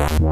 Yeah.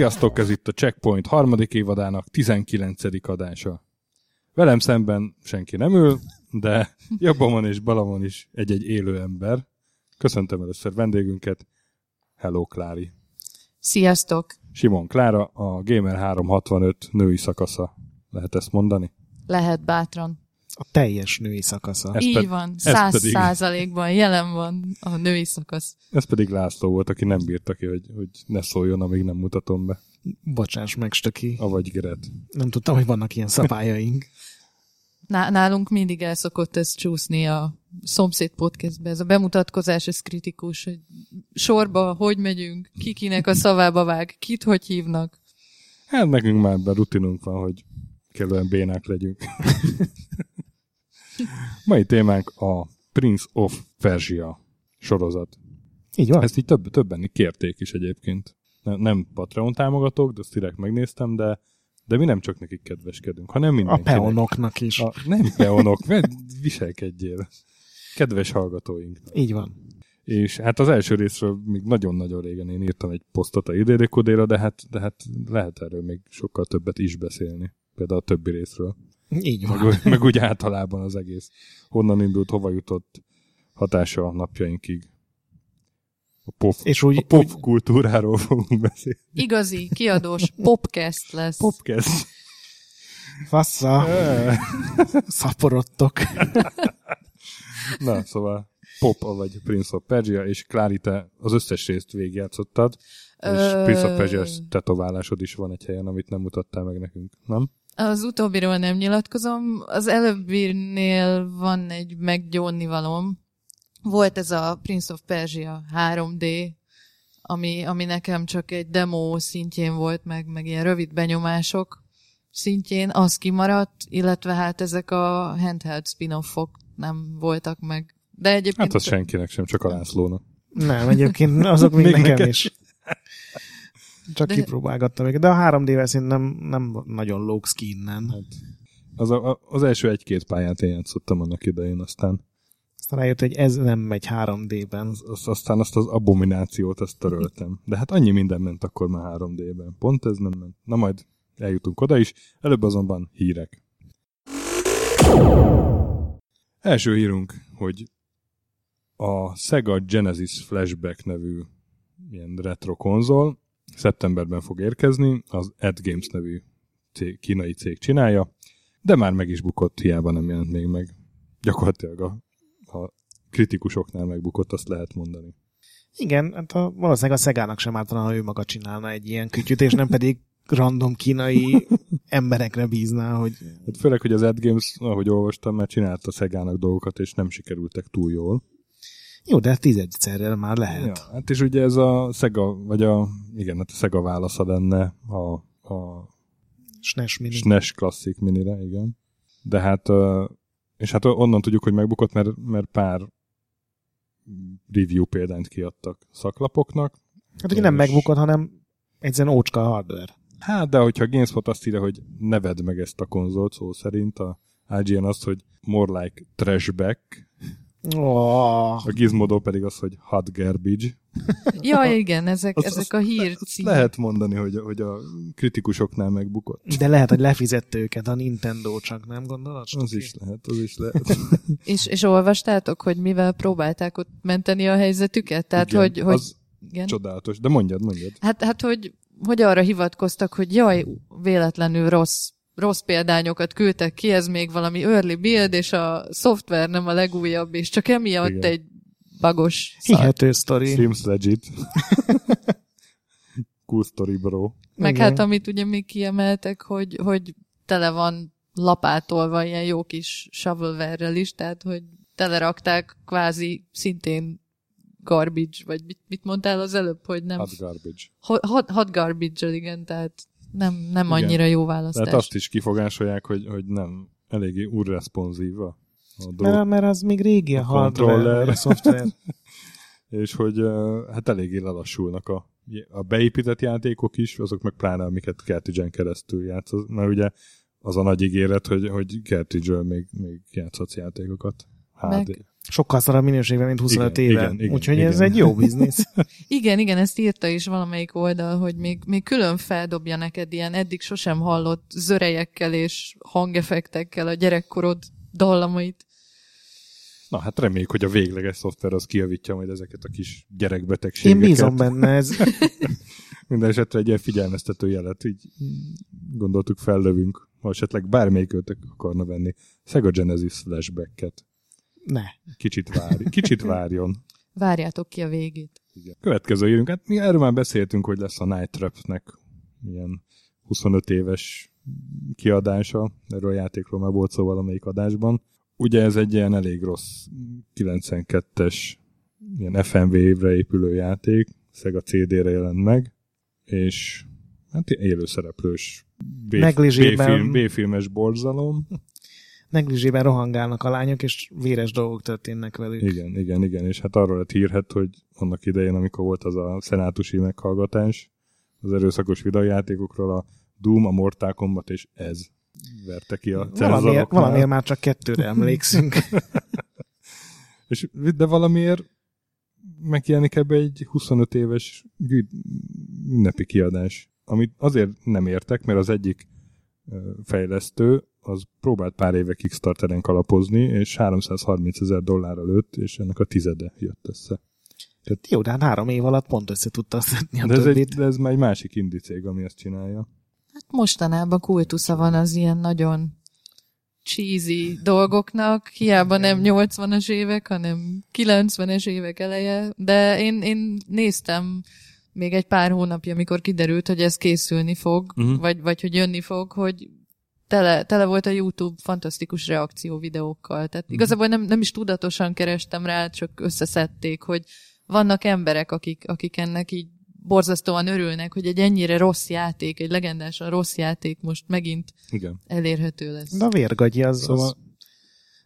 Sziasztok, ez itt a Checkpoint harmadik évadának 19. adása. Velem szemben senki nem ül, de jobbamon és balamon is egy-egy élő ember. Köszöntöm először vendégünket. Hello, Klári. Sziasztok! Simon Klára, a Gamer 365 női szakasza. Lehet ezt mondani? Lehet bátran. A teljes női szakasza. Ez Így ped- van, száz pedig- százalékban jelen van a női szakasz. Ez pedig László volt, aki nem bírta ki, hogy, hogy ne szóljon, amíg nem mutatom be. Bocsáss meg, Stöki. Avagy Gret. Nem tudtam, hogy vannak ilyen szabályaink. Ná- nálunk mindig el szokott ez csúszni a szomszéd podcastbe. Ez a bemutatkozás, ez kritikus, hogy sorba hogy megyünk, kikinek a szavába vág, kit hogy hívnak. Hát nekünk már be rutinunk van, hogy kellően bénák legyünk. Mai témánk a Prince of Persia sorozat. Így van? Ezt így több, többen kérték is egyébként. Ne- Nem Patreon támogatók, de azt direkt megnéztem, de, de mi nem csak nekik kedveskedünk, hanem A mindenkinek. peonoknak is. A, nem peonok, ve- viselkedjél. Kedves hallgatóink. Így van. És hát az első részről még nagyon-nagyon régen én írtam egy posztot a idédekodéra, de hát, de hát lehet erről még sokkal többet is beszélni. Például a többi részről. Így Meg, van. úgy- meg úgy általában az egész. Honnan indult, hova jutott hatása a napjainkig. A pop, És úgy, a pop úgy kultúráról fogunk beszélni. Igazi, kiadós popcast lesz. Popcast. fassza, szaporodtok. Na, szóval Pop, vagy Prince of Persia, és Klári, te az összes részt végigjátszottad, és Prince of Persia tetoválásod is van egy helyen, amit nem mutattál meg nekünk, nem? Az utóbbiról nem nyilatkozom. Az előbbinél van egy meggyónni valom. Volt ez a Prince of Persia 3D, ami, ami nekem csak egy demo szintjén volt, meg, meg ilyen rövid benyomások szintjén, az kimaradt, illetve hát ezek a handheld spin-offok nem voltak meg. De egyébként... Hát az senkinek sem, csak a Lászlónak. Nem, egyébként azok még, Még nekem neked. is. Csak De- kipróbálgattam őket. De a 3D-vel szerintem nem, nem nagyon lógsz ki innen. Hát, az, a, az első egy-két pályát én játszottam annak idején, aztán, Aztán rájött, hogy ez nem megy 3D-ben. az, az, aztán azt az abominációt azt töröltem. De hát annyi minden ment akkor már 3D-ben. Pont ez nem ment. Na majd eljutunk oda is. Előbb azonban hírek. Első hírunk, hogy a Sega Genesis Flashback nevű ilyen retro konzol szeptemberben fog érkezni, az Ed Games nevű cég, kínai cég csinálja, de már meg is bukott, hiába nem jelent még meg. Gyakorlatilag a, a kritikusoknál megbukott, azt lehet mondani. Igen, hát a, valószínűleg a Szegának sem ártana, ha ő maga csinálna egy ilyen kütyüt, és nem pedig random kínai emberekre bízná, hogy Hát főleg, hogy az Ed Games, ahogy olvastam, már csinálta Szegának dolgokat, és nem sikerültek túl jól. Jó, de tizedszerrel már lehet. Ja, hát és ugye ez a Sega, vagy a, igen, hát a Sega válasza lenne a, a SNES mini. SNES Classic minire, igen. De hát, és hát onnan tudjuk, hogy megbukott, mert, mert pár review példányt kiadtak szaklapoknak. Hát ugye nem megbukott, hanem egyszerűen ócska hardware. Hát, de hogyha GameSpot azt írja, hogy neved meg ezt a konzolt, szó szerint a IGN azt, hogy more like trashback, Oh, a Gizmodo pedig az, hogy hot garbage. Ja, igen, ezek, Az- ezek a hír lehet mondani, hogy, hogy a kritikusoknál megbukott. de lehet, hogy lefizette őket a Nintendo, csak nem gondolod? Az is lehet, az is lehet. És, és olvastátok, hogy mivel próbálták ott menteni a helyzetüket? Tehát, Igen, hogy, hogy az igen. Csodálatos. De mondjad, mondjad. Hát, hát hogy, hogy arra hivatkoztak, hogy jaj, véletlenül rossz, rossz példányokat küldtek ki, ez még valami early build, és a szoftver nem a legújabb, és csak emiatt Igen. egy bagos. Hihető sztori. Seems legit. cool story, bro. Meg Igen. hát amit ugye még kiemeltek, hogy, hogy tele van lapátolva ilyen jó kis shovelware is, tehát hogy telerakták kvázi szintén garbage, vagy mit, mit mondtál az előbb, hogy nem... Hot garbage. Hot, hot, hot garbage igen, tehát nem, nem Igen. annyira jó választás. Tehát azt is kifogásolják, hogy, hogy nem eléggé urresponsív a, dolog. Mert, mert az még régi a A hardware, a szoftver. és hogy hát eléggé lelassulnak a, a beépített játékok is, azok meg pláne, amiket cartridge keresztül játszasz, mert ugye az a nagy ígéret, hogy, hogy cartridge még, még játszhatsz játékokat. HD. Meg- Sokkal szarabb minőségben, mint 25 Igen, éve. igen, igen, Úgyhogy igen. ez egy jó biznisz. Igen, igen, ezt írta is valamelyik oldal, hogy még, még külön feldobja neked ilyen eddig sosem hallott zörejekkel és hangeffektekkel a gyerekkorod dallamait. Na hát reméljük, hogy a végleges szoftver az kijavítja majd ezeket a kis gyerekbetegségeket. Én bízom benne, ez Minden esetre egy ilyen figyelmeztető jelet, így gondoltuk fellövünk, ha esetleg bármelyik őtök akarna venni Sega Genesis flashbacket. Ne. Kicsit, várj, kicsit várjon. Várjátok ki a végét. Igen. Következő írunk, hát mi erről már beszéltünk, hogy lesz a Night Trap-nek ilyen 25 éves kiadása, erről a játékról már volt szó valamelyik adásban. Ugye ez egy ilyen elég rossz 92-es ilyen FMV-re épülő játék, Sega CD-re jelent meg, és hát élőszereplős B-filmes borzalom. Negligében rohangálnak a lányok, és véres dolgok történnek velük. Igen, igen, igen, és hát arról lett hírhet, hogy annak idején, amikor volt az a szenátusi meghallgatás, az erőszakos videójátékokról a Doom, a Mortal Kombat és ez verte ki a cenzoroknál. valamiért már csak kettőre emlékszünk. És, de valamiért megjelenik ebbe egy 25 éves ünnepi kiadás, amit azért nem értek, mert az egyik fejlesztő az próbált pár éve Kickstarteren kalapozni, és 330 ezer dollárra lőtt, és ennek a tizede jött össze. Jó, de hát három év alatt pont össze tudta szedni a De ez, egy, de ez már egy másik indi cég, ami ezt csinálja. Hát mostanában kultusza van az ilyen nagyon cheesy dolgoknak, hiába nem 80-as évek, hanem 90-es évek eleje, de én, én néztem még egy pár hónapja, amikor kiderült, hogy ez készülni fog, uh-huh. vagy, vagy hogy jönni fog, hogy tele, tele volt a YouTube fantasztikus reakció videókkal. Tehát Mhm. igazából nem, nem is tudatosan kerestem rá, csak összeszedték, hogy vannak emberek, akik, akik ennek így borzasztóan örülnek, hogy egy ennyire rossz játék, egy legendásan rossz játék most megint Igen. elérhető lesz. De a vérgagyi az, Szóval az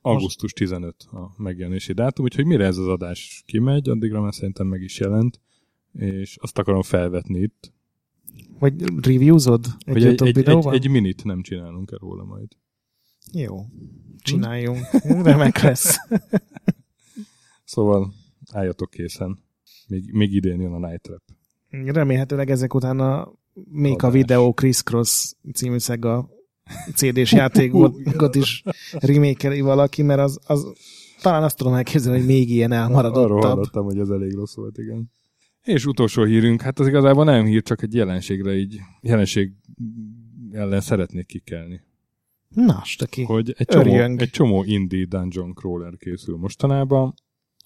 augusztus 15 a megjelenési dátum, úgyhogy mire ez az adás kimegy, addigra már szerintem meg is jelent, és azt akarom felvetni itt, vagy reviewzod egy hogy egy, YouTube egy, egy, videóban? egy minit nem csinálunk el róla majd. Jó, csináljunk. Remek lesz. Szóval álljatok készen. Még, még idén jön a Night Trap. Remélhetőleg ezek után a még a videó Chris Cross című Sega CD-s játékot is remékeli valaki, mert az, az talán azt tudom elképzelni, hogy még ilyen Arról elmaradottabb. hallottam, hogy ez elég rossz volt, igen. És utolsó hírünk, hát az igazából nem hír, csak egy jelenségre így, jelenség ellen szeretnék kikelni. Na, stöki. hogy egy csomó, Örjönk. egy csomó indie dungeon crawler készül mostanában.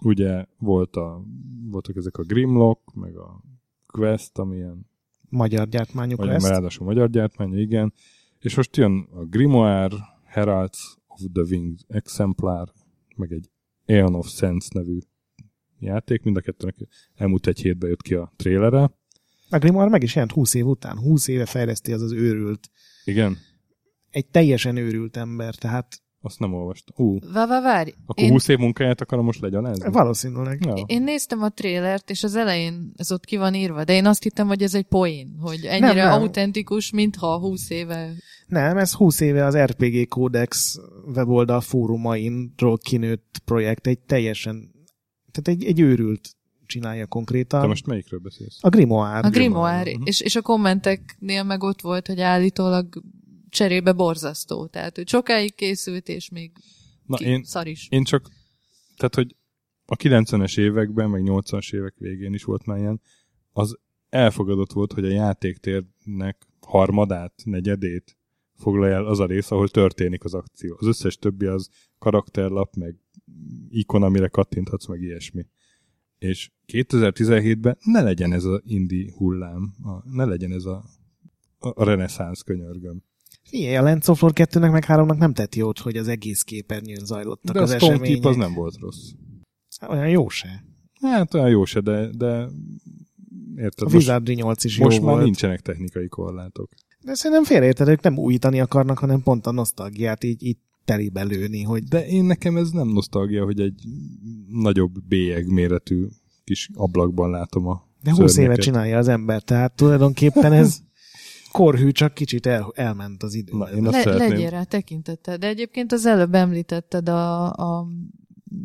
Ugye volt a, voltak ezek a Grimlock, meg a Quest, amilyen Magyar gyártmányuk vagy lesz. ráadásul magyar gyártmánya, igen. És most jön a Grimoire, Heralds of the Winged Exemplar, meg egy Aeon of Sense nevű játék, mind a kettőnek elmúlt egy hétben jött ki a trélere. A Grimoire meg is jelent 20 év után. 20 éve fejleszti az az őrült. Igen, Egy teljesen őrült ember, tehát azt nem olvastam. Ú, Vá, vá, várj! akkor Én, 20 év munkáját akarom most legyalázni? valószínűleg. Ja. én néztem a trélert, és az elején ez ott ki van írva, de én azt hittem, hogy ez egy poén, hogy ennyire Nem, nem. autentikus, mintha 20 éve Nem, ez 20 éve az RPG Codex weboldal fórumainról kinőtt projekt, egy teljesen, tehát egy, egy őrült csinálja konkrétan. Te most melyikről beszélsz? A Grimoire. A Grimoire, Mhm. és, és a kommenteknél meg ott volt, hogy állítólag cserébe borzasztó. Tehát, hogy sokáig készült, és még Na, ki, én, szar is. Én csak, tehát, hogy a 90-es években, meg 80-as évek végén is volt már ilyen, az elfogadott volt, hogy a játéktérnek harmadát, negyedét foglalja el az a rész, ahol történik az akció. Az összes többi az karakterlap, meg ikon, amire kattinthatsz, meg ilyesmi. És 2017-ben ne legyen ez a indie hullám, a, ne legyen ez a, a, a reneszánsz könyörgöm. Igen, a Lands of Lore 2-nek meg 3-nak nem tett jót, hogy az egész képernyőn zajlottak De a az események. Keep az nem volt rossz. Olyan jó se. Hát olyan jó se, de, de érted, A most, Wizardry 8 is most jó már volt. nincsenek technikai korlátok. De szerintem félreérted, ők nem újítani akarnak, hanem pont a nosztalgiát így, így telibe lőni, hogy De én nekem ez nem nosztalgia, hogy egy nagyobb bélyeg méretű kis ablakban látom a de 20 éve szörnyeket. csinálja az ember, tehát tulajdonképpen ez korhű, csak kicsit el, elment az idő. Na, én azt Le, szeretném- legyél rá tekintettel. De egyébként az előbb említetted a, a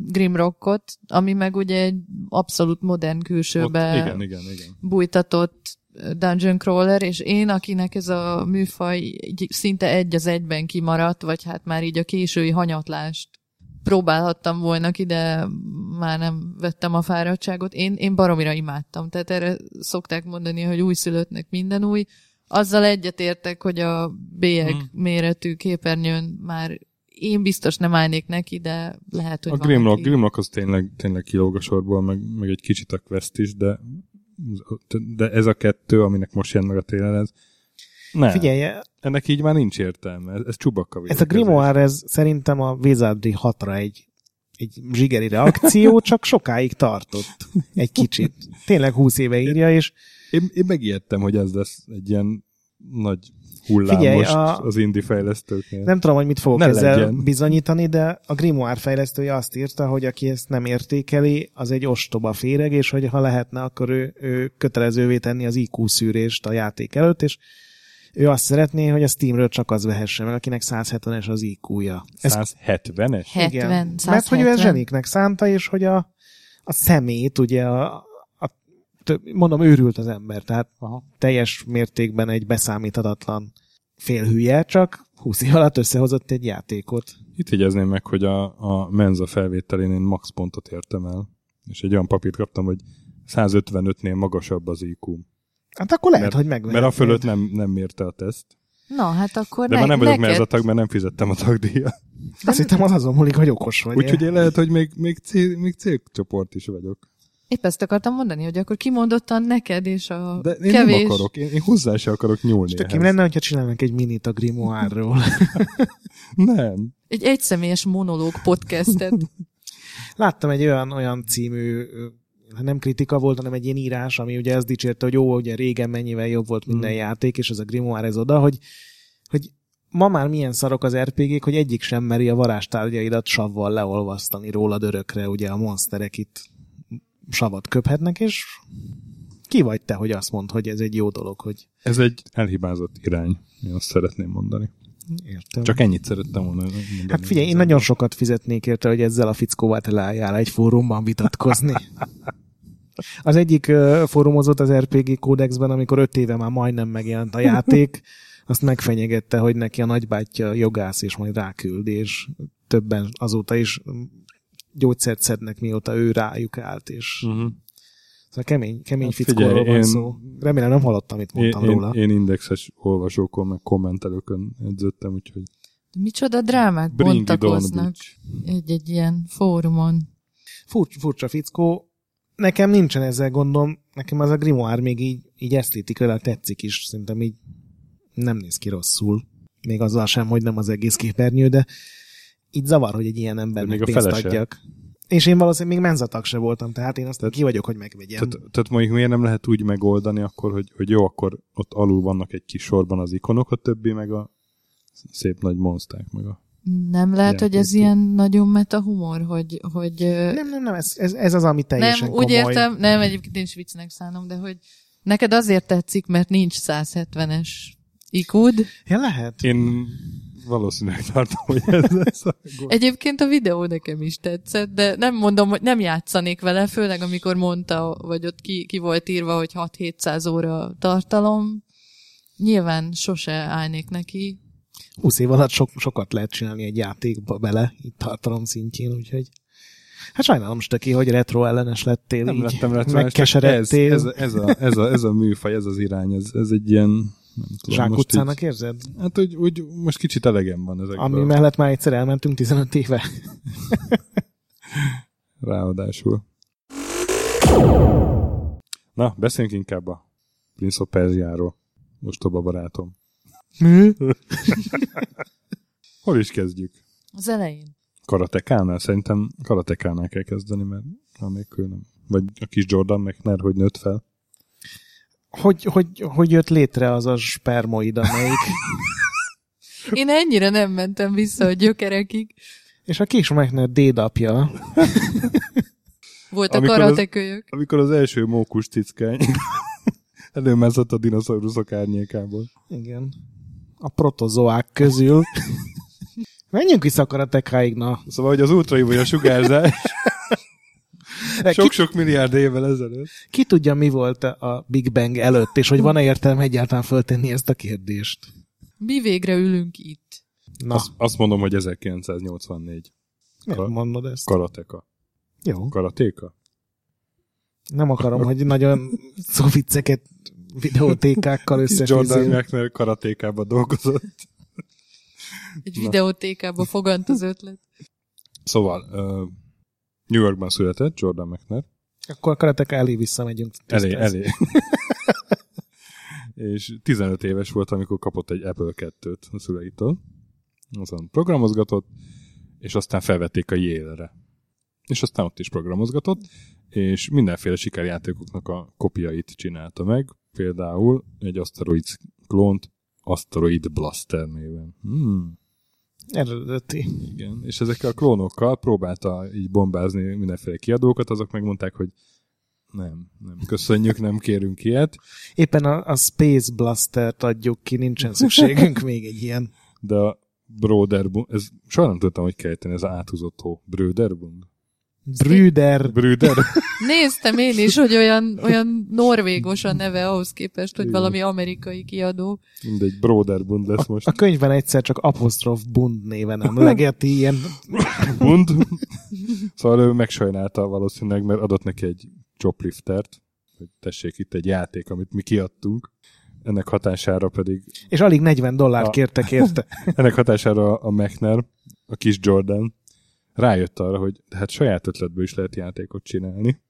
Grimrockot, ami meg ugye egy abszolút modern Ott, külsőbe igen, igen, igen. bújtatott dungeon crawler, és én, akinek ez a műfaj szinte egy az egyben kimaradt, vagy hát már így a késői hanyatlást próbálhattam volna ki, de már nem vettem a fáradtságot. Én, én baromira imádtam. Tehát erre szokták mondani, hogy újszülöttnek minden új. Azzal egyetértek, hogy a bélyeg Hmm. méretű képernyőn már én biztos nem állnék neki, de lehet, hogy A Grimlock. Grimlock az tényleg, tényleg kilóg a sorból, meg, meg egy kicsit a Quest is, de, de ez a kettő, aminek most jön meg a trailer, ez nem. Figyelj, Ennek így már nincs értelme. Ez, ez csubakka ez a Grimoire, ez szerintem a Wizardry 6-ra egy, egy zsigeri reakció, csak sokáig tartott. Egy kicsit. Tényleg 20 éve írja, és Én, én megijedtem, hogy ez lesz egy ilyen nagy hullám Figyelj, most a- az indie fejlesztőknél. nem tudom, hogy mit fogok Ne ezzel legyen. bizonyítani, de a Grimoire fejlesztője azt írta, hogy aki ezt nem értékeli, az egy ostoba féreg, és hogy ha lehetne, akkor ő, ő kötelezővé tenni az IQ szűrést a játék előtt, és ő azt szeretné, hogy a Steamről csak az vehesse meg, akinek 170-es az IQ-ja. Ez 170-es? 70, Mert hogy ő ez 170. zseniknek szánta, és hogy a, a szemét, ugye a, mondom, őrült az ember, tehát Aha. teljes mértékben egy beszámíthatatlan félhülye, csak 20 év alatt összehozott egy játékot. Itt jegyezném meg, hogy a, a Menza felvételén én max pontot értem el. És egy olyan papírt kaptam, hogy 155-nél magasabb az iq Hát akkor lehet, mert, hogy megvehetnéd. mert a fölött nem, nem mérte a teszt. Na, hát akkor De ne, már nem vagyok neked, merzatag, mert nem fizettem a tagdíjat. Azt hittem az azon múlik, hogy okos vagy. Úgyhogy én lehet, hogy még, még, cél, még célcsoport is vagyok. Épp ezt akartam mondani, hogy akkor kimondottan neked és a De én kevés... nem akarok, én, én hozzá se akarok nyúlni Tök ehhez. kim lenne, hogyha csinálnánk egy minit a Grimoire-ról. Nem. Egy egyszemélyes monológ podcastet. Láttam egy olyan, olyan című nem kritika volt, hanem egy ilyen írás, ami ugye ezt dicsérte, hogy jó, ugye régen mennyivel jobb volt minden Hmm. játék, és ez a Grimoire ez oda, hogy, hogy ma már milyen szarok az RPG-k, hogy egyik sem meri a varázstárgyaidat savval leolvasztani rólad örökre, ugye a monsterek itt savat köphetnek, és ki vagy te, hogy azt mondd, hogy ez egy jó dolog, hogy Ez egy elhibázott irány, én azt szeretném mondani. értem. Csak ennyit szerettem volna mondani. Hát figyelj, én nagyon sokat fizetnék érte, hogy ezzel a fickóval te leálljál egy fórumban vitatkozni. Az egyik uh, fórumozott az RPG kódexben, amikor öt éve már majdnem megjelent a játék, azt megfenyegette, hogy neki a nagybátyja jogász, és majd ráküld, és többen azóta is gyógyszert szednek, mióta ő rájuk állt, és Uh-huh. szóval kemény, kemény Hát fickóról figyelj, van én- szó. Remélem nem hallottam, amit Én, mondtam én, róla. én indexes olvasókon, meg kommentelőkön edződtem, úgyhogy Micsoda drámák bontakoznak egy-egy ilyen fórumon. Furcsa, furcsa fickó. Nekem nincsen ezzel gondom. Nekem az a grimoire még így, így esztétikailag tetszik is. Szerintem így nem néz ki rosszul. Még azzal sem, hogy nem az egész képernyő, de így zavar, hogy egy ilyen embernek még a pénzt felese. adjak. És én valószínűleg még menzatag se voltam, tehát én azt Tehát- ki vagyok, hogy megvegyem. Tehát, tehát mondjuk miért nem lehet úgy megoldani akkor, hogy, hogy jó, akkor ott alul vannak egy kis sorban az ikonok, a többi meg a szép nagy monszták, meg a... Nem lehet, hogy ez ilyen nagyon meta humor, hogy, hogy nem, nem, nem, ez, ez, ez az, ami teljesen nem, úgy komoly. értem, nem, egyébként én is viccnek szánom, de hogy neked azért tetszik, mert nincs 170-es ikud. Ja, lehet. Én valószínűleg tartom, hogy ez lesz a gond. Egyébként a videó nekem is tetszett, de nem mondom, hogy nem játszanék vele, főleg amikor mondta, vagy ott ki, ki volt írva, hogy 6-700 óra tartalom. Nyilván sose állnék neki. 20 év alatt sok, sokat lehet csinálni egy játékba bele, itt tartalom szintjén, úgyhogy hát sajnálom, Stöki, hogy retro ellenes lettél, Nem így lettem retro, ez, megkeseredtél. ez, ez, a, ez, a, ez a műfaj, ez az irány, ez, ez egy ilyen... Nem tudom, Zsákutcának így, érzed? Hát úgy, úgy, most kicsit elegem van ezekből. Ami mellett már egyszer elmentünk 15 éve. Ráadásul. Na, beszéljünk inkább a Prince of Persia-ról. Ostoba barátom. Mű? Hol is kezdjük? Az elején. Karatekánál? Szerintem karatekánál kell kezdeni, mert annélkül nem. Vagy a kis Jordan McNair, hogy nőtt fel. Hogy, hogy, hogy jött létre az a spermoid, amelyik... Én ennyire nem mentem vissza a gyökerekig. És a kis McNair dédapja. Voltak Amikor az- karatekölyök. Amikor az első mókus cickány előmászott a dinoszauruszok árnyékából. Igen. A protozoák közül. Menjünk vissza a karatekáig, na. Szóval, hogy az ultraibolya a sugárzás Ki, sok-sok milliárd évvel ezelőtt. ki tudja, mi volt a Big Bang előtt, és hogy van-e értelme egyáltalán föltenni ezt a kérdést? Mi végre ülünk itt. Na, Azt, azt mondom, hogy 1984. miért mondod ezt? Karateka. Jó. Karatéka? Nem akarom, hogy nagyon szovicceket videótékákkal Jordan összefűzünk. McNair karatékába dolgozott. Egy Na. videótékába fogant az ötlet. Szóval, uh, New Yorkban született Jordan McNair. Akkor a karateka elé visszamegyünk. Elé, elé. és 15 éves volt, amikor kapott egy Apple 2-t a szüleitől. Azon programozgatott, és aztán felvették a Yale-re. És aztán ott is programozgatott, és mindenféle sikerjátékoknak a kopiait csinálta meg, például egy Asteroid klónt Asteroid Blaster néven. Hmm. Eredeti. Igen, és ezekkel a klónokkal próbálta így bombázni mindenféle kiadókat, azok megmondták, hogy nem, nem, köszönjük, nem kérünk ilyet, Éppen a, a Space Blaster-t adjuk ki, nincsen szükségünk még egy ilyen. de a Broderbund, ez soha nem tudtam, hogy kell ejteni, ez a áthúzott hó. Broderbund? Brüder. Brüder? Néztem én is, hogy olyan, olyan norvégos a neve ahhoz képest, hogy Igen. valami amerikai kiadó. Mindegy, Broderbund lesz most. A könyvben egyszer csak apostrof Bund néven emlegeti, ilyen Bund. Szóval ő megsajnálta valószínűleg, mert adott neki egy chopliftert, hogy tessék itt egy játék, amit mi kiadtunk. Ennek hatására pedig, és alig 40 dollárt A- kértek érte. ennek hatására a McNair, a kis Jordan rájött arra, hogy de hát saját ötletből is lehet játékot csinálni.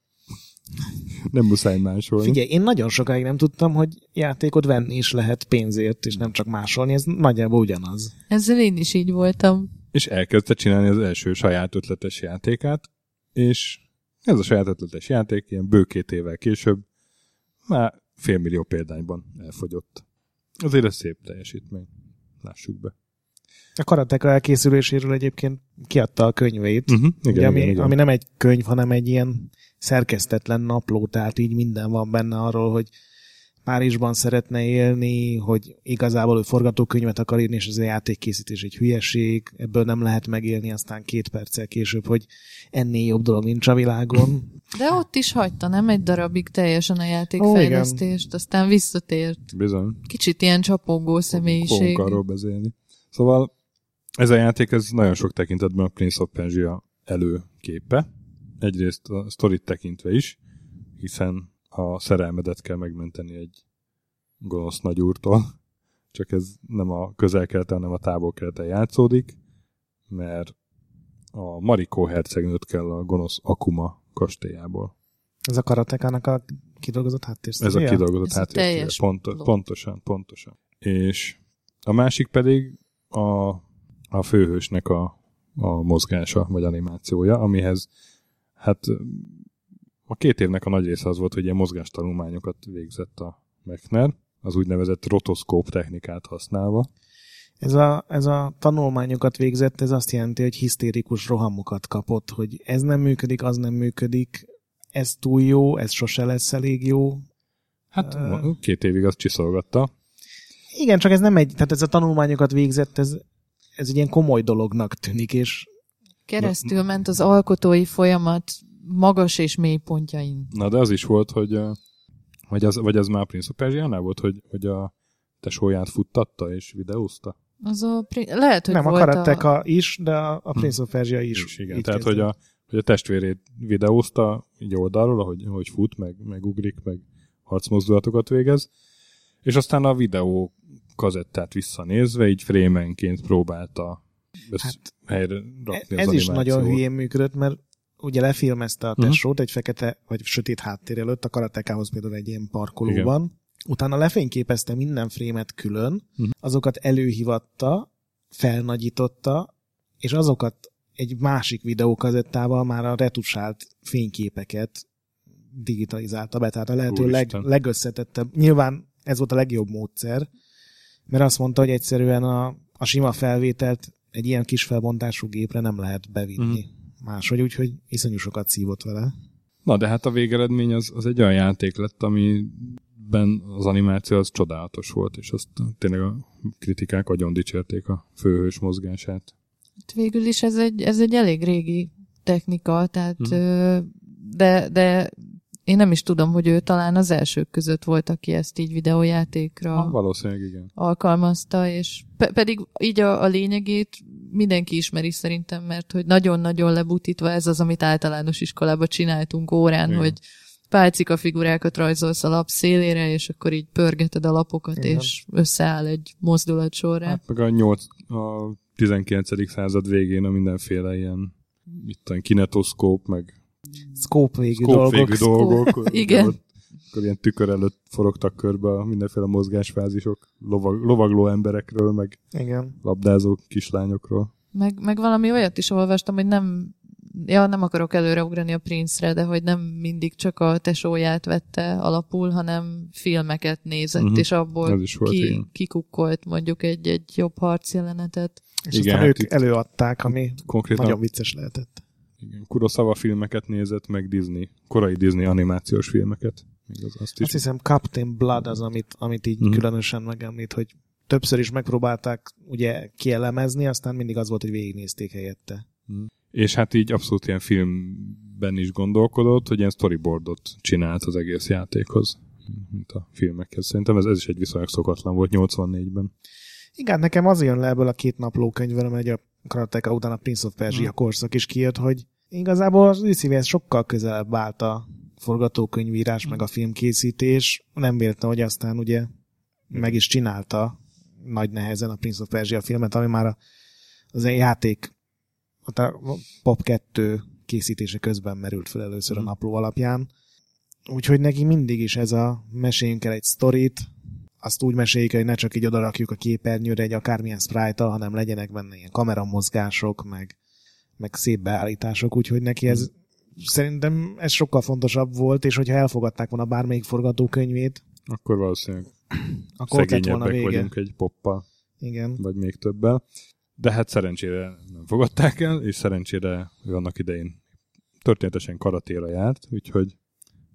Nem muszáj másolni. Figyelj, én nagyon sokáig nem tudtam, hogy játékot venni is lehet pénzért, és nem csak másolni, ez nagyjából ugyanaz. Ezzel én is így voltam. és elkezdte csinálni az első saját ötletes játékát, és ez a saját ötletes játék ilyen bő két évvel később már félmillió példányban elfogyott. Azért ez szép teljesítmény. Lássuk be. A karateka elkészüléséről egyébként kiadta a könyvét, Uh-huh. ugye, Igen, ami, igen, igen. ami nem egy könyv, hanem egy ilyen szerkesztetlen napló, tehát így minden van benne arról, hogy Párizsban szeretne élni, hogy igazából ő forgatókönyvet akar írni, és az a játékkészítés egy hülyeség, ebből nem lehet megélni, aztán két perccel később, hogy ennél jobb dolog nincs a világon. De ott is hagyta, nem egy darabig teljesen a játékfejlesztést, aztán visszatért. Bizony. Kicsit ilyen csapongó személyiség. Fogunk arról beszélni. Szóval ez a játék ez nagyon sok tekintetben a Prince of Persia előképe. Egyrészt a sztorit tekintve is, hiszen a szerelmedet kell megmenteni egy gonosz nagyúrtól. Csak ez nem a közel hanem a távol játszódik, mert a Marikó hercegnőt kell a gonosz Akuma kastélyából. Ez a karatekának a kidolgozott Ez a háttérsztoria? kidolgozott Ez a háttérsztoria. teljes Pont, pontosan, pontosan. És a másik pedig a, a főhősnek a, a mozgása, vagy animációja, amihez hát a két évnek a nagy része az volt, hogy ilyen mozgástanulmányokat végzett a McNair, az úgynevezett rotoszkóp technikát használva. Ez a, ez a tanulmányokat végzett, ez azt jelenti, hogy hisztérikus rohamokat kapott, hogy ez nem működik, az nem működik, ez túl jó, ez sose lesz elég jó. Hát Ö. két évig azt csiszolgatta. Igen, csak ez nem egy, tehát ez a tanulmányokat végzett, ez, ez egy ilyen komoly dolognak tűnik, és Keresztül ment az alkotói folyamat magas és mély pontjain. Na, de az is volt, hogy vagy az, vagy az már a Prince of Persia-nál volt, hogy, hogy a tesóját futtatta és videózta? Az a, lehet, hogy nem a volt karateka is, de a, a Prince of Persia is. is igen. Tehát, hogy kezdődött. a, hogy a testvérét videózta így oldalról, ahogy, ahogy fut, meg, meg ugrik, meg harcmozdulatokat végez, és aztán a videó kazettát visszanézve, így frémenként próbálta ezt hát, helyre rakni Ez az is nagyon hülyén működött, mert ugye lefilmezte a Mhm. tesót egy fekete vagy sötét háttér előtt, a karatekához például egy ilyen parkolóban. Igen. Utána lefényképezte minden frémet külön, Mhm. azokat előhivatta, felnagyította, és azokat egy másik videókazettával már a retusált fényképeket digitalizálta be, tehát a lehető leg, legösszetettebb. Nyilván ez volt a legjobb módszer, mert azt mondta, hogy egyszerűen a, a sima felvételt egy ilyen kis felbontású gépre nem lehet bevinni. Mm. Máshogy, úgyhogy iszonyú sokat szívott vele. Na, de hát a végeredmény az, az egy olyan játék lett, amiben az animáció az csodálatos volt, és azt tényleg a kritikák agyon dicsérték a főhős mozgását. Végül is ez egy, ez egy elég régi technika, tehát ö, de, de én nem is tudom, hogy ő talán az elsők között volt, aki ezt így videójátékra Ha, valószínűleg igen. alkalmazta, és pe- pedig így a, a lényegét mindenki ismeri szerintem, mert hogy nagyon-nagyon lebutítva ez az, amit általános iskolában csináltunk órán, Igen. hogy pálcika figurákat rajzolsz a lap szélére, és akkor így pörgeted a lapokat, Igen. és összeáll egy mozdulat sorra. Hát meg a, 8, a 19. század végén a mindenféle ilyen mit tudom, kinetoszkóp, meg Scope végű szkóp dolgok. végű dolgok. Igen. ott- Akkor ilyen tükör előtt forogtak körbe a mindenféle mozgásfázisok, lovag, lovagló emberekről, meg Igen. labdázó kislányokról. Meg, meg valami olyat is olvastam, hogy nem, ja, nem akarok előreugrani a Prince-re, de hogy nem mindig csak a tesóját vette alapul, hanem filmeket nézett, uh-huh. és abból volt, ki, igen. kikukkolt mondjuk egy, egy jobb harcjelenetet. És Igen, aztán hát ők itt- előadták, ami Konkrétan nagyon vicces lehetett. Igen, Kurosawa filmeket nézett, meg Disney, korai Disney animációs filmeket. Még az, azt is. Azt hiszem Captain Blood az, amit, amit így Mhm. különösen megemlít, hogy többször is megpróbálták ugye kielemezni, aztán mindig az volt, hogy végignézték helyette. És hát így abszolút ilyen filmben is gondolkodott, hogy ilyen storyboardot csinált az egész játékhoz, mint a filmekhez. Szerintem ez, ez is egy viszonylag szokatlan volt 84-ben. Igen, nekem az jön le ebből a két napló könyvvel, megy a karateka után a Prince of Persia Mhm. korszak is kijött, hogy igazából az UCVS sokkal közelebb állt a forgatókönyvírás, meg a filmkészítés. Nem véletlen, hogy aztán ugye meg is csinálta nagy nehezen a Prince of Persia filmet, ami már az egy játék, a Pop 2 készítése közben merült fel először a Mhm. napló alapján. Úgyhogy neki mindig is ez a meséljünk el egy sztorit, azt úgy meséljük, hogy ne csak így odarakjuk a képernyőre egy akármilyen sprite hanem legyenek benne ilyen kameramozgások, meg, meg szép beállítások, úgyhogy neki ez szerintem ez sokkal fontosabb volt, és hogyha elfogadták volna bármelyik forgatókönyvét, Akkor valószínűleg akkor lett volna szegényebbek vége. vagyunk egy poppal, Igen. vagy még többel. De hát szerencsére nem fogadták el, és szerencsére ő annak idején történetesen karatéra járt, úgyhogy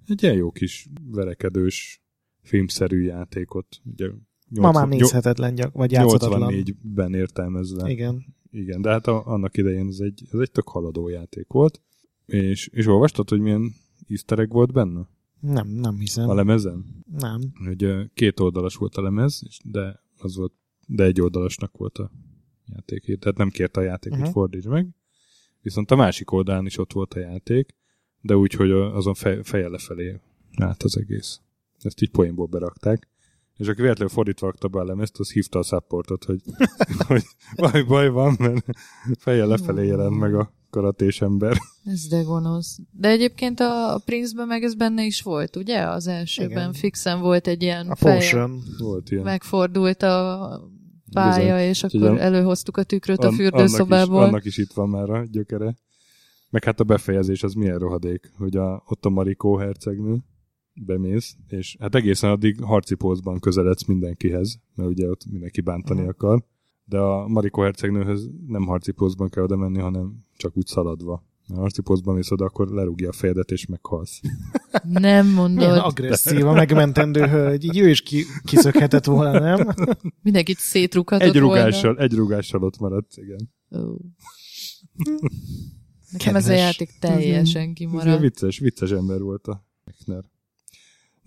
egy ilyen jó kis verekedős filmszerű játékot. Ugye Ma már 80 nézhetetlen, gyak- vagy játszhatatlan. 84-ben értelmezve. Igen. Igen, de hát a, annak idején ez egy, ez egy tök haladó játék volt. És, és olvastad, hogy milyen easter egg volt benne? Nem, nem hiszem. A lemezen? Nem. Hogy két oldalas volt a lemez, de az volt, de egy oldalasnak volt a játék. Tehát nem kérte a játék, hogy Mhm. fordíts meg. Viszont a másik oldalán is ott volt a játék, de úgy, hogy azon fej, feje lefelé állt az egész. Ezt így poénból berakták. És aki véletlenül fordítva rakta be a lemezt, az hívta a supportot, hogy, hogy baj, baj van, mert feje lefelé jelent meg a karatés ember. Ez de gonosz. De egyébként a Prince-ben meg ez benne is volt, ugye? Az elsőben Igen. fixen volt egy ilyen A feje. Potion. Volt ilyen. Megfordult a pálya, Bizony. és akkor a- előhoztuk a tükröt a fürdőszobából. Annak is, annak is itt van már a gyökere. Meg hát a befejezés az milyen rohadék, hogy a, ott a Marikó hercegnő bemész, és hát egészen addig harci pózban közeledsz mindenkihez, mert ugye ott mindenki bántani Mhm. akar, de a Marikó hercegnőhöz nem harci pózban kell oda menni, hanem csak úgy szaladva. Mert harci pózban mész oda, akkor lerúgja a fejedet és meghalsz. Nem Milyen mondod. agresszív a megmentendő hölgy. Így ő is ki, kiszökhetett volna, nem? Mindenkit szétrughatott Egy volna. rugással, egy rugással ott maradsz, igen. Ó. Nekem ez a Kedves. játék teljesen Ez kimaradt. vicces, vicces ember volt a Mechner.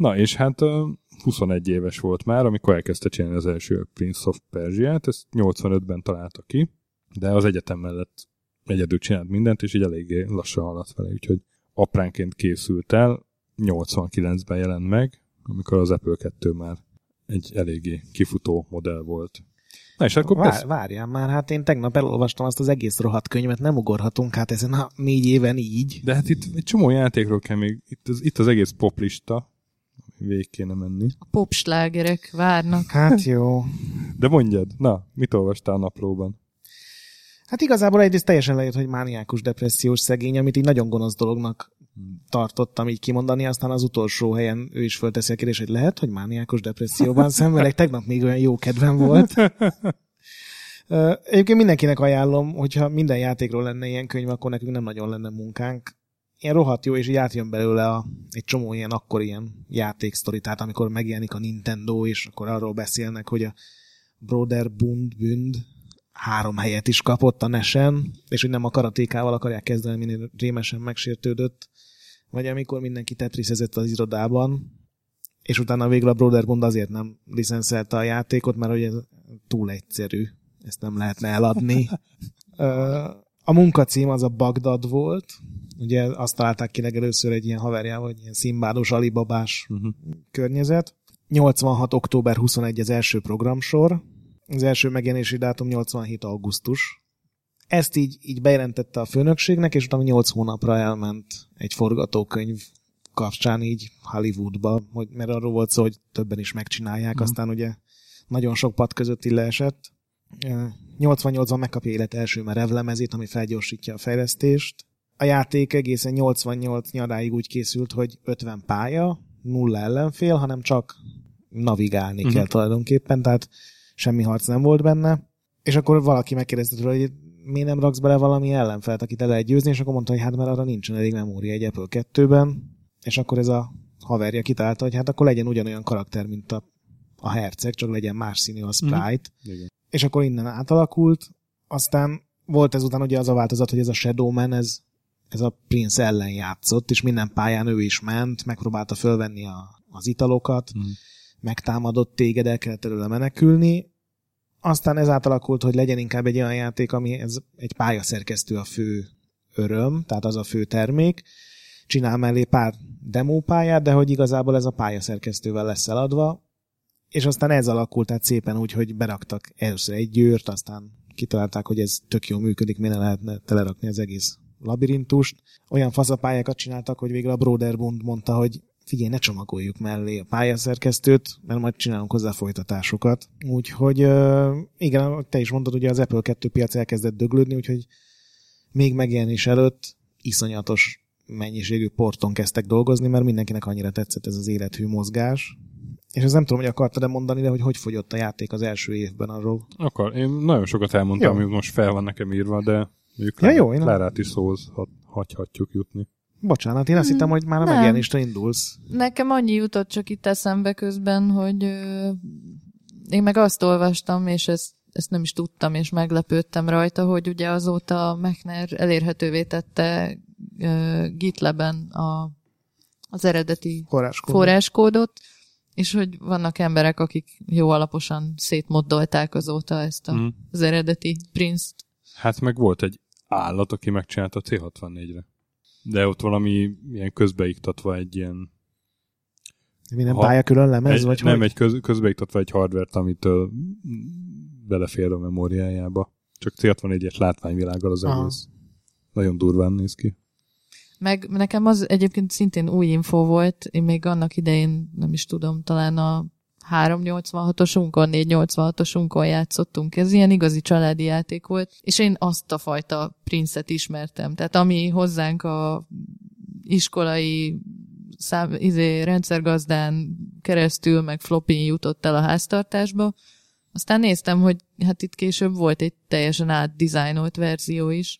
Na, és hát uh, 21 éves volt már, amikor elkezdte csinálni az első Prince of Persia-t, ezt 85-ben találta ki, de az egyetem mellett egyedül csinált mindent, és így eléggé lassan haladt vele, úgyhogy apránként készült el, 89-ben jelent meg, amikor az Apple 2 már egy eléggé kifutó modell volt. Na és akkor Vár, várjál már, hát én tegnap elolvastam azt az egész rohadt könyvet, nem ugorhatunk hát ezen a négy éven így. de hát itt egy csomó játékról kell még, itt az, itt az egész poplista, végig kéne menni. A popslágerek várnak. Hát jó. De mondjad, na, mit olvastál a naplóban? Hát igazából egyrészt teljesen lejött, hogy mániákus depressziós szegény, amit így nagyon gonosz dolognak tartottam így kimondani, aztán az utolsó helyen ő is fölteszi a kérdést, hogy lehet, hogy mániákos depresszióban szenvedek, tegnap még olyan jó kedvem volt. Egyébként mindenkinek ajánlom, hogyha minden játékról lenne ilyen könyv, akkor nekünk nem nagyon lenne munkánk. Ilyen rohadt jó, és így átjön belőle a, egy csomó ilyen akkor ilyen játéksztori, tehát amikor megjelenik a Nintendo, és akkor arról beszélnek, hogy a Brother Bund Bund három helyet is kapott a Nesen, és hogy nem a karatékával akarják kezdeni, minél rémesen megsértődött, vagy amikor mindenki tetrisezett az irodában, és utána végül a Brother Bund azért nem licenszelte a játékot, mert hogy ez túl egyszerű, ezt nem lehetne eladni. A munkacím az a Bagdad volt, ugye azt találták ki legelőször egy ilyen haverjával, hogy ilyen szimbádos, alibabás Uh-huh. környezet. 86. október 21 az első programsor, az első megjelenési dátum 87. augusztus. Ezt így, így bejelentette a főnökségnek, és utána 8 hónapra elment egy forgatókönyv kapcsán így Hollywoodba, hogy, mert arról volt szó, hogy többen is megcsinálják, Mhm. aztán ugye nagyon sok pad között leesett. Ö, 88-ban megkapja élet első merevlemezét, ami felgyorsítja a fejlesztést. A játék egészen 88 nyaráig úgy készült, hogy 50 pálya, nulla ellenfél, hanem csak navigálni Mhm. uh-huh. kell tulajdonképpen, tehát semmi harc nem volt benne. És akkor valaki megkérdezte tőle, hogy miért nem raksz bele valami ellenfelt, akit le lehet győzni, és akkor mondta, hogy hát mert arra nincsen elég memória egy Apple 2-ben, és akkor ez a haverja kitalálta, hogy hát akkor legyen ugyanolyan karakter, mint a, a herceg, csak legyen más színű a sprite, uh-huh. Igen. és akkor innen átalakult, aztán volt ezután ugye az a változat, hogy ez a Shadowman, ez, ez a Prince ellen játszott, és minden pályán ő is ment, megpróbálta fölvenni a, az italokat, Mhm. megtámadott téged, el kellett előle menekülni, aztán ez átalakult, hogy legyen inkább egy olyan játék, ami ez egy pályaszerkesztő a fő öröm, tehát az a fő termék, csinál mellé pár demópályát, de hogy igazából ez a pályaszerkesztővel lesz eladva, és aztán ez alakult tehát szépen úgy, hogy beraktak először egy győrt, aztán kitalálták, hogy ez tök jól működik, miért ne lehetne telerakni az egész labirintust. Olyan faszapályákat csináltak, hogy végül a Broderbund mondta, hogy figyelj, ne csomagoljuk mellé a pályaszerkesztőt, mert majd csinálunk hozzá folytatásokat. Úgyhogy igen, te is mondtad, ugye az Apple 2 piac elkezdett döglődni, úgyhogy még megjelenés előtt iszonyatos mennyiségű porton kezdtek dolgozni, mert mindenkinek annyira tetszett ez az élethű mozgás. És ez nem tudom, hogy akartad-e mondani, de hogy hogy fogyott a játék az első évben arról. Akar, én nagyon sokat elmondtam, Jó. ami most fel van nekem írva, de mondjuk Ja, jó, én Klárát is szóhoz ha- hagyhatjuk jutni. Bocsánat, én azt hittem, hogy már a Nem. megjelenésre indulsz. Nekem annyi jutott csak itt eszembe közben, hogy ö, én meg azt olvastam, és ezt, ezt nem is tudtam, és meglepődtem rajta, hogy ugye azóta Mechner elérhetővé tette ö, GitLab-en a, az eredeti Forráskód. forráskódot, és hogy vannak emberek, akik jó alaposan szétmoddolták azóta ezt a, Mhm. az eredeti Prince-t. Hát meg volt egy állat, aki megcsinálta a C64-re. De ott valami ilyen közbeiktatva egy ilyen... Minden Ha- pálya külön lemez, egy, vagy nem, hogy? egy köz, közbeiktatva egy hardvert, amitől belefér a memóriájába. Csak C64-es látványvilággal az Aha. egész. Nagyon durván néz ki. Meg nekem az egyébként szintén új info volt, én még annak idején nem is tudom, talán a 386-osunkon, 486-osunkon játszottunk. Ez ilyen igazi családi játék volt, és én azt a fajta princet ismertem. Tehát ami hozzánk a iskolai szám, izé, rendszergazdán keresztül, meg flopin jutott el a háztartásba, aztán néztem, hogy hát itt később volt egy teljesen átdizájnolt verzió is,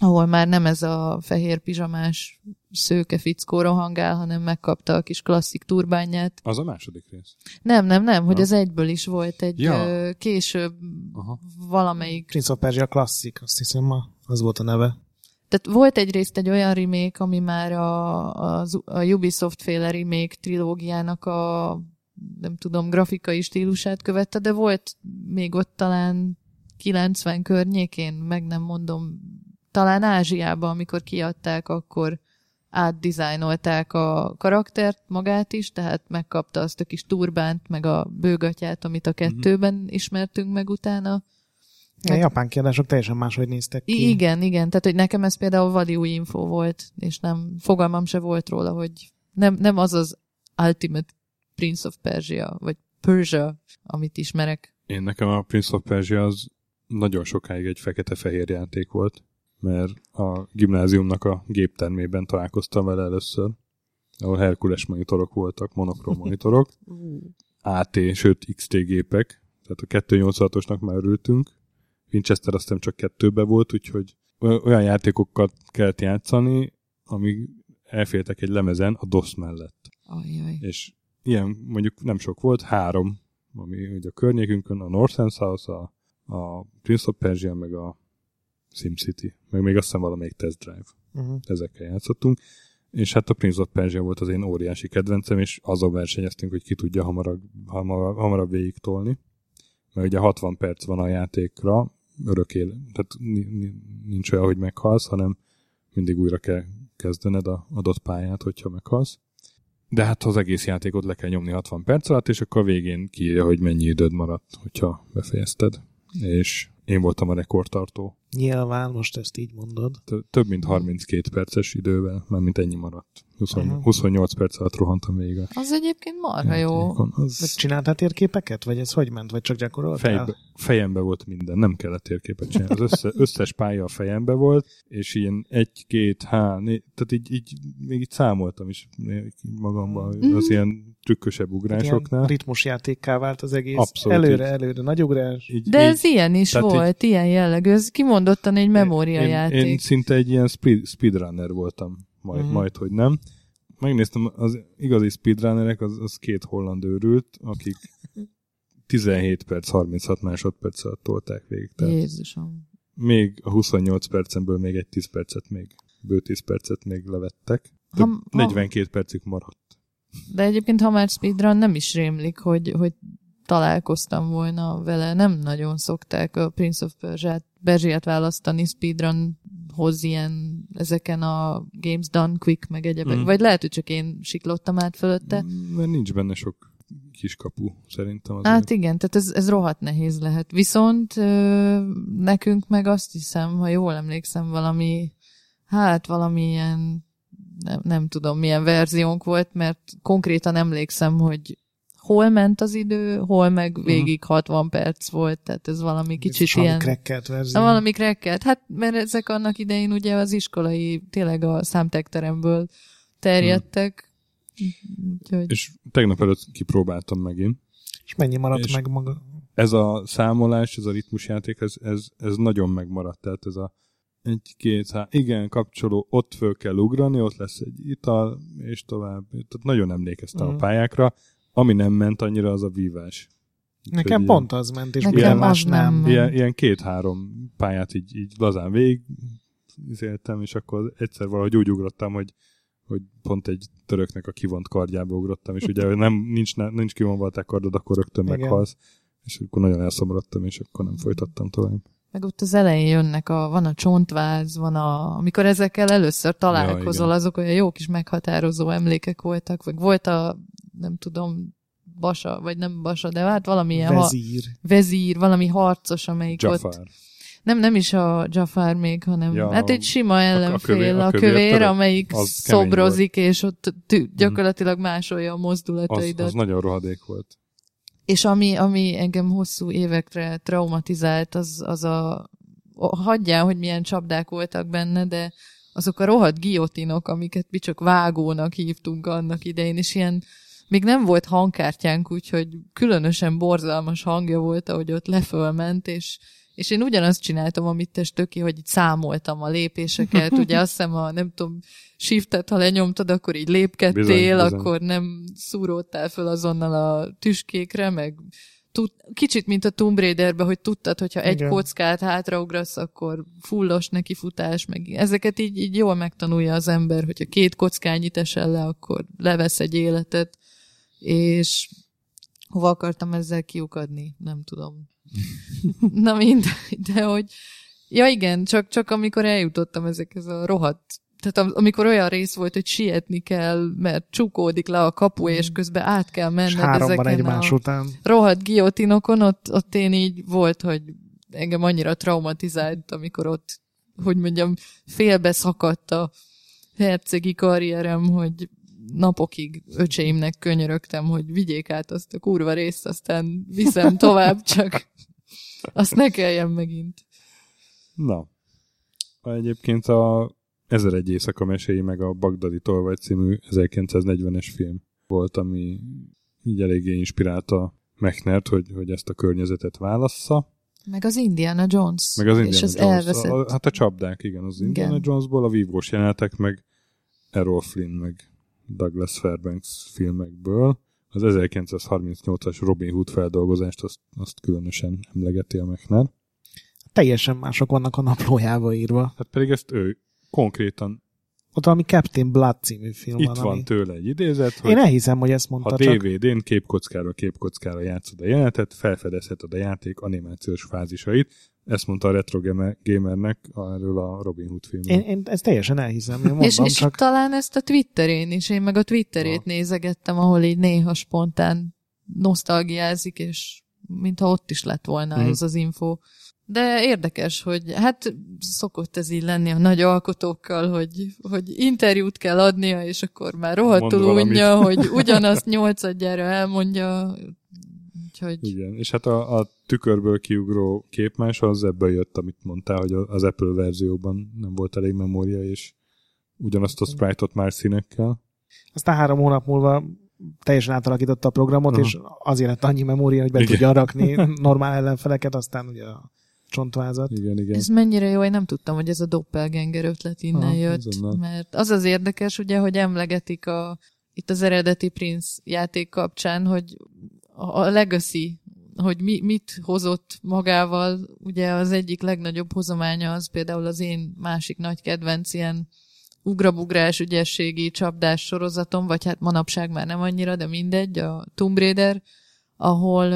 ahol már nem ez a fehér pizsamás szőke fickó rohangál, hanem megkapta a kis klasszik turbányát. Az a második rész. Nem, nem, nem, hogy Na. az egyből is volt egy Ja. később Aha. valamelyik. Prince of Persia Classic, azt hiszem ma, az volt a neve. Tehát volt egyrészt egy olyan remake, ami már a, a, a Ubisoft féle remake trilógiának a nem tudom, grafikai stílusát követte, de volt még ott talán 90 környékén, meg nem mondom, talán Ázsiában, amikor kiadták, akkor átdizájnolták a karaktert magát is, tehát megkapta azt a kis turbánt, meg a bőgatját, amit a kettőben ismertünk meg utána. A japán kiadások teljesen máshogy néztek ki. Igen, igen, tehát hogy nekem ez például vadi új info volt, és nem, fogalmam se volt róla, hogy nem, nem az az Ultimate Prince of Persia, vagy Persia, amit ismerek. Én nekem a Prince of Persia az nagyon sokáig egy fekete-fehér játék volt, mert a gimnáziumnak a géptermében találkoztam vele először, ahol Herkules monitorok voltak, monokrom monitorok, AT, sőt XT gépek, tehát a 286-osnak már örültünk, Winchester aztán csak kettőbe volt, úgyhogy olyan játékokat kellett játszani, amíg elféltek egy lemezen a DOS mellett. Ajjaj. És ilyen mondjuk nem sok volt, három, ami ugye a környékünkön, a North and South, a, a Prince of Persia, meg a SimCity, meg még azt hiszem valamelyik Test Drive. Uh-huh. Ezekkel játszottunk. És hát a Prince of Persia volt az én óriási kedvencem, és azon versenyeztünk, hogy ki tudja hamarabb, hamarabb, hamarabb végig tolni. Mert ugye 60 perc van a játékra, örök él, tehát nincs olyan, hogy meghalsz, hanem mindig újra kell kezdened a adott pályát, hogyha meghalsz. De hát az egész játékot le kell nyomni 60 perc alatt, és akkor a végén kiírja, hogy mennyi időd maradt, hogyha befejezted. És én voltam a rekordtartó. Nyilván, most ezt így mondod. Több mint 32 perces idővel, mert mint ennyi maradt. 20, uh-huh. 28 perc alatt rohantam végig. Az egyébként marha jó. Az... Csináltál térképeket? Vagy ez hogy ment? Vagy csak gyakoroltál? Fejbe, fejembe volt minden, nem kellett térképet csinálni. Az össze, összes pálya a fejembe volt, és ilyen egy, két, há, né, tehát így, így még így számoltam is magamban mm. az ilyen trükkösebb ugrásoknál. Ilyen ritmusjátékká vált az egész. Abszolút. Előre, így. előre, nagy ugrás. Így, De ez így, ilyen is volt, így, ilyen jellegű. Ez kimondottan egy memóriajáték. Én, én szinte egy ilyen speed, speedrunner voltam majd, uh-huh. majd hogy nem. Megnéztem, az igazi speedrunnerek, az, az két holland őrült, akik 17 perc, 36 másodperc alatt tolták végig. Tehát Jézusom. Még a 28 percemből még egy 10 percet még, bő 10 percet még levettek. Ha, 42 ha... percig maradt. De egyébként, ha már speedrun, nem is rémlik, hogy, hogy találkoztam volna vele. Nem nagyon szokták a Prince of Persia-t választani speedrun hoz ilyen ezeken a Games Done Quick, meg egyebek. Mm. Vagy lehet, hogy csak én siklottam át fölötte. Mert nincs benne sok kiskapu, szerintem. Azért. Hát igen, tehát ez, ez rohadt nehéz lehet. Viszont ö, nekünk meg azt hiszem, ha jól emlékszem, valami, hát valamilyen nem, nem tudom milyen verziónk volt, mert konkrétan emlékszem, hogy hol ment az idő, hol meg mhm. végig uh-huh. 60 perc volt, tehát ez valami kicsit ez ilyen... krekkelt verzió. Valami krekkelt. Hát, mert ezek annak idején ugye az iskolai, tényleg a számtekteremből terjedtek. Uh-huh. Úgyhogy... És tegnap előtt kipróbáltam megint. És mennyi maradt és meg maga? Ez a számolás, ez a ritmusjáték, ez, ez, ez nagyon megmaradt, tehát ez a egy, két, há, igen, kapcsoló, ott föl kell ugrani, ott lesz egy ital, és tovább. Tehát nagyon emlékeztem uh-huh. a mhm. pályákra. Ami nem ment annyira, az a vívás. Nekem Úgy, pont az ment, és Nekem más nem. nem. Ilyen, ilyen két-három pályát így, így lazán végig éltem, és akkor egyszer valahogy úgy ugrottam, hogy, hogy pont egy töröknek a kivont kardjába ugrottam, és ugye nem, nincs, nincs kivonva a kardod, akkor rögtön Igen. meghalsz, és akkor nagyon elszomorodtam, és akkor nem folytattam tovább. Meg ott az elején jönnek a, van a csontváz, van a, amikor ezekkel először találkozol, ja, azok olyan jó kis meghatározó emlékek voltak, vagy volt a nem tudom, Basa, vagy nem Basa, de hát valamilyen... Vezír. Ha, vezír, valami harcos, amelyik Jafar. ott... Nem, nem is a Jafar még, hanem ja, hát egy sima ellenfél, a, kövér, a kövér, a kövér amelyik szobrozik, és ott tű, gyakorlatilag másolja a mozdulataidat. Az, az nagyon rohadék volt. És ami, ami engem hosszú évekre traumatizált, az, az a, hagyjál, hogy milyen csapdák voltak benne, de azok a rohadt giotinok, amiket mi csak vágónak hívtunk annak idején, és ilyen még nem volt hangkártyánk, úgyhogy különösen borzalmas hangja volt, ahogy ott lefölment, és, és én ugyanazt csináltam, amit te stöki, hogy itt számoltam a lépéseket, ugye azt hiszem a, nem tudom, shiftet, ha lenyomtad, akkor így lépkedtél, bizony, bizony. akkor nem szúródtál föl azonnal a tüskékre, meg tud, kicsit, mint a Tomb Raiderbe, hogy tudtad, hogyha egy Igen. kockát hátraugrasz, akkor fullos neki futás, meg ezeket így, így jól megtanulja az ember, hogyha két kockányit esel le, akkor levesz egy életet és hova akartam ezzel kiukadni, nem tudom. Na mindegy, de hogy ja igen, csak, csak amikor eljutottam ezekhez a rohadt tehát amikor olyan rész volt, hogy sietni kell, mert csukódik le a kapu, és mm. közben át kell menned ezeken egymás a után. rohadt giotinokon, ott, ott én így volt, hogy engem annyira traumatizált, amikor ott, hogy mondjam, félbe szakadt a hercegi karrierem, hogy napokig öcseimnek könyörögtem, hogy vigyék át azt a kurva részt, aztán viszem tovább, csak azt ne kelljen megint. Na. Egyébként a 1001 éjszaka meséi meg a Bagdadi Tolvaj című 1940-es film volt, ami így eléggé inspirálta Mechnert, hogy, hogy ezt a környezetet válassza. Meg az Indiana Jones. Meg az Indiana és az Jones. elveszett. A, hát a csapdák, igen, az Igen. Indiana Jonesból, a vívós jelenetek, meg Errol Flynn, meg Douglas Fairbanks filmekből. Az 1938-as Robin Hood feldolgozást azt, azt különösen emlegeti a Mechner. Teljesen mások vannak a naplójába írva. Hát pedig ezt ő konkrétan Ott valami Captain Blood című film itt van. van ami... tőle egy idézet, hogy Én elhiszem, hogy ezt ha mondta, csak DVD-n képkockára képkockára játszod a jelenetet, felfedezheted a játék animációs fázisait. Ezt mondta a Retro Gamer- Gamernek erről a Robin Hood filmről. én, én ezt teljesen elhiszem. Én mondom, és, és csak talán ezt a Twitterén is, én meg a Twitterét Ha. nézegettem, ahol így néha spontán nosztalgiázik, és mintha ott is lett volna Mhm. ez az info. De érdekes, hogy hát szokott ez így lenni a nagy alkotókkal, hogy, hogy interjút kell adnia, és akkor már rohadtul unja, hogy ugyanazt nyolcadjára elmondja, úgyhogy Igen, és hát a, a tükörből kiugró képmás az ebből jött, amit mondtál, hogy az Apple verzióban nem volt elég memória, és ugyanazt a sprite-ot már színekkel. aztán három hónap múlva teljesen átalakította a programot, Aha. és azért lett annyi memória, hogy be Igen. tudja rakni normál ellenfeleket, aztán ugye a csontvázat. Igen, igen. Ez mennyire jó, én nem tudtam, hogy ez a doppelganger ötlet innen Aha, jött, azonnal. mert az az érdekes, ugye, hogy emlegetik a, itt az eredeti Prince játék kapcsán, hogy a, a Legacy, hogy mi, mit hozott magával, ugye az egyik legnagyobb hozománya az például az én másik nagy kedvenc ilyen ugrabugrás, ügyességi, csapdás sorozatom, vagy hát manapság már nem annyira, de mindegy, a Tomb Raider, ahol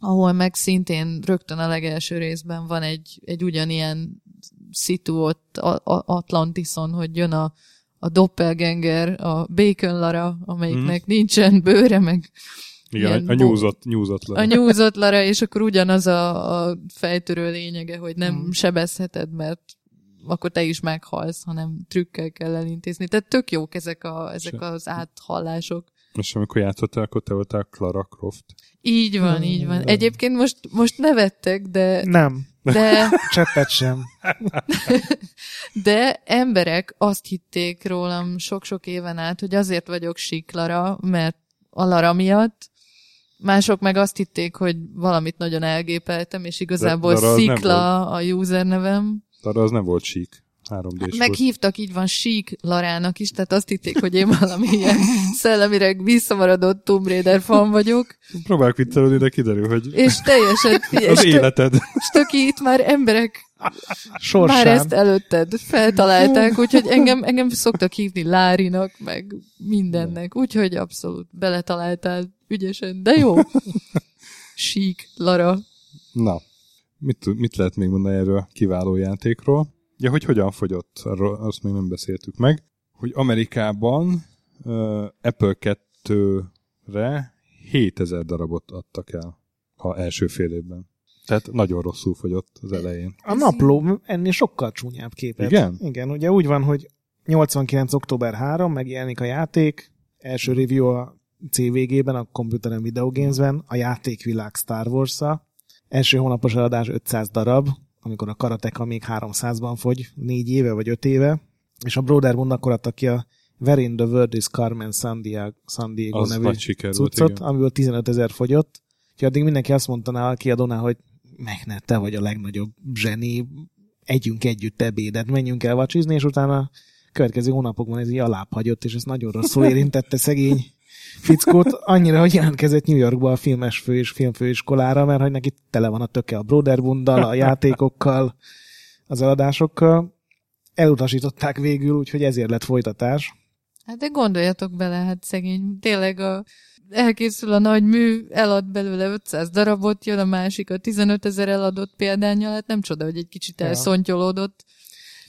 ahol meg szintén rögtön a legelső részben van egy, egy ugyanilyen szitu ott Atlantiszon, hogy jön a, a doppelganger, a Bacon Lara, amelyiknek Mhm. nincsen bőre, meg igen, ilyen a, nyúzott, nyúzott le. a nyúzott Lara, és akkor ugyanaz a, a fejtörő lényege, hogy nem Mhm. sebezheted, mert akkor te is meghalsz, hanem trükkel kell elintézni. Tehát tök jók ezek, a, ezek Se- az áthallások. És amikor játszottál, akkor te voltál Clara Croft. Így van, így van. Egyébként most, most nevettek, de, Nem, de cseppet sem. De emberek azt hitték rólam sok-sok éven át, hogy azért vagyok siklara, mert a Lara miatt, mások meg azt hitték, hogy valamit nagyon elgépeltem, és igazából az nem Szikla a user nevem. Arra az nem volt sík. 3D-s volt. Meghívtak így van sík Larának is, tehát azt hitték, hogy én valami ilyen szellemileg visszamaradott Tomb Raider fan vagyok, Próbálok viccelődni, de kiderül, hogy és teljesen, az életed. és tök itt már emberek Sorsán. Már ezt előtted feltalálták, úgyhogy engem, engem szoktak hívni Lárinak, meg mindennek, úgyhogy abszolút beletaláltál ügyesen, de jó. Sík, Lara. Na, mit, mit lehet még mondani erről a kiváló játékról? Ja, hogy hogyan fogyott, arról azt még nem beszéltük meg. Hogy Amerikában uh, Apple 2-re 7000 darabot adtak el a első fél évben. Tehát nagyon rosszul fogyott az elején. A napló ennél sokkal csúnyább képet. Igen? Igen, ugye úgy van, hogy 89. október 3 megjelenik a játék, első review a CVG-ben, a Computer and Video Games-ben, a játékvilág Star Wars-a. Első hónapos eladás 500 darab, amikor a Karateka még 300-ban fogy, 4 éve vagy 5 éve, és a Broderbund akkor adta ki a Wherein the World is Carmen San Diego, San Diego Az nevű nagy siker volt, cuccot, igen. amiből 15 ezer fogyott. Úgyhogy addig mindenki azt mondta nála a kiadónál, hogy meg te vagy a legnagyobb zseni, együnk együtt ebédet, menjünk el vacsizni, és utána a következő hónapokban ez így alább hagyott, és ez nagyon rosszul érintette szegény fickót, annyira, hogy jelentkezett New Yorkba a filmes fő és filmfőiskolára, mert hogy neki tele van a töke a Broderbunddal, a játékokkal, az eladásokkal. Elutasították végül, úgyhogy ezért lett folytatás. Hát de gondoljatok bele, hát szegény, tényleg a, elkészül a nagy mű, elad belőle 500 darabot, jön a másik a 15 ezer eladott példányal, hát nem csoda, hogy egy kicsit elszontyolódott.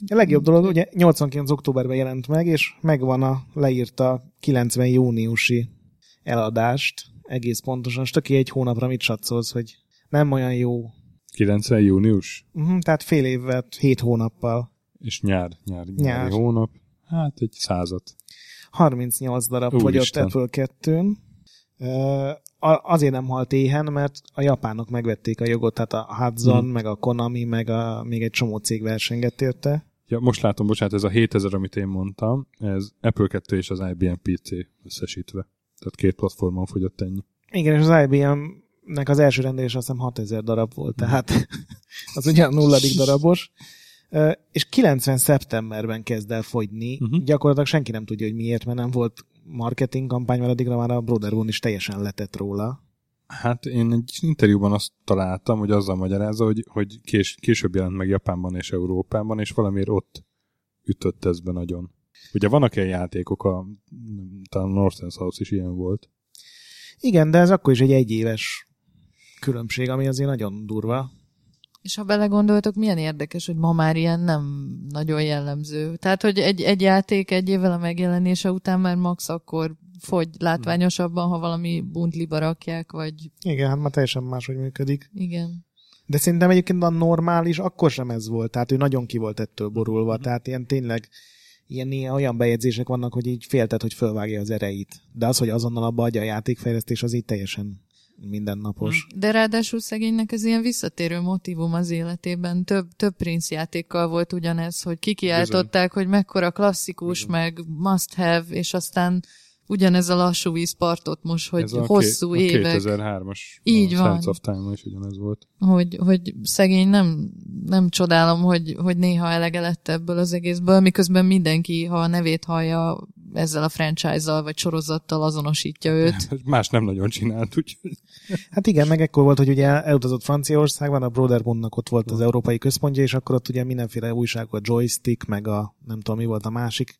A legjobb dolog, ugye 89. októberben jelent meg, és megvan a leírta 90 júniusi eladást, egész pontosan. És töké egy hónapra mit satszolsz, hogy nem olyan jó. 90 június Uh-huh, tehát fél évet, 7 hónappal. és nyár, nyár, nyári Nyár. hónap. Hát egy százat. 38 darab Úristen. fogyott Apple 2-n. Uh, a, azért nem halt éhen, mert a japánok megvették a jogot, tehát a Hudson, Hmm. meg a Konami, meg a, még egy csomó cég versengett érte. Ja, most látom, bocsánat, ez a 7000, amit én mondtam, ez Apple 2 és az IBM PC összesítve. Tehát két platformon fogyott ennyi. Igen, és az IBM-nek az első rendelés azt hiszem 6000 darab volt, tehát az ugye a nulladik darabos. És 90 szeptemberben kezd el fogyni. Mhm. Uh-huh. Gyakorlatilag senki nem tudja, hogy miért, mert nem volt marketing kampány, mert addigra már a Brotherhood is teljesen letett róla. Hát én egy interjúban azt találtam, hogy azzal magyarázza, hogy, hogy kés, később jelent meg Japánban és Európában, és valamiért ott ütött ez be nagyon. Ugye vannak ilyen játékok, a, talán North and South is ilyen volt. Igen, de ez akkor is egy egyéves különbség, ami azért nagyon durva. És ha belegondoltok, milyen érdekes, hogy ma már ilyen nem nagyon jellemző. Tehát, hogy egy, egy játék egy évvel a megjelenése után már max akkor fogy látványosabban, ha valami buntliba rakják, vagy Igen, hát már teljesen máshogy működik. igen. De szerintem egyébként a normális akkor sem ez volt, tehát ő nagyon ki volt ettől borulva, tehát ilyen tényleg ilyen, ilyen olyan bejegyzések vannak, hogy így félted, hogy fölvágja az ereit. De az, hogy azonnal abba adja a játékfejlesztés, az így teljesen mindennapos. De ráadásul szegénynek ez ilyen visszatérő motivum az életében. Több, több Prince játékkal volt ugyanez, hogy kikiáltották, hogy mekkora klasszikus, Bizony. meg must have, és aztán ugyanez a lassú vízpartot most, hogy ez a hosszú ké, évek. A 2003-as Így a van. Sense of Time is ugyanez volt. hogy, hogy szegény nem, nem csodálom, hogy, hogy néha elege lett ebből az egészből, miközben mindenki, ha a nevét hallja, ezzel a franchise-zal vagy sorozattal azonosítja őt. Más nem nagyon csinált, úgyhogy Hát igen, meg ekkor volt, hogy ugye elutazott Franciaországban, a Brotherhoodnak ott volt az európai központja, és akkor ott ugye mindenféle újságok, a joystick, meg a nem tudom mi volt a másik,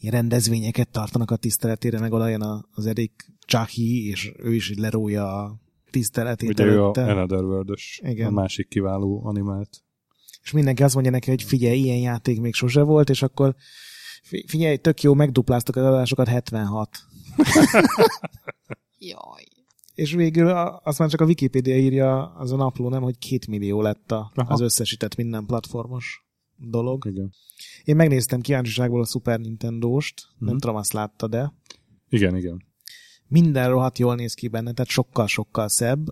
ilyen rendezvényeket tartanak a tiszteletére, meg oda jön az Erik Csahi, és ő is így lerója a tiszteletét ugye ő a előtte. Another world Igen. a másik kiváló animált. és mindenki azt mondja neki, hogy figyelj, ilyen játék még sose volt, és akkor fi- figyelj, tök jó, megdupláztak az adásokat 76. Jaj. És végül azt már csak a Wikipedia írja az a napló, nem, hogy két millió lett a, az összesített minden platformos dolog. Igen. Én megnéztem kíváncsiságból a Super Nintendo-st, nem Mhm. tudom, azt látta, de Igen, igen. minden rohadt jól néz ki benne, tehát sokkal-sokkal szebb.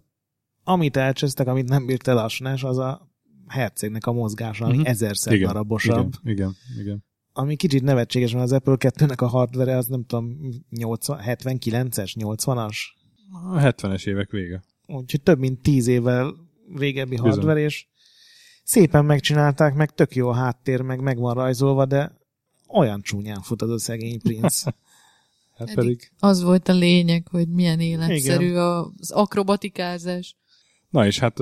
Amit elcsesztek, amit nem bírt el a SNES, az a hercegnek a mozgása, ami Mhm. ezerszer igen, darabosabb. Igen, igen, igen. ami kicsit nevetséges, mert az Apple 2-nek a hardware az nem tudom, 80, 79-es, 80-as, A 70-es évek vége. úgyhogy több mint 10 évvel régebbi hardware, és szépen megcsinálták, meg tök jó a háttér, meg meg van rajzolva, de olyan csúnyán fut az a szegény princ. Hát pedig, Az volt a lényeg, hogy milyen életszerű az akrobatikázás. na és hát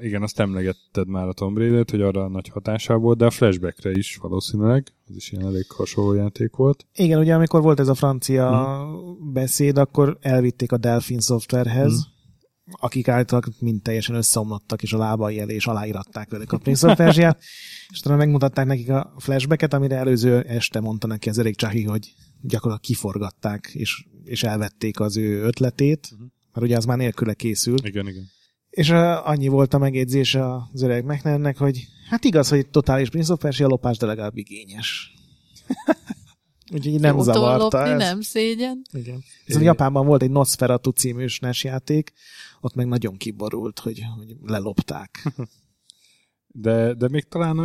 igen, azt emlegetted már a Tomb Raider-t, hogy arra nagy hatással volt, de a flashbackre is valószínűleg, az is ilyen elég hasonló játék volt. Igen, ugye amikor volt ez a francia Mhm. beszéd, akkor elvitték a Delphin Softwarehez, akik általában mind teljesen összeomlottak, és a lábai elé, és aláíratták velük a Prince of Persia-t, és utána megmutatták nekik a flashbacket, amire előző este mondta neki az Erik Csahi, hogy gyakorlatilag kiforgatták, és, és elvették az ő ötletét, mert ugye az már nélküle készült. Igen, igen. És uh, annyi volt a megjegyzése az öreg McNairnek, hogy hát igaz, hogy totális Prince of Persia lopás, de legalább igényes. Úgyhogy nem Jótól zavarta lopni ez. nem szégyen. Igen. Viszont Japánban volt egy Nosferatu című SNES játék, ott meg nagyon kiborult, hogy, hogy lelopták. De, de még talán, a,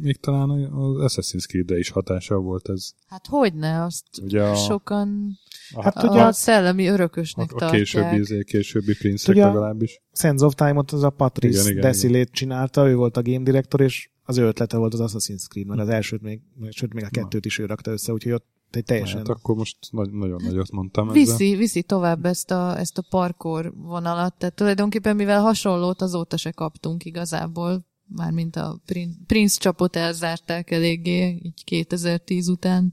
még talán az Assassin's Creed-re is hatással volt ez. Hát hogyne, azt Ugye a, sokan a, Hát a, ugye- a szellemi örökösnek a, a tartják. későbbi, izé- későbbi princek Ugye a- legalábbis. Sense of Time-ot az a Patrice Igen, igen, Desilét csinálta, ő volt a game director, és az ő ötlete volt az Assassin's Creed, mert az elsőt még, sőt még a kettőt is ő rakta össze, úgyhogy ott egy teljesen... Hát akkor most nagy, nagyon nagyot mondtam ezzel. Viszi, viszi tovább ezt a, ezt a parkour vonalat, tehát tulajdonképpen mivel hasonlót azóta se kaptunk igazából, mármint a Prin- Prince csapot elzárták eléggé, így 2010 után.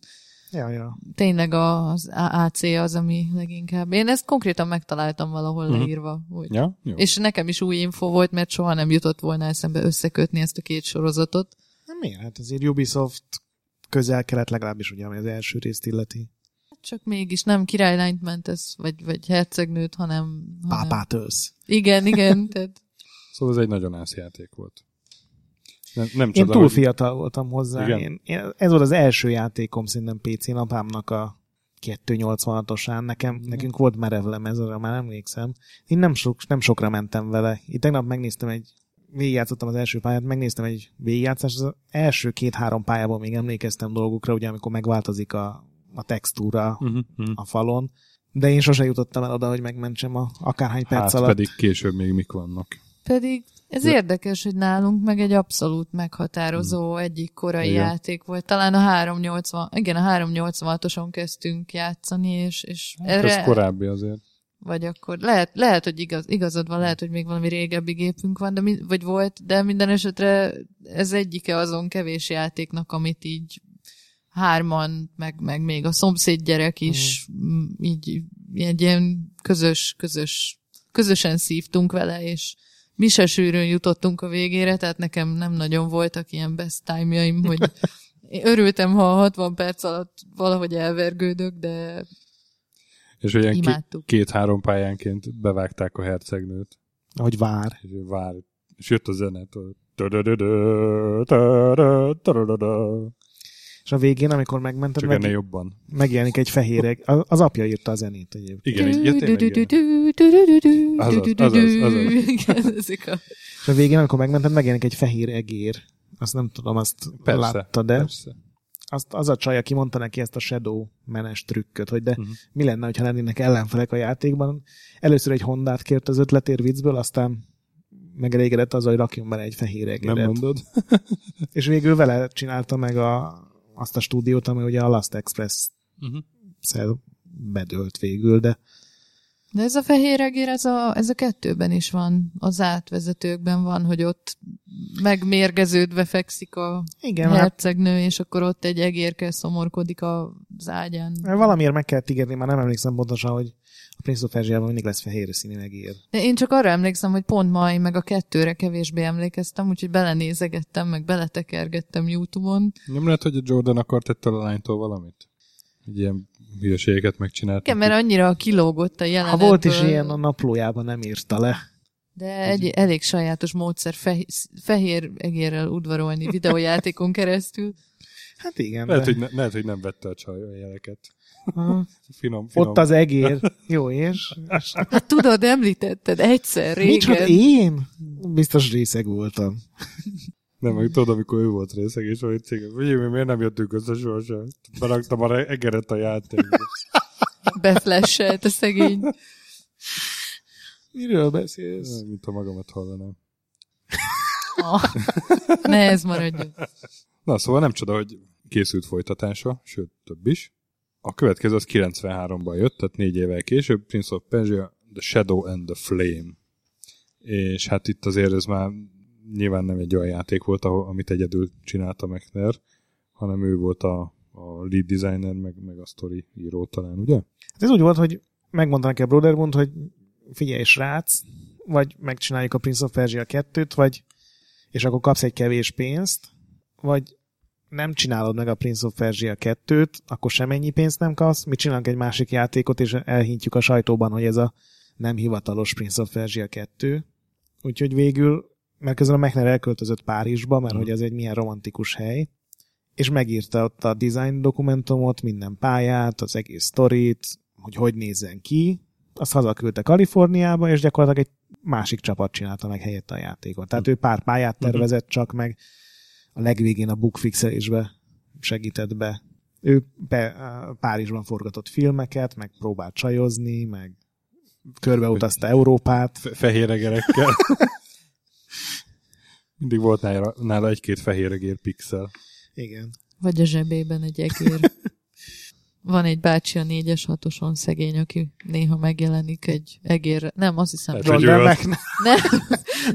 Ja, ja. Tényleg az AC az, ami leginkább. Én ezt konkrétan megtaláltam valahol Mhm. leírva. Hogy... Ja? Jó. És nekem is új info volt, mert soha nem jutott volna eszembe összekötni ezt a két sorozatot. Nem miért? Hát azért Ubisoft közel-kelet legalábbis ugye, ami az első részt illeti. Csak mégis nem királylányt ment ez, vagy, vagy hercegnőt, hanem... hanem... Pápát ősz. Igen, igen. Tehát Szóval ez egy nagyon ász játék volt. Nem, nem Én csoda, túl hogy- fiatal voltam hozzá. Igen? Én, én, ez volt az első játékom szerintem PC napámnak a 286-osán, nekem, nekünk volt merev lemez, arra már emlékszem. Én nem, sok, nem sokra mentem vele. Itt tegnap megnéztem egy, végigjátszottam az első pályát, megnéztem egy végigjátszást, az első két-három pályából még emlékeztem dolgokra, ugye amikor megváltozik a, a textúra Uh-huh, uh-huh. a falon, de én sose jutottam el oda, hogy megmentsem a akárhány perc Hát alatt. pedig később még mik vannak. Pedig ez De- érdekes, hogy nálunk meg egy abszolút meghatározó egyik korai Igen. játék volt. Talán a 380, igen, a 386-oson kezdtünk játszani, és, és Hát ez erre, korábbi azért. vagy akkor lehet, lehet, hogy igaz, igazad van, lehet, hogy még valami régebbi gépünk van, de mi, vagy volt, de minden esetre ez egyike azon kevés játéknak, amit így hárman, meg, meg még a szomszéd gyerek is mm. így egy ilyen közös, közös, közösen szívtunk vele, és mi se sűrűn jutottunk a végére, tehát nekem nem nagyon voltak ilyen best time-jaim, hogy én örültem, ha a 60 perc alatt valahogy elvergődök, de És olyan ki- imádtuk. két-három pályánként bevágták a hercegnőt. Ahogy vár. És vár. És jött a zene. tudod. Tadadada, tada, tadadada. És a végén, amikor megmented, Csak meg, ennél jobban. megjelenik egy fehér, eg- az, apja írta a zenét egyébként. Igen, így, ja, tényleg, igen. Azaz, azaz, azaz. Igen, ezek a... És a végén, amikor megmented, megjelenik egy fehér egér. Azt nem tudom, azt Persze, látta, de persze. azt, az a csaj, aki mondta neki ezt a Shadow menes trükköt, hogy de uh-huh. mi lenne, ha lennének ellenfelek a játékban. Először egy Hondát kért az ötletér viccből, aztán megelégedett az, hogy rakjon bele egy fehér Nem egeret. mondod? És végül vele csinálta meg a, azt a stúdiót, ami ugye a Last Express Uh-huh. szel bedőlt végül, de De ez a fehér egér, ez a, ez a kettőben is van, az átvezetőkben van, hogy ott megmérgeződve fekszik a igen, hát hercegnő, és akkor ott egy egérke szomorkodik az ágyán. valamiért meg kellett ígérni, már nem emlékszem pontosan, hogy a Prince of Persia-ban mindig lesz fehér színű. De én csak arra emlékszem, hogy pont ma én meg a kettőre kevésbé emlékeztem, úgyhogy belenézegettem, meg beletekergettem YouTube-on. Nem lehet, hogy a Jordan akart ettől a lánytól valamit? Egy ilyen hülyeségeket megcsinált. Igen, mert annyira kilógott a Ha jelenetből. volt is ilyen, a naplójában nem írta le. De egy elég sajátos módszer fehér, fehér egérrel udvarolni videójátékon keresztül. Hát igen. Lehet, de... hogy, ne, lehet, hogy nem vette a csaj a jeleket. Finom, finom. Ott az egér. Jó, és? Hát tudod, említetted egyszer régen. Micsoda, én? Biztos részeg voltam. Nem, meg tudod, amikor ő volt részeg, és hogy cégek, hogy mi miért nem jöttünk össze sohasem? Beraktam a re- egeret a játékba. Beflesselt a szegény. Miről beszélsz? Mint ha magamat hallanám. Ah, ne ez maradjon. Na, szóval nem csoda, hogy készült folytatása, sőt, több is. A következő az 93-ban jött, tehát négy évvel később, Prince of Persia, The Shadow and the Flame. És hát itt azért ez már nyilván nem egy olyan játék volt, ahol, amit egyedül csinálta Mechner, hanem ő volt a, a lead designer, meg, meg a story író talán, ugye? Hát ez úgy volt, hogy megmondta neki a Brotherbund, hogy figyelj, srác, vagy megcsináljuk a Prince of Persia 2-t, vagy és akkor kapsz egy kevés pénzt, vagy nem csinálod meg a Prince of Persia 2-t, akkor semennyi pénzt nem kapsz, mi csinálunk egy másik játékot, és elhintjük a sajtóban, hogy ez a nem hivatalos Prince of Persia 2. Úgyhogy végül, mert közben a Mechner elköltözött Párizsba, mert Mhm. hogy ez egy milyen romantikus hely, és megírta ott a design dokumentumot, minden pályát, az egész sztorit, hogy hogy nézzen ki, azt hazaküldte Kaliforniába, és gyakorlatilag egy másik csapat csinálta meg helyette a játékot. Tehát ő pár pályát tervezett csak meg, a legvégén a bookfixelésbe segített be. Ő be, Párizsban forgatott filmeket, meg próbált csajozni, meg körbeutazta Európát. Fe- fehér egerekkel. Mindig volt nála, nála egy-két fehér egér pixel. Igen. Vagy a zsebében egy egér. Van egy bácsi a négyes hatoson szegény, aki néha megjelenik egy egér. Nem, azt hiszem. Mechner. Nem,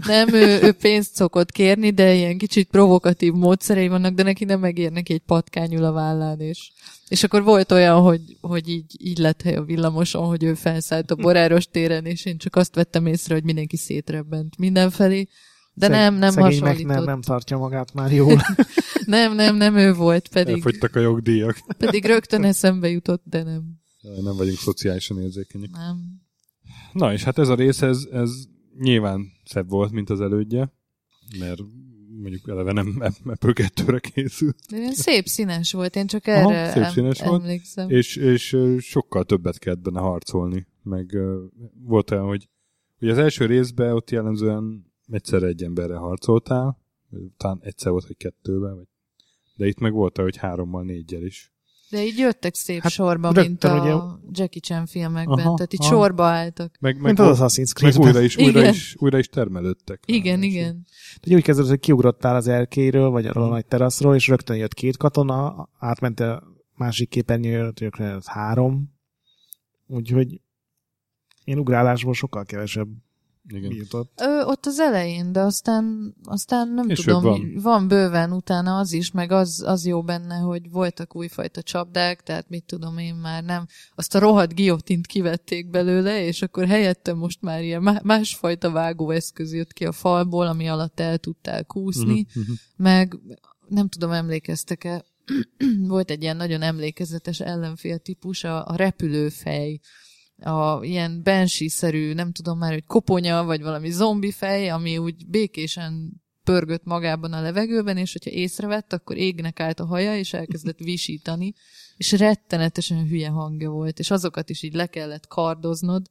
nem ő, ő pénzt szokott kérni, de ilyen kicsit provokatív módszerei vannak, de neki nem megér neki egy patkányul a vállán, és, és akkor volt olyan, hogy, hogy így, így lett hely a villamoson, hogy ő felszállt a boráros téren, és én csak azt vettem észre, hogy mindenki szétrebbent mindenfelé. De Szeg- nem, nem hasonlított. Mechner nem tartja magát már jól. Nem, nem, nem ő volt, pedig, Elfogytak a jogdíjak. pedig rögtön eszembe jutott, de nem. Nem vagyunk szociálisan érzékenyek. Nem. Na, és hát ez a rész, ez, ez nyilván szebb volt, mint az elődje, mert mondjuk eleve nem Apple 2-re készült. De szép színes volt, én csak Aha, erre szép em- színes volt. emlékszem. És, és sokkal többet kellett benne harcolni. Meg ö, volt olyan, hogy ugye az első részben ott jellemzően egyszerre egy emberre harcoltál, talán egyszer volt, hogy kettővel, vagy de itt meg volt, hogy hárommal, négyel is. De így jöttek szép Hát sorba, mint a ugye- Jackie Chan filmekben. Aha, Tehát így aha. sorba álltak. Meg, meg, Mint az Assassin's meg Creed-ben. újra is, újra Igen. is, újra is termelődtek. Igen, ráadásul. igen. Ugye úgy kezdődött, hogy kiugrottál az erkéről, vagy arról a nagy teraszról, és rögtön jött két katona, átment a másik képernyőre, rögtön jött három. Úgyhogy én ugrálásból sokkal kevesebb Igen. jutott. Ö, ott az elején, de aztán, aztán nem Később tudom, van. van bőven utána az is, meg az, az jó benne, hogy voltak újfajta csapdák, tehát mit tudom én már nem, azt a rohadt giotint kivették belőle, és akkor helyette most már ilyen má- másfajta vágóeszköz jött ki a falból, ami alatt el tudtál kúszni, Mhm, mhm. meg nem tudom, emlékeztek-e, volt egy ilyen nagyon emlékezetes ellenfél típus, a, a repülőfej, a ilyen banshee-szerű, nem tudom már, hogy koponya, vagy valami zombi fej, ami úgy békésen pörgött magában a levegőben, és hogyha észrevett, akkor égnek állt a haja, és elkezdett visítani, és rettenetesen hülye hangja volt, és azokat is így le kellett kardoznod,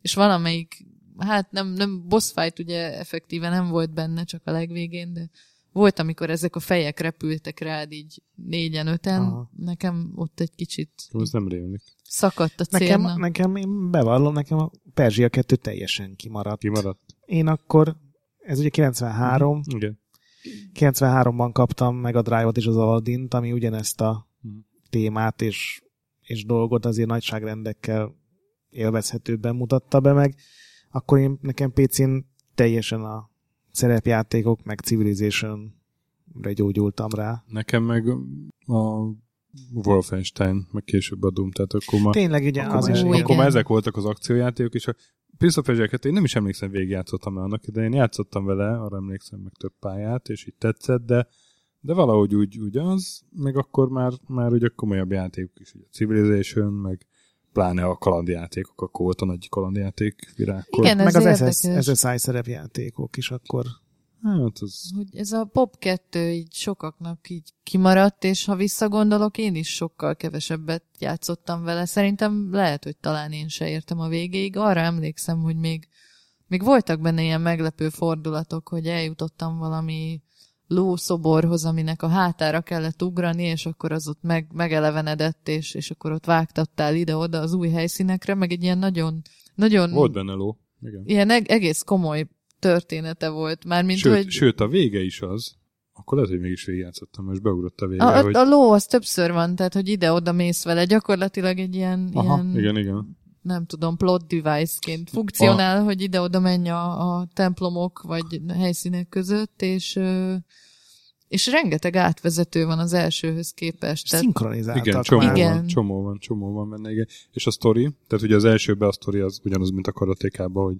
és valamelyik, hát nem, nem boss fight ugye effektíve nem volt benne, csak a legvégén, de volt, amikor ezek a fejek repültek rád így négyen, öten, Aha. nekem ott egy kicsit Ez nem rémlik. Szakadt a Nekem, célna. nekem, én bevallom, nekem a Perzsia 2 teljesen kimaradt. Kimaradt. Én akkor, ez ugye 93, Igen. 93-ban kaptam meg a Drive-ot és az Aldint, ami ugyanezt a Mhm. témát és, és dolgot azért nagyságrendekkel élvezhetőbben mutatta be meg. Akkor én, nekem PC-n teljesen a szerepjátékok, meg Civilization-re gyógyultam rá. Nekem meg a Wolfenstein, meg később a Doom, tehát akkor már, Tényleg ugye akkor, az is igen. akkor igen. ezek voltak az akciójátékok, és a Prince of Persia 2 én nem is emlékszem, végigjátszottam el annak, de én játszottam vele, arra emlékszem meg több pályát, és így tetszett, de de valahogy úgy, úgy az, meg akkor már, már ugye komolyabb játékok is, ugye a Civilization, meg pláne a kalandjátékok, akkor volt a nagy kalandjáték virágkor. Igen, ez meg az SSI szerepjátékok is akkor. Hát, az, hogy ez a Pop 2 így sokaknak így kimaradt, és ha visszagondolok, én is sokkal kevesebbet játszottam vele. Szerintem lehet, hogy talán én se értem a végéig. Arra emlékszem, hogy még, még voltak benne ilyen meglepő fordulatok, hogy eljutottam valami lószoborhoz, aminek a hátára kellett ugrani, és akkor az ott meg, megelevenedett, és, és akkor ott vágtattál ide-oda az új helyszínekre, meg egy ilyen nagyon, nagyon volt benne ló. Igen. ilyen eg- egész komoly története volt. Mármint, Sőt, hogy sőt, a vége is az, akkor lehet, hogy mégis végigjátszottam, most beugrott a vége, A, hogy... a, ló az többször van, tehát hogy ide-oda mész vele. Gyakorlatilag egy ilyen, Aha, ilyen Igen, igen. nem tudom, plot device-ként funkcionál, hogy ide-oda menj a, a templomok vagy helyszínek között, és és rengeteg átvezető van az elsőhöz képest. Tehát, Szinkronizáltak Igen, csomó már. Igen. van, csomó van, csomó van benne, igen. És a sztori, tehát ugye az elsőben a sztori az ugyanaz, mint a karatékában, hogy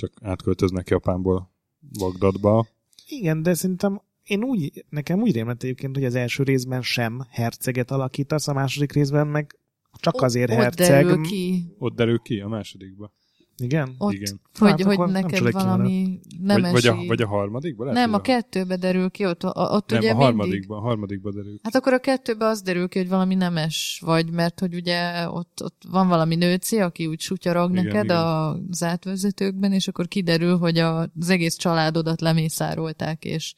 csak átköltöznek Japánból Bagdadba. Igen, de szerintem én úgy, nekem úgy rémlett egyébként, hogy az első részben sem herceget alakítasz, a második részben meg csak azért ott herceg. derül ki, Ott derül ki a másodikba. Igen? ott, Igen. hogy, Hát hogy nem neked valami Vagy, nemesi... vagy, a, vagy a harmadikba? Lehet, nem, a kettőbe derül ki, ott, a- ott nem, ugye a mindig... harmadikba, a harmadikba derül ki. Hát akkor a kettőben az derül ki, hogy valami nemes vagy, mert hogy ugye ott, ott van valami nőci, aki úgy sutyarog Igen, neked igen. az átvezetőkben, és akkor kiderül, hogy a, az egész családodat lemészárolták, és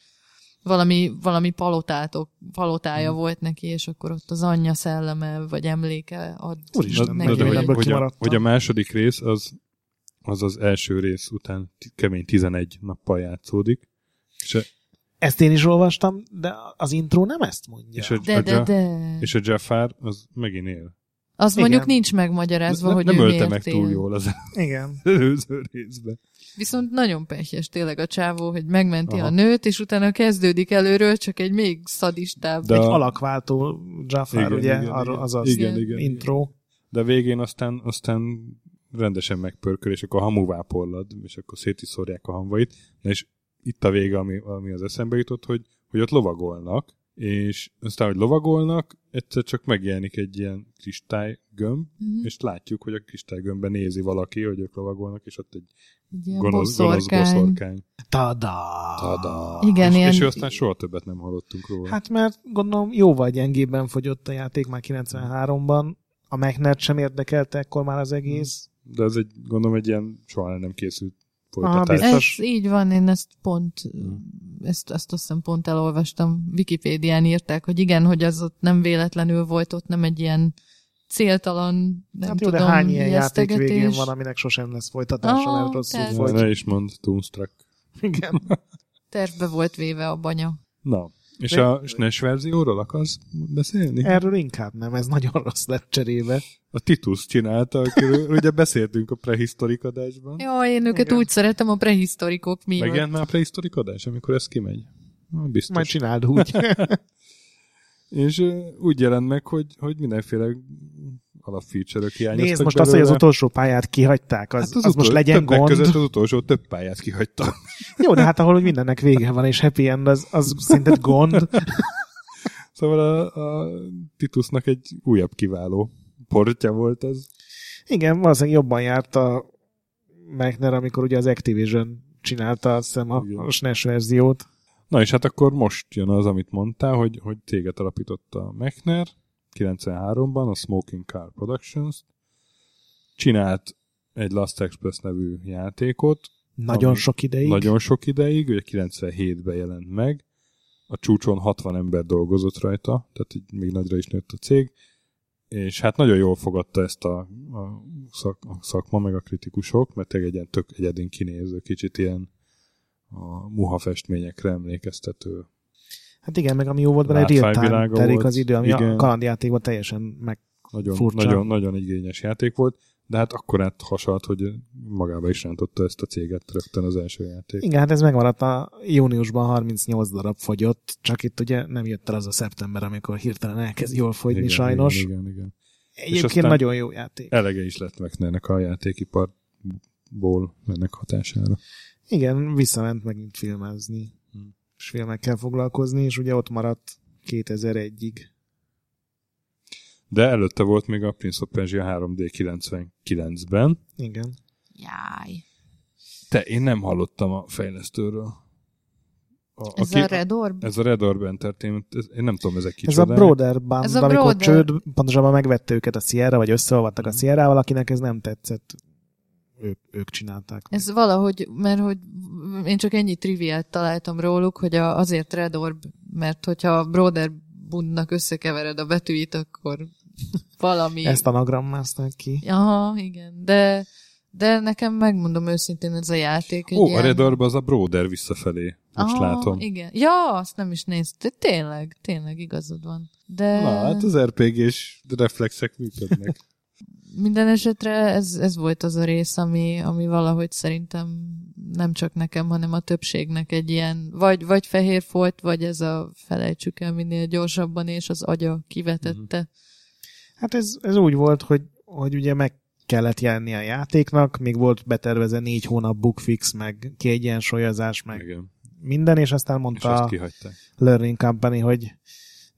valami, valami palotátok, palotája Hmm. volt neki, és akkor ott az anyja szelleme, vagy emléke ad Úristen, neki na, de hogy, hogy, a, hogy a második rész az, az az első rész után kemény 11 nappal játszódik. És a, Ezt én is olvastam, de az intro nem ezt mondja. és a, De, a, de, Ja- de. és a Jafar az megint él. Az Igen. mondjuk nincs megmagyarázva, nem hogy nem ő ölte miért meg él. túl jól az Igen. előző részben. Viszont nagyon pehjes tényleg a csávó, hogy megmenti Aha. a nőt, és utána kezdődik előről csak egy még szadistább. De Egy a- alakváltó Jafar, Igen, ugye, igen, arra, igen. az az Igen, igen, intro. De végén aztán, aztán rendesen megpörköl, és akkor hamuvá porlad, és akkor szétiszorják a hamvait. Na és itt a vége, ami, ami az eszembe jutott, hogy, hogy ott lovagolnak, és aztán, hogy lovagolnak, egyszer csak megjelenik egy ilyen kristálygömb, Mhm. és látjuk, hogy a kristálygömbben nézi valaki, hogy ők lovagolnak, és ott egy Egy gonosz, gonosz boszorkány. boszorkány. Tada! Tada! Igen, és, ilyen- és ő aztán soha többet nem hallottunk róla. Hát mert gondolom jóval gyengébben fogyott a játék már 93-ban. A McNet sem érdekelte ekkor már az egész. De ez egy, gondolom, egy ilyen soha nem készült Aha, folytatás. biztos. Ez így van, én ezt pont, Mm. ezt, ezt azt hiszem pont elolvastam, Wikipédián írták, hogy igen, hogy az ott nem véletlenül volt, ott nem egy ilyen céltalan, nem hát jó, tudom, de hány ilyen játék végén van, aminek sosem lesz folytatása, Ah, mert rosszul. Ja, fogy. ne is mond, Toonstruck. Igen. Tervbe volt véve a banya. Na, és a SNES verzióról akarsz beszélni? Erről inkább nem, ez nagyon rossz lett cserébe. A Titus csinálta, akiről ugye beszéltünk a prehisztorik adásban. Jó, én őket Igen. úgy szeretem a prehisztorikok miatt. Megjelent már a prehisztorik adás, amikor ez kimegy? Na, biztos. Majd csináld úgy. És úgy jelent meg, hogy, hogy mindenféle alapfeature-ök hiányoztak Nézd, most azt, hogy az utolsó pályát kihagyták, az, hát az, az most legyen többek gond. között az utolsó több pályát kihagyta. Jó, de hát ahol hogy mindennek vége van, és happy end, az, az szerinted gond. Szóval a, a Titusnak egy újabb kiváló portja volt ez. Igen, valószínűleg jobban járt a Mechner, amikor ugye az Activision csinálta azt hiszem a, a SNES verziót. Na és hát akkor most jön az, amit mondtál, hogy, hogy céget alapította a Mechner 93-ban, a Smoking Car Productions, csinált egy Last Express nevű játékot, Nagyon sok ideig. nagyon sok ideig, ugye 97-ben jelent meg, a csúcson 60 ember dolgozott rajta, tehát így még nagyra is nőtt a cég, és hát nagyon jól fogadta ezt a, a, szak, a szakma, meg a kritikusok, mert egy ilyen tök egyedin kinéző, kicsit ilyen a muha festményekre emlékeztető. Hát igen, meg ami jó volt benne, real telik az idő, ami Igen. a kalandjátékban teljesen meg... Nagyon, Furcsa. nagyon, nagyon igényes játék volt, de hát akkor át hasalt, hogy magába is rántotta ezt a céget rögtön az első játék. Igen, hát ez megmaradt a júniusban 38 darab fogyott, csak itt ugye nem jött el az a szeptember, amikor hirtelen elkezd jól fogyni igen, sajnos. Igen, igen, igen. Egyébként nagyon jó játék. Elege is lett Mechnernek a játékiparból ennek hatására. Igen, visszament megint filmezni. És filmekkel foglalkozni, és ugye ott maradt 2001-ig. De előtte volt még a Prince of Persia 3D 99-ben. Igen. Jáj. Te, én nem hallottam a fejlesztőről. A, Ez a Red Orb? Ez a Red Orb Entertainment, ez, én nem tudom, ezek Ez kicsodák. a Broder Band, Ez a amikor Broder. csőd, pontosabban megvette őket a Sierra, vagy összeolvadtak a Sierra-val, akinek ez nem tetszett. Ők, ők csinálták. meg. Ez valahogy, mert hogy én csak ennyi triviát találtam róluk, hogy a, azért Red Orb, mert hogyha Broder Bundnak összekevered a betűit, akkor valami... Ezt anagrammázták ki. Aha, igen, de, de nekem megmondom őszintén ez a játék egy Ó, ilyen... a Red Orb az a Broder visszafelé. Most Aha, látom. igen. Ja, azt nem is néztem. Tényleg, tényleg igazad van. De Na, hát az RPG-s reflexek működnek. minden esetre ez, ez volt az a rész, ami, ami valahogy szerintem nem csak nekem, hanem a többségnek egy ilyen, vagy, vagy fehér folt, vagy ez a felejtsük el minél gyorsabban, és az agya kivetette. Hát ez, ez úgy volt, hogy, hogy ugye meg kellett jelenni a játéknak, még volt betervezve négy hónap bookfix, meg kiegyensúlyozás, meg Igen. minden, és aztán És mondta azt a. Learning Company, hogy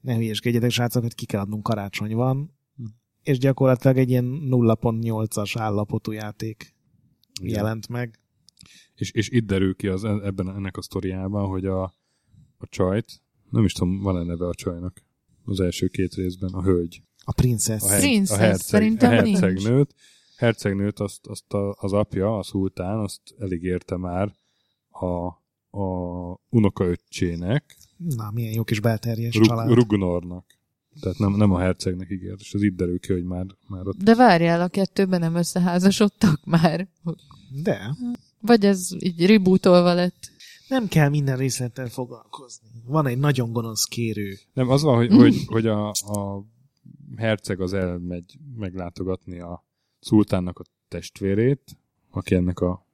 ne hülyeskedjetek, srácok, hogy ki kell adnunk, karácsony van. És gyakorlatilag egy ilyen 0.8-as állapotú játék Igen. jelent meg. És, és itt derül ki az, ebben ennek a sztoriában, hogy a, a csajt, nem is tudom, van-e neve a csajnak az első két részben, a hölgy. A Princess. A, her- Princess, a herceg, szerintem a nincs. hercegnőt. Hercegnőt azt, azt a, az apja, a szultán, azt eligérte már a, a unokaöccsének, Na, milyen jó kis belterjes Rug, család. Rugnornak. Tehát nem, nem a hercegnek ígért, és az itt derül ki, hogy már, már ott De várjál, a kettőben nem összeházasodtak már. De Vagy ez így rebootolva lett. nem kell minden részlettel foglalkozni. Van egy nagyon gonosz kérő. Nem, az van, hogy, hogy, hogy a, a herceg az elmegy meglátogatni a szultánnak a testvérét, aki ennek a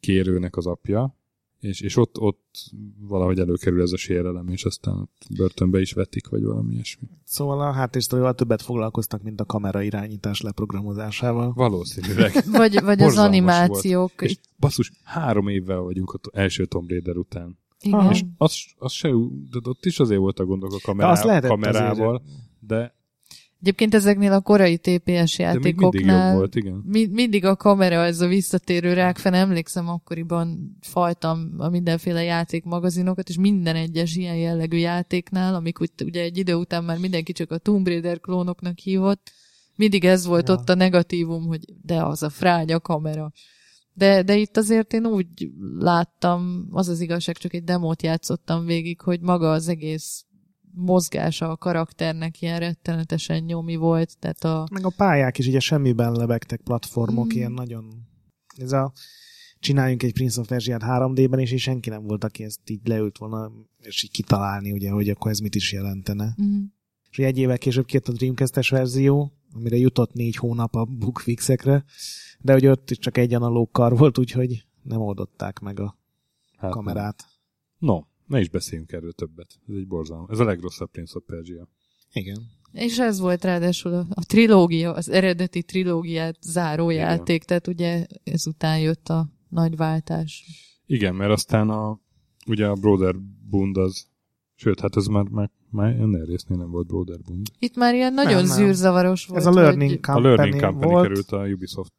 kérőnek az apja, és, és ott, ott valahogy előkerül ez a sérelem, és aztán börtönbe is vetik, vagy valami ilyesmi. Szóval a háttérsztorival többet foglalkoztak, mint a kamera irányítás leprogramozásával. Valószínűleg. Vagy, vagy az animációk. És basszus, három évvel vagyunk az első Tomb Raider után. Igen. És az, az se, de ott is azért volt a gondok a kamerá, azt kamerával, de, Egyébként ezeknél a korai TPS de még mindig játékoknál volt, igen. mi, mindig a kamera, ez a visszatérő rákfen, emlékszem, akkoriban fajtam a mindenféle játékmagazinokat, és minden egyes ilyen jellegű játéknál, amik úgy, ugye egy idő után már mindenki csak a Tomb Raider klónoknak hívott, mindig ez volt Ja. ott a negatívum, hogy de az a fránya kamera. De, de itt azért én úgy láttam, az az igazság, csak egy demót játszottam végig, hogy maga az egész mozgása a karakternek ilyen rettenetesen nyomi volt, tehát a, Meg a pályák is ugye semmiben lebegtek platformok, Mm. ilyen nagyon... Ez a csináljunk egy Prince of Persia-t 3D-ben, és így senki nem volt, aki ezt így leült volna, és így kitalálni, ugye, hogy akkor ez mit is jelentene. Mhm. És egy évvel később kijött a Dreamcast-es verzió, amire jutott négy hónap a bugfixekre, de hogy ott is csak egy analóg kar volt, úgyhogy nem oldották meg a Hát, kamerát. No, ne is beszéljünk erről többet. Ez egy borzalom. Ez a legrosszabb Prince of Persia. Igen. És ez volt ráadásul a, a trilógia, az eredeti trilógiát záró Igen. játék, tehát ugye ezután jött a nagy váltás. Igen, mert aztán a, ugye a Brotherbund az, sőt, hát ez már, már, már ennél résznél nem volt Brotherbund. Itt már ilyen nagyon Nem, nem, zűrzavaros volt. Ez a Learning hogy, A Company, Learning Company volt. került a Ubisoft.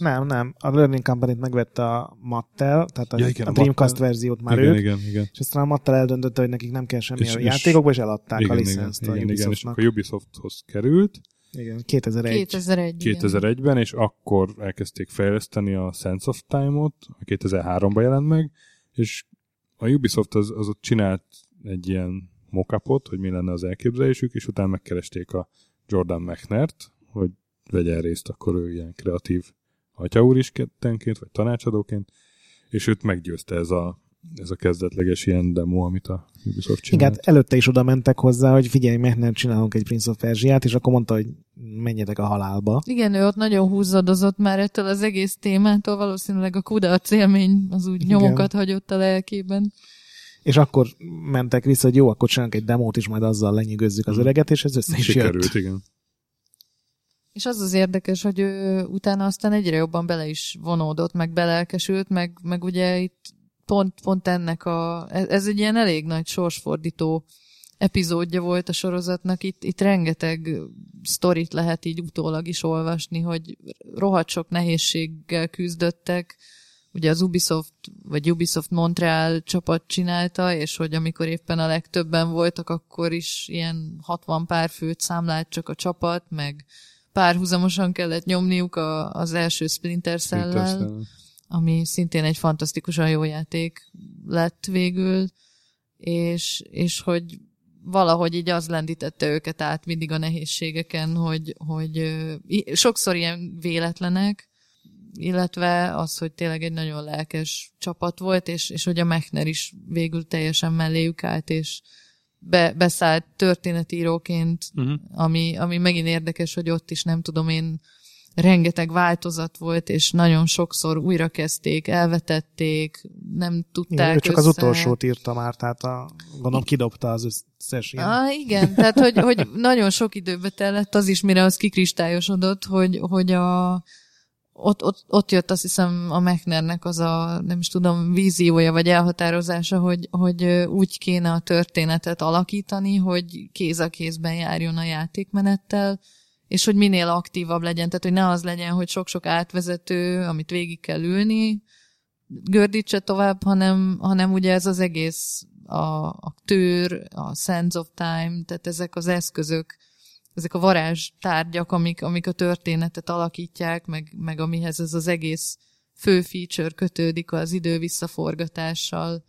Nem, nem. A Learning Company-t megvette a Mattel, tehát a, Ja, igen, a a Dreamcast Mattel. verziót már igen, ők, igen, igen. és aztán a Mattel eldöntötte, hogy nekik nem kell semmi És- a és- játékokba, és eladták igen, a igen, licenszt a igen, igen, és akkor a Ubisofthoz került Igen, 2001. 2001. igen. 2001-ben, és akkor elkezdték fejleszteni a Sense of Time-ot, a 2003-ban jelent meg, és a Ubisoft az, az ott csinált egy ilyen mockupot, hogy mi lenne az elképzelésük, és utána megkeresték a Jordan Mechnert, hogy vegyen részt, akkor ő ilyen kreatív atyaúr is kettenként, vagy tanácsadóként, és őt meggyőzte ez a, ez a kezdetleges ilyen demo, amit a Ubisoft Igen, csinált. hát előtte is oda mentek hozzá, hogy figyelj, nem csinálunk egy Prince of Persia-t, és akkor mondta, hogy menjetek a halálba. Igen, ő ott nagyon húzadozott már ettől az egész témától, valószínűleg a kudarc élmény az úgy Igen. nyomokat hagyott a lelkében. És akkor mentek vissza, hogy jó, akkor csinálunk egy demót, és majd azzal lenyűgözzük az Mhm. öreget, és ez össze is Sikerült, jött. igen. És az az érdekes, hogy ő utána aztán egyre jobban bele is vonódott, meg belelkesült, meg, meg ugye itt pont, pont ennek a, ez, ez egy ilyen elég nagy sorsfordító epizódja volt a sorozatnak, itt, itt rengeteg sztorit lehet így utólag is olvasni, hogy rohadt sok nehézséggel küzdöttek, ugye az Ubisoft, vagy Ubisoft Montreal csapat csinálta, és hogy amikor éppen a legtöbben voltak, akkor is ilyen 60 pár főt számlált csak a csapat, meg párhuzamosan kellett nyomniuk a, az első Splinter Cell-lel, Cell. ami szintén egy fantasztikusan jó játék lett végül, és, és hogy valahogy így az lendítette őket át mindig a nehézségeken, hogy, hogy sokszor ilyen véletlenek, illetve az, hogy tényleg egy nagyon lelkes csapat volt, és, és hogy a Mechner is végül teljesen melléjük állt, és be, beszállt történetíróként, Uh-huh. ami, ami megint érdekes, hogy ott is nem tudom én, rengeteg változat volt, és nagyon sokszor újra kezdték, elvetették, nem tudták Igen, ő csak össze... az utolsót írta már, tehát a, gondolom kidobta az összes ilyen. Ah, igen, tehát hogy, hogy nagyon sok időbe tellett az is, mire az kikristályosodott, hogy, hogy a, ott, ott, ott jött azt hiszem a Mechnernek az a, nem is tudom, víziója vagy elhatározása, hogy, hogy úgy kéne a történetet alakítani, hogy kéz a kézben járjon a játékmenettel, és hogy minél aktívabb legyen, tehát hogy ne az legyen, hogy sok-sok átvezető, amit végig kell ülni, gördítse tovább, hanem, hanem ugye ez az egész a, a tőr, a sense of time, tehát ezek az eszközök, ezek a varázs tárgyak, amik, amik a történetet alakítják, meg, meg amihez ez az egész fő feature kötődik az idő visszaforgatással,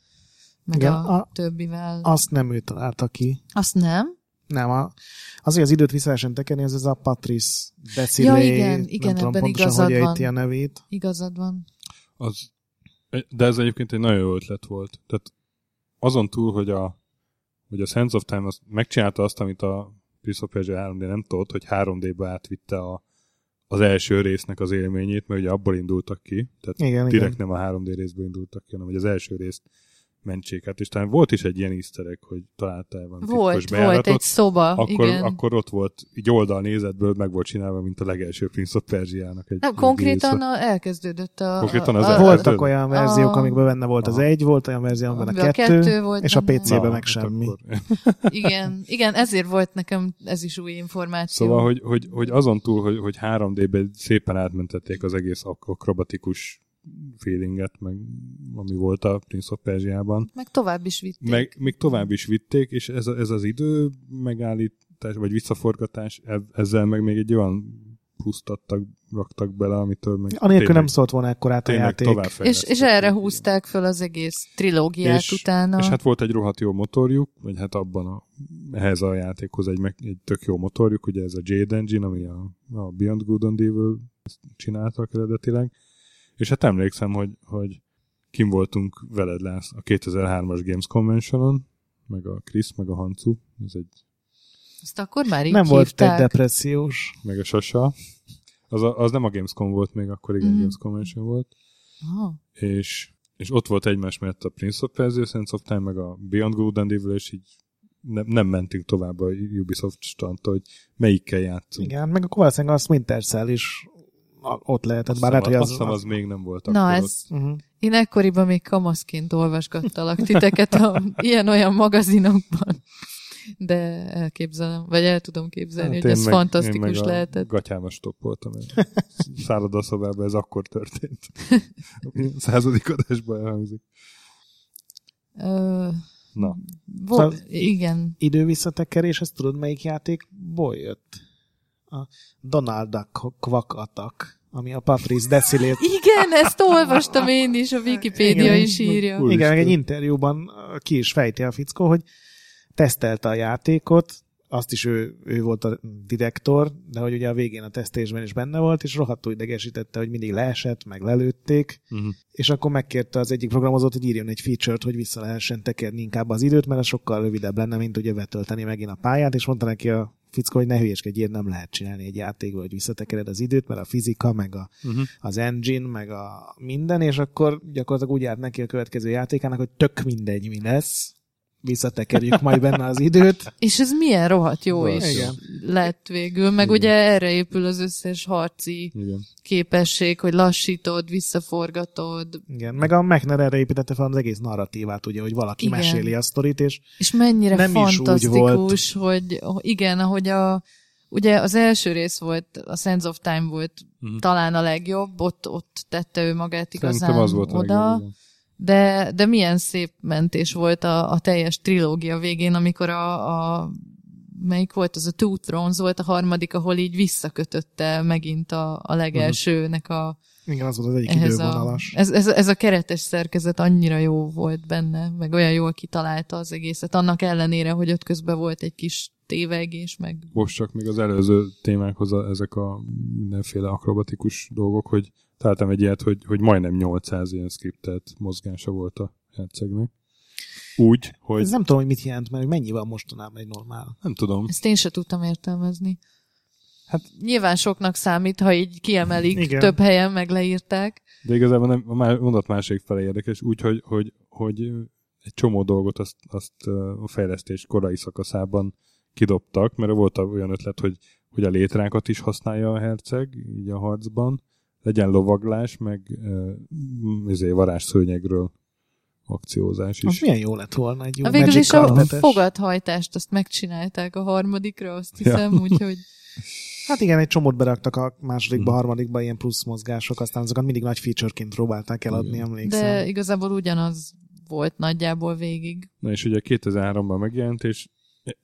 meg Igen, a, a- többivel. Azt nem ő találta ki. Azt nem? Nem, a, az, hogy az időt vissza lehessen tekerni, ez, ez a Patrice Decilé, Ja, igen, igen, nem tudom ebben pontosan, igazad hogy van. ejti a nevét. Igazad van. Az, de ez egyébként egy nagyon jó ötlet volt. Tehát azon túl, hogy a, hogy a Sense of Time az megcsinálta azt, amit a Prince of Persia 3D nem tudott, hogy 3D-be átvitte a, az első résznek az élményét, mert ugye abból indultak ki, tehát Igen, direkt igen. nem a 3D részből indultak ki, hanem hogy az első részt mentséket, és talán volt is egy ilyen egg, hogy találtál van Volt, volt egy szoba, akkor, igen. akkor ott volt, így oldalnézetből meg volt csinálva, mint a legelső Prince of Persia-nak. Egy, Nem, egy konkrétan része. a, elkezdődött a... Konkrétan az a, elkezdődött. Voltak olyan verziók, a- amikben benne volt az egy, volt olyan verzió, amiben a a kettő, kettő volt és a. PC-ben meg hát semmi. Igen, igen, ezért volt nekem ez is új információ. Szóval, hogy, hogy, hogy azon túl, hogy, hogy 3D-be szépen átmentették az egész ak- akrobatikus feelinget, meg ami volt a Prince of Persia-ban, Meg tovább is vitték. meg még tovább is vitték, és ez, ez az idő megállítás, vagy visszaforgatás, ezzel meg még egy olyan pluszt adtak, raktak bele, amitől meg Anélkül tényleg- nem szólt volna ekkorát a játék. és, és erre húzták föl az egész trilógiát És- utána. És hát volt egy rohadt jó motorjuk, vagy hát abban a, ehhez a játékhoz egy, meg, egy tök jó motorjuk, ugye ez a Jade Engine, ami a, a Beyond Good and Evil csináltak eredetileg. És hát emlékszem, hogy, hogy kim voltunk veled Lász a 2003-as Games Conventionon, meg a Chris, meg a Hancu, ez egy, Azt akkor már így Nem volt egy depressziós. meg a Sasa. Az, a, az nem a Gamescom volt még, akkor igen, Mhm. Games Convention volt. Aha. és, és ott volt egymás mellett a Prince of Persia, Sense of Time, meg a Beyond Good and Evil, és így ne, nem mentünk tovább a Ubisoft standtól, hogy melyikkel játszunk. Igen, meg akkor valószínűleg a Splinter Cell is ott lehetett, bár lehet, hiszem, hogy az, az... azt hiszem, az még nem volt Na, ez, Uh-huh. én ekkoriban még kamaszként olvasgattalak titeket a ilyen-olyan magazinokban. De elképzelem, vagy el tudom képzelni, Hát hogy ez meg- fantasztikus én meg a lehetett. gatyába stoppoltam egy szállodaszobában, ez akkor történt. A századik adásban elhangzik. Ö, Na, vo- Szóval- igen. Idő visszatekerés, ezt tudod melyik játékból jött? A Donald Duck Quack Attack, ami a Patrice Decilét Igen, ezt olvastam én is, a Wikipédia Igen. is írja. Úristen. Igen, meg egy interjúban ki is fejti a fickó, hogy tesztelte a játékot, azt is ő, ő volt a direktor, de hogy ugye a végén a tesztésben is benne volt, és rohadtul idegesítette, hogy mindig leesett, meg lelőtték, uh-huh. és akkor megkérte az egyik programozót, hogy írjon egy feature-t, hogy vissza lehessen tekerni inkább az időt, mert az sokkal rövidebb lenne, mint ugye betölteni megint a pályát, és mondta neki a fickó, hogy ne hülyeskedj, ilyet nem lehet csinálni egy játékból, hogy visszatekered az időt, mert a fizika, meg a, Uh-huh. az engine, meg a minden, és akkor gyakorlatilag úgy járt neki a következő játékának, hogy tök mindegy, mi lesz, visszatekerjük majd benne az időt. És ez milyen rohadt jó Rohadt is jó. lett végül, meg Igen. ugye erre épül az összes harci Igen. képesség, hogy lassítod, visszaforgatod, Igen, meg a Mechner erre építette fel az egész narratívát, ugye, hogy valaki Igen. Igen. meséli a sztorit, és és mennyire Nem is úgy fantasztikus, hogy igen, ahogy a ugye az első rész volt, a Sense of Time volt Mhm. talán a legjobb, ott, ott tette ő magát igazán Szerintem az volt a oda. legjobb, igen. De, de milyen szép mentés volt a, a teljes trilógia végén, amikor a, a melyik volt, az a Two Thrones volt a harmadik, ahol így visszakötötte megint a, a legelsőnek a, igen, az volt az egyik ehhez a, idővonalas. ez, ez, ez a keretes szerkezet annyira jó volt benne, meg olyan jól kitalálta az egészet, annak ellenére, hogy ott közben volt egy kis tévegés, meg most csak még az előző témákhoz a, ezek a mindenféle akrobatikus dolgok, hogy találtam egy ilyet, hogy, hogy majdnem 800 ilyen skriptelt mozgása volt a hercegnek. Úgy, hogy Ez nem tudom, hogy mit jelent, mert mennyi van mostanában egy normál. nem tudom. ezt én se tudtam értelmezni. Hát- Nyilván soknak számít, ha így kiemelik, Igen. több helyen meg leírták. De igazából nem, a mondat másik fele érdekes, úgy, hogy, hogy, hogy egy csomó dolgot azt, azt a fejlesztés korai szakaszában kidobtak, mert volt olyan ötlet, hogy, hogy a létrákat is használja a herceg, így a harcban, legyen lovaglás, meg uh, varázsszőnyegről akciózás Az is. milyen jó lett volna egy jó A végül is a Magic fogadhajtást azt megcsinálták a harmadikra, azt hiszem, úgyhogy Hát igen, egy csomót beraktak a másodikba, Mhm. harmadikba ilyen plusz mozgások, aztán azokat mindig nagy featureként próbálták eladni, Igen. emlékszem. de igazából ugyanaz volt nagyjából végig. Na és ugye 2003-ban megjelent, és,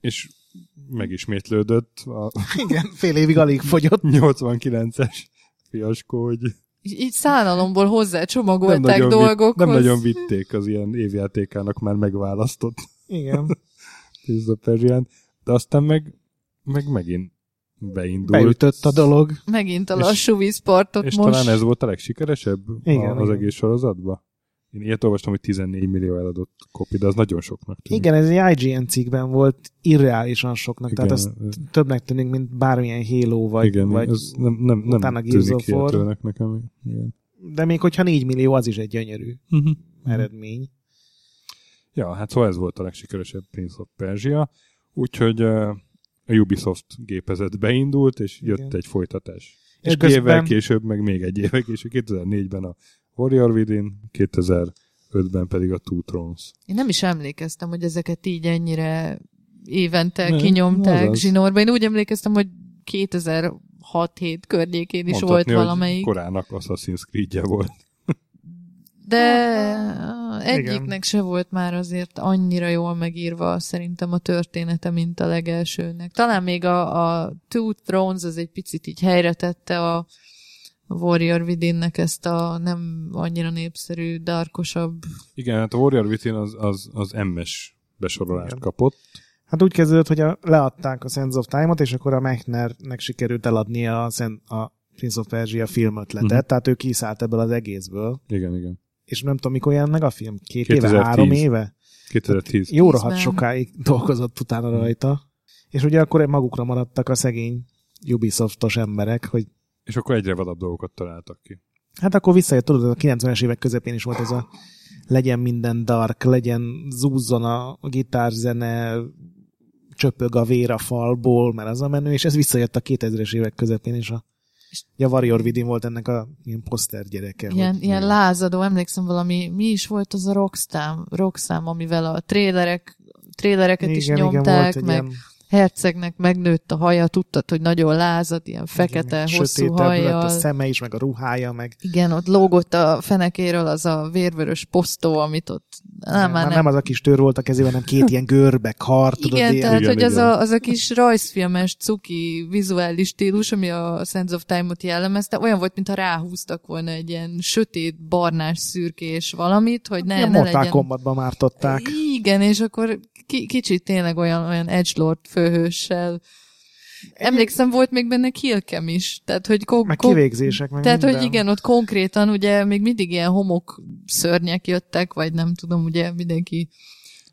és megismétlődött a Igen, fél évig alig fogyott. 89-es fiaskó, hogy Így szánalomból hozzá nem csomagolták nagyon, dolgokhoz. nem nagyon vitték az ilyen évjátékának már megválasztott Igen, Prince of Persia-n, de aztán meg, meg megint beindult. beütött a dolog. Megint a És- lassú vízpartot És most. talán ez volt a legsikeresebb Igen, a, az igen. egész sorozatban. Én ilyet olvastam, hogy 14 millió eladott kopi, de az nagyon soknak tűnik. Igen, ez egy IGN cikkben volt irreálisan soknak, Igen, tehát ez többnek tűnik, mint bármilyen Halo, vagy, igen, vagy ez nem, nem, nem utána tűnik hihetőnek nekem. Igen. de még hogyha 4 millió, az is egy gyönyörű Uh-huh. eredmény. Ja, hát szóval ez volt a legsikeresebb Prince of Persia, úgyhogy a Ubisoft gépezet beindult, és jött Igen. egy folytatás. És egy közben- évvel később, meg még egy évvel később, 2004-ben a Warrior Within, 2005-ben pedig a Two Thrones. Én nem is emlékeztem, hogy ezeket így ennyire évente Nem, kinyomták azaz. zsinórba. Én úgy emlékeztem, hogy 2006-7 környékén is volt Mondhatni, hogy valamelyik. korának Assassin's Creed-je volt. De egyiknek Igen. se volt már azért annyira jól megírva szerintem a története, mint a legelsőnek. Talán még a, a Two Thrones az egy picit így helyre tette a Warrior Within-nek ezt a nem annyira népszerű, darkosabb. Igen, hát a Warrior Within az, az, az MS besorolást Igen. kapott. Hát úgy kezdődött, hogy a, leadták a Sands of Time-ot, és akkor a Mechnernek sikerült eladni a, Sen- a Prince of Persia filmötletet, Mhm. tehát ő kiszállt ebből az egészből. Igen, igen. És nem tudom, mikor jelent meg a film? Két 2010. éve, három éve? 2010. Jó Tízben. rohadt sokáig dolgozott utána rajta. És ugye akkor magukra maradtak a szegény Ubisoftos emberek, hogy És akkor egyre vadabb dolgokat találtak ki. hát akkor visszajött, tudod, a 90-es évek közepén is volt ez a legyen minden dark, legyen zúzzon a gitárzene, csöpög a vér a falból, mert az a menő, és ez visszajött a 2000-es évek közepén is. A, ugye a Warrior Within volt ennek a ilyen poszter gyereke. Ilyen, hogy, ilyen lázadó, emlékszem valami, mi is volt az a rockszám, rokszám amivel a trélerek, trélereket is nyomták, egy meg ilyen hercegnek megnőtt a haja, tudtad, hogy nagyon lázad, ilyen fekete, ilyen hosszú hajjal. a szeme is, meg a ruhája, meg Igen, ott lógott a fenekéről az a vérvörös posztó, amit ott... Nem, nem, már nem. nem. az a kis tör volt a kezében, hanem két ilyen görbe, kar, tudod, Igen, ilyen. tehát, Igen, hogy az igen. a, az a kis rajzfilmes, cuki, vizuális stílus, ami a Sense of Time-ot jellemezte, olyan volt, mintha ráhúztak volna egy ilyen sötét, barnás, szürkés valamit, hogy ne, ilyen ne legyen... Kombatban mártották. Igen, és akkor ki, kicsit tényleg olyan, olyan edgelord főhőssel. Emlékszem, volt még benne kilkem is. Tehát, hogy ko- Meg kivégzések, meg tehát, minden. hogy igen, ott konkrétan ugye még mindig ilyen homok szörnyek jöttek, vagy nem tudom, ugye mindenki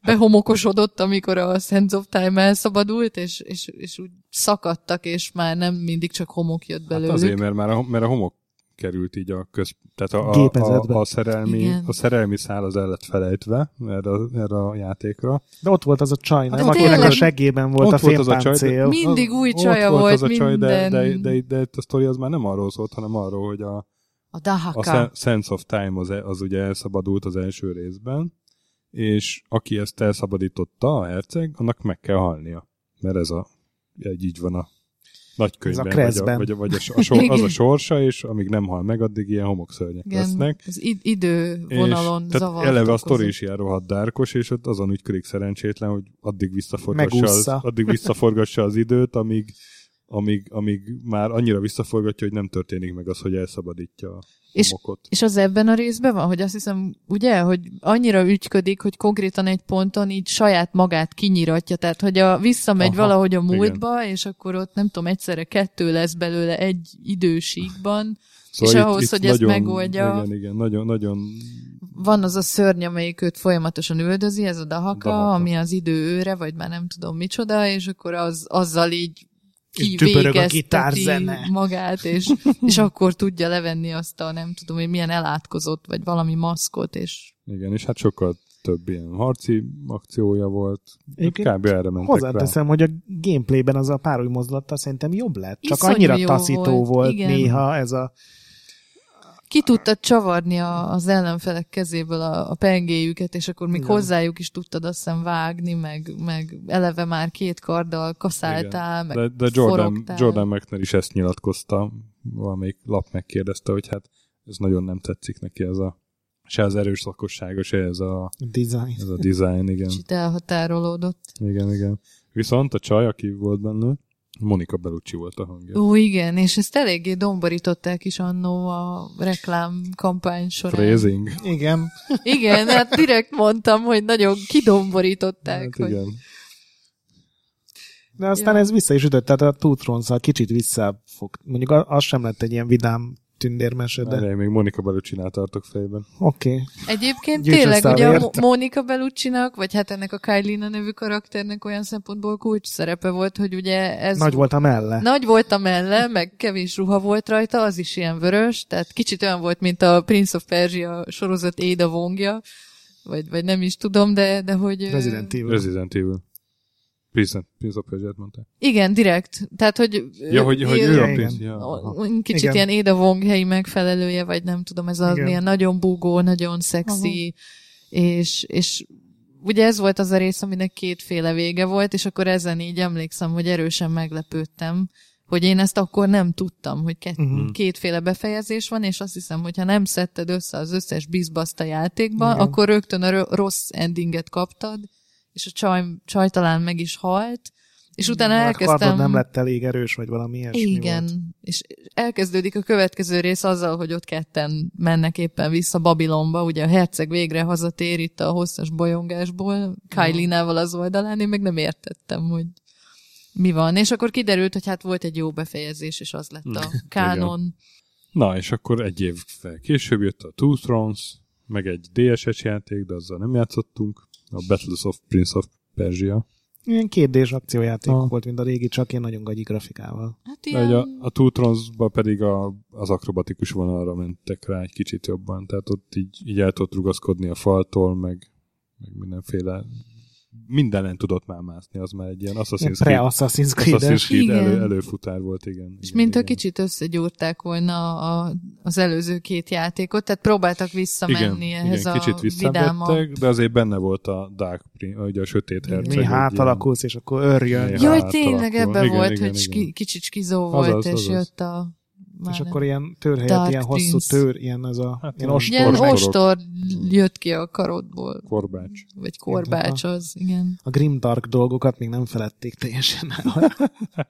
behomokosodott, amikor a Sense of Time elszabadult, és, és, és úgy szakadtak, és már nem mindig csak homok jött Hát belőlük. azért, mert már a, mert a homok került így a köz... Tehát a, a, a, a, szerelmi, Igen. a szerelmi szál az el lett felejtve erre, a- erre a játékra. De ott volt az a csaj, nem? Hát Akinek a seggében volt Ott a volt az a csaj, de- Mindig új csaja volt, volt az a csaj, de, de, de, de, de, a sztori az már nem arról szólt, hanem arról, hogy a, A a Dahaka. Sen- Sense of Time az, az ugye elszabadult az első részben, és aki ezt elszabadította, a herceg, annak meg kell halnia. Mert ez a, egy így van a nagykönyvben, Ez a vagy, a, vagy, a, vagy a, a sor, az a sorsa, és amíg nem hal meg, addig ilyen homokszörnyek Igen, lesznek. az id- idővonalon és, tehát eleve a sztori is ilyen rohadt dárkos, és ott azon ügyködik szerencsétlen, hogy addig visszaforgassa, az, addig visszaforgassa az időt, amíg, amíg, amíg már annyira visszaforgatja, hogy nem történik meg az, hogy elszabadítja a És- homokot. És az ebben a részben van, hogy azt hiszem, ugye, hogy annyira ügyködik, hogy konkrétan egy ponton így saját magát kinyiratja, tehát hogy a, visszamegy Aha, valahogy a igen. múltba, és akkor ott nem tudom, egyszerre kettő lesz belőle egy idősíkban, És itt- ahhoz, itt hogy ezt megoldja- Igen, igen, nagyon, nagyon van az a szörny, amelyik őt folyamatosan üldözi, ez a Dahaka, Dahaka. ami az idő őre, vagy már nem tudom micsoda, és akkor az, azzal így A kivégezteti gitárzene. magát, és, és akkor tudja levenni azt a nem tudom, hogy milyen elátkozott, vagy valami maszkot, és igen, és hát sokkal több ilyen harci akciója volt. Egyébként Kb. erre mentek rá. Hozzáteszem, hogy a gameplayben az a pár új mozdulattal szerintem jobb lett. Csak Iszonyú annyira taszító volt, volt, igen. néha ez a... ki tudtad csavarni a, az ellenfelek kezéből a, a pengéjüket, és akkor még Igen. hozzájuk is tudtad azt hiszem vágni, meg, meg eleve már két karddal kaszáltál, meg De, de Jordan, forogtál. Jordan McNair is ezt nyilatkozta, valamelyik lap megkérdezte, hogy hát ez nagyon nem tetszik neki ez a se az erős lakossága, se ez a, design. ez a design, igen. kicsit elhatárolódott. Igen, igen. Viszont a csaj, aki volt benne, Monika Bellucci volt a hangja. Ó, igen, és ezt eléggé domborították is annó a reklám kampány során. Phrasing. Igen. Igen, hát direkt mondtam, hogy nagyon kidomborították. Hát hogy... igen. De aztán Ja. ez vissza is ütött, tehát a Two thrones kicsit visszafog. Mondjuk az sem lett egy ilyen vidám tündérmese, de De... még Monika Bellucci-nál tartok fejben. oké. Okay. Egyébként Gyűjts tényleg ugye a vért. Mo- Mónika Bellucci-nak, vagy hát ennek a Kylie nevű karakternek olyan szempontból kulcs szerepe volt, hogy ugye ez Nagy volt a melle. Nagy volt a melle, meg kevés ruha volt rajta, az is ilyen vörös, tehát kicsit olyan volt, mint a Prince of Persia sorozat Éda vongja, vagy, vagy nem is tudom, de, de hogy... Resident Evil. Resident Evil. Prince, Prince of Persia-t mondtál. Igen, direkt. Tehát, hogy... Ja, hogy, hogy Ja, ő a. Prince. Ja. Kicsit Igen. ilyen Éda Wong helyi megfelelője, vagy nem tudom, ez az Igen. ilyen nagyon bugó, nagyon szexi, és, és ugye ez volt az a rész, aminek kétféle vége volt, és akkor ezen így emlékszem, hogy erősen meglepődtem, hogy én ezt akkor nem tudtam, hogy két, Mhm. uh-huh. kétféle befejezés van, és azt hiszem, hogy ha nem szedted össze az összes bizbaszt a játékba, Igen. akkor rögtön a ro- rossz endinget kaptad, és a csaj, csaj talán meg is halt, és utána Vagy elkezdtem... nem lett elég erős, vagy valami ilyesmi Igen, volt. és elkezdődik a következő rész azzal, hogy ott ketten mennek éppen vissza Babilonba, ugye a herceg végre hazatér itt a hosszas bolyongásból, Kylie-nával az oldalán, én meg nem értettem, hogy mi van. És akkor kiderült, hogy hát volt egy jó befejezés, és az lett a kánon. Na, és akkor egy év később jött a Two Thrones, meg egy DSS játék, de azzal nem játszottunk. A Battles of Prince of Persia. Ilyen kérdés akciójáték Ah. volt, mint a régi, csak ilyen nagyon gagyi grafikával. Hát De ugye a, ilyen... a Two Thrones-ba pedig a, az akrobatikus vonalra mentek rá egy kicsit jobban, tehát ott így, így el tudott rugaszkodni a faltól, meg, meg mindenféle mindenen tudott már mászni, az már egy ilyen Assassin's Creed, Assassin's Creed-es. Creed elő, Igen. előfutár volt, igen. És igen, mint a igen. kicsit összegyúrták volna a, az előző két játékot, tehát próbáltak visszamenni igen, ehhez igen, a kicsit vidámabb de azért benne volt a Dark Prin- ugye a sötét herceg. Mi egy hátalakulsz, és akkor örjön. Igen. Jaj, Hát, tényleg ebben Igen, volt, igen, hogy igen. kicsit skizó volt, Azaz, és azaz. jött a... Már És nem. akkor ilyen tör helyett Dark ilyen hosszú Prince. tör, ilyen ez a Hát ilyen ostor. Ilyen ostor jött ki a karodból, Korbács. vagy korbács az, igen. A Grimdark dolgokat még nem feledték teljesen el.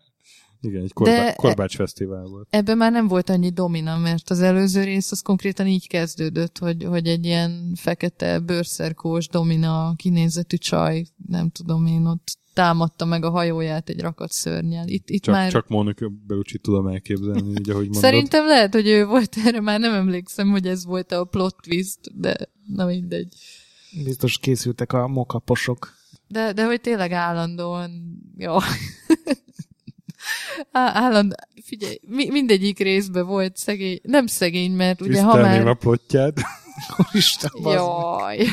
Igen, egy korbá- De- korbács fesztivál volt. Ebben már nem volt annyi domina, mert az előző rész az konkrétan így kezdődött, hogy, hogy egy ilyen fekete bőrszerkós domina kinézetű csaj, nem tudom én, ott támadta meg a hajóját egy rakat szörnyel. Itt, itt Csak, már... csak Monica Bellucci tudom elképzelni, így ahogy mondod. Szerintem lehet, hogy ő volt erre, már nem emlékszem, hogy ez volt a plot twist, de na mindegy. Biztos készültek a mokaposok. De, de hogy tényleg állandóan, jó. Á, állandó, figyelj, mi, mindegyik részben volt szegény, nem szegény, mert ugye ha már... a plotját. Isten, bazd meg.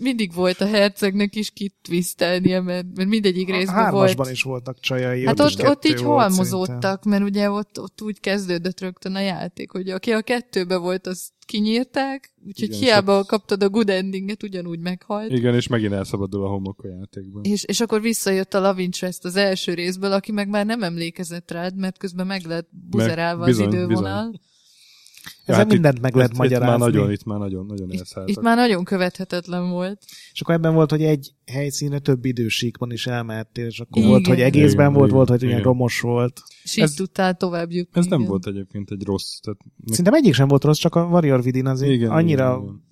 Mindig volt a hercegnek is kitwisztelnie, mert, mert mindegyik A részben hármasban volt. is voltak csajai. Hát ott, ott így halmozódtak, mert ugye ott, ott úgy kezdődött rögtön a játék, hogy aki a kettőbe volt, azt kinyírták, úgyhogy Igen, hiába kaptad a good endinget, ugyanúgy meghalt. Igen, és megint elszabadul a homok a játékban. És, és akkor visszajött a Love Interest az első részből, aki meg már nem emlékezett rád, mert közben meg lett buzerálva bizony, az idővonal. Ezzel Hát mindent itt- meg lehet itt, itt már magyarázni. nagyon, itt már nagyon, nagyon Itt, elszálltak. itt már nagyon követhetetlen volt. És akkor ebben volt, hogy egy helyszínre több idősíkban is elmehettél, és akkor Igen. volt, hogy egészben Igen, volt, igen, volt, hogy ilyen igen. romos volt. És így Ez- tudtál tovább jutni. Ez nem igen. volt egyébként egy rossz. Tehát meg, Szerintem egyik sem volt rossz, csak a Warrior Within azért igen, annyira Igen, igen.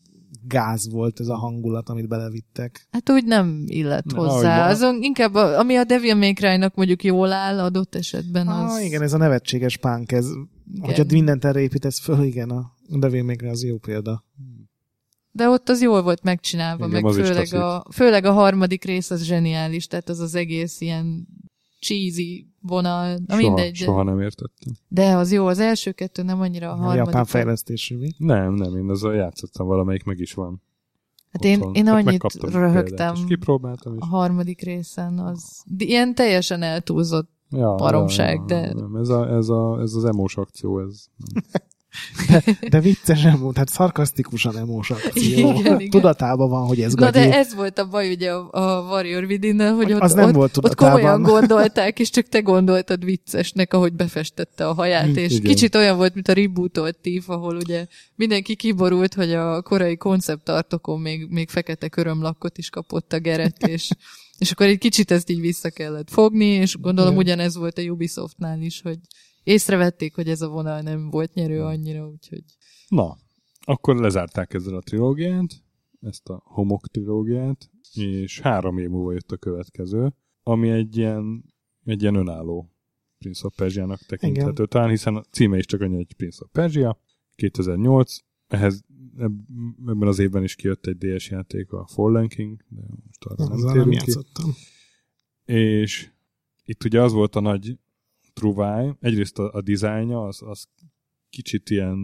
Gáz volt ez a hangulat, amit belevittek. Hát úgy nem illett Ne, hozzá. Azon inkább, a, ami a Devil May Cry-nak mondjuk jól áll, adott esetben az... Ah, igen, ez a nevetséges punk, ez, hogyha mindent erre építesz föl, igen, a Devil May Cry az jó példa. De ott az jól volt megcsinálva, Igen, meg főleg a, főleg a harmadik rész az zseniális, tehát az az egész ilyen cheesy vonal, na Soha, mindegy. soha nem értettem. De az jó, az első kettő nem annyira a harmadik. japán fejlesztésű, mi? Nem, nem, én azzal játszottam, valamelyik meg is van. Hát én, otthon. én Tehát annyit megkaptam példát, röhögtem És kipróbáltam is. a harmadik részen, az ilyen teljesen eltúlzott. Ja, baromság, de- Nem, ez, a, ez, a, ez az emós akció, ez De vicces emó, tehát szarkasztikusan emós akció. Igen, igen. Tudatában van, hogy ez Na gagyi. de ez volt a baj ugye a, a Warrior within hogy Hogy ott, az nem ott, volt ott komolyan tudatában. gondolták, és csak te gondoltad viccesnek, ahogy befestette a haját, és Igen. kicsit olyan volt, mint a rebootolt Thief, ahol ugye mindenki kiborult, hogy a korai konceptartokon még, még fekete körömlakkot is kapott a Geret, és, és akkor egy kicsit ezt így vissza kellett fogni, és gondolom Igen. ugyanez volt a Ubisoftnál is, hogy észrevették, hogy ez a vonal nem volt nyerő annyira, úgyhogy Na, akkor lezárták ezzel a trilógiát, ezt a homok trilógiát, és három év múlva jött a következő, ami egy ilyen, egy ilyen önálló Prince of Persia-nak tekinthető Igen. talán, hiszen a címe is csak annyi, hogy Prince of Persia, 2008, ehhez eb- ebben az évben is kijött egy DS játék, a Fallen King, de most arra nem nem ki. játszottam. És itt ugye az volt a nagy truváj, egyrészt a, a dizájnja, az, az kicsit ilyen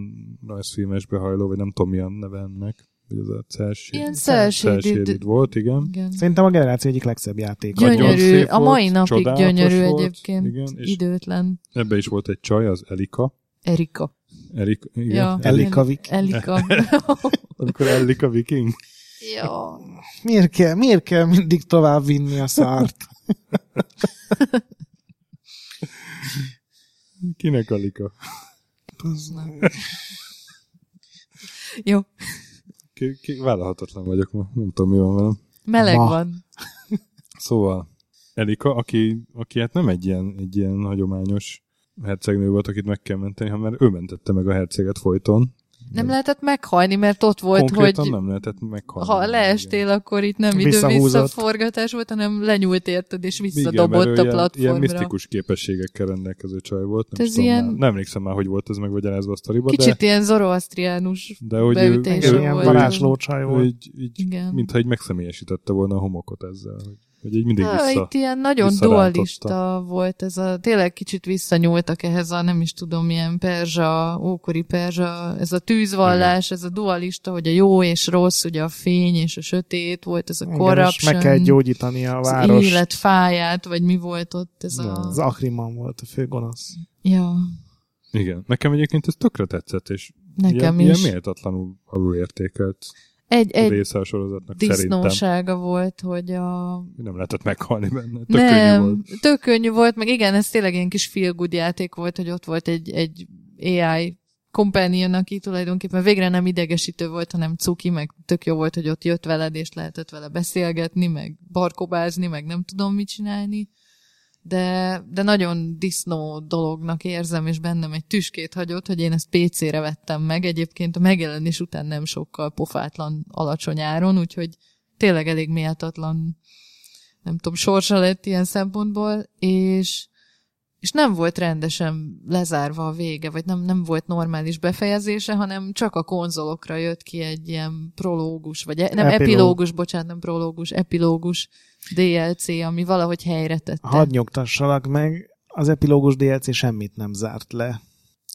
rajzfilmesbe hajló, vagy nem tudom mi a neve ennek, Vagy az a cel shaded- Ilyen cel cel shaded. shaded volt, igen. Igen. Szerintem a generáció egyik legszebb játék. Gyönyörű, a mai volt, napig gyönyörű volt, egyébként, igen, és- időtlen. Ebbe is volt egy csaj, az Elika. Erika. Erika, igen. Ja. Elika Vik. Elika. Amikor Elika viking. ja. Miért kell, miért kell mindig tovább vinni a szárt? Kinek Alika? Jó. Ki, ki, vállalhatatlan vagyok ma. Nem tudom, mi van velem. Meleg Ma. van. Szóval Elika, aki, aki hát nem egy ilyen, egy ilyen hagyományos hercegnő volt, akit meg kell menteni, hanem ő mentette meg a herceget folyton. Nem lehetett meghalni, mert ott volt, Konkrétan hogy nem lehetett meghalni. ha leestél, akkor itt nem idő-visszaforgatás volt, hanem lenyúlt érted, és Igen, visszadobott mert a ő ilyen, ilyen platformra. misztikus képességekkel rendelkező csaj volt. Nem, Ez tudom, ilyen- már, nem emlékszem már, hogy volt ez megmagyarázva a sztoriba, Kicsit de, ilyen zoroasztriánus de hogy ő, beütése ő, Igen, ilyen volt. varázsló csaj volt. így, így Igen. mintha így megszemélyesítette volna a homokot ezzel, hogy, hogy így mindig vissza. itt ilyen nagyon dualista volt ez a, tényleg kicsit visszanyúltak ehhez a, nem is tudom, milyen perzsa, ókori perzsa, ez a tűzvallás, ez a dualista, hogy a jó és rossz, ugye a fény és a sötét volt, ez a Igen, és corruption, meg kell gyógyítani a az város. élet fáját, vagy mi volt ott, ez Ja. a... Az Achriman volt a fő gonosz. Ja, Igen. Nekem egyébként ez tökre tetszett, és nekem ilyen, is. ilyen méltatlanul alulértékelt Egy, egy része a sorozatnak szerintem. disznósága volt, hogy a... Nem lehetett meghalni benne. Tök nem, könnyű volt. tök könnyű volt, meg igen, ez tényleg ilyen kis feel good játék volt, hogy ott volt egy, egy AI companion, aki tulajdonképpen végre nem idegesítő volt, hanem cuki, meg tök jó volt, hogy ott jött veled, és lehetett vele beszélgetni, meg barkobázni, meg nem tudom mit csinálni. De, de nagyon disznó dolognak érzem, és bennem egy tüskét hagyott, hogy én ezt PC-re vettem meg. Egyébként a megjelenés után nem sokkal pofátlan alacsony áron, úgyhogy tényleg elég méltatlan nem tudom, sorsa lett ilyen szempontból, és, és nem volt rendesen lezárva a vége, vagy nem, nem volt normális befejezése, hanem csak a konzolokra jött ki egy ilyen prológus, vagy e- nem Epilóg. epilógus, bocsánat, nem prológus, epilógus DLC, ami valahogy helyre tette. Hadd nyugtassalak meg, az epilógus DLC semmit nem zárt le.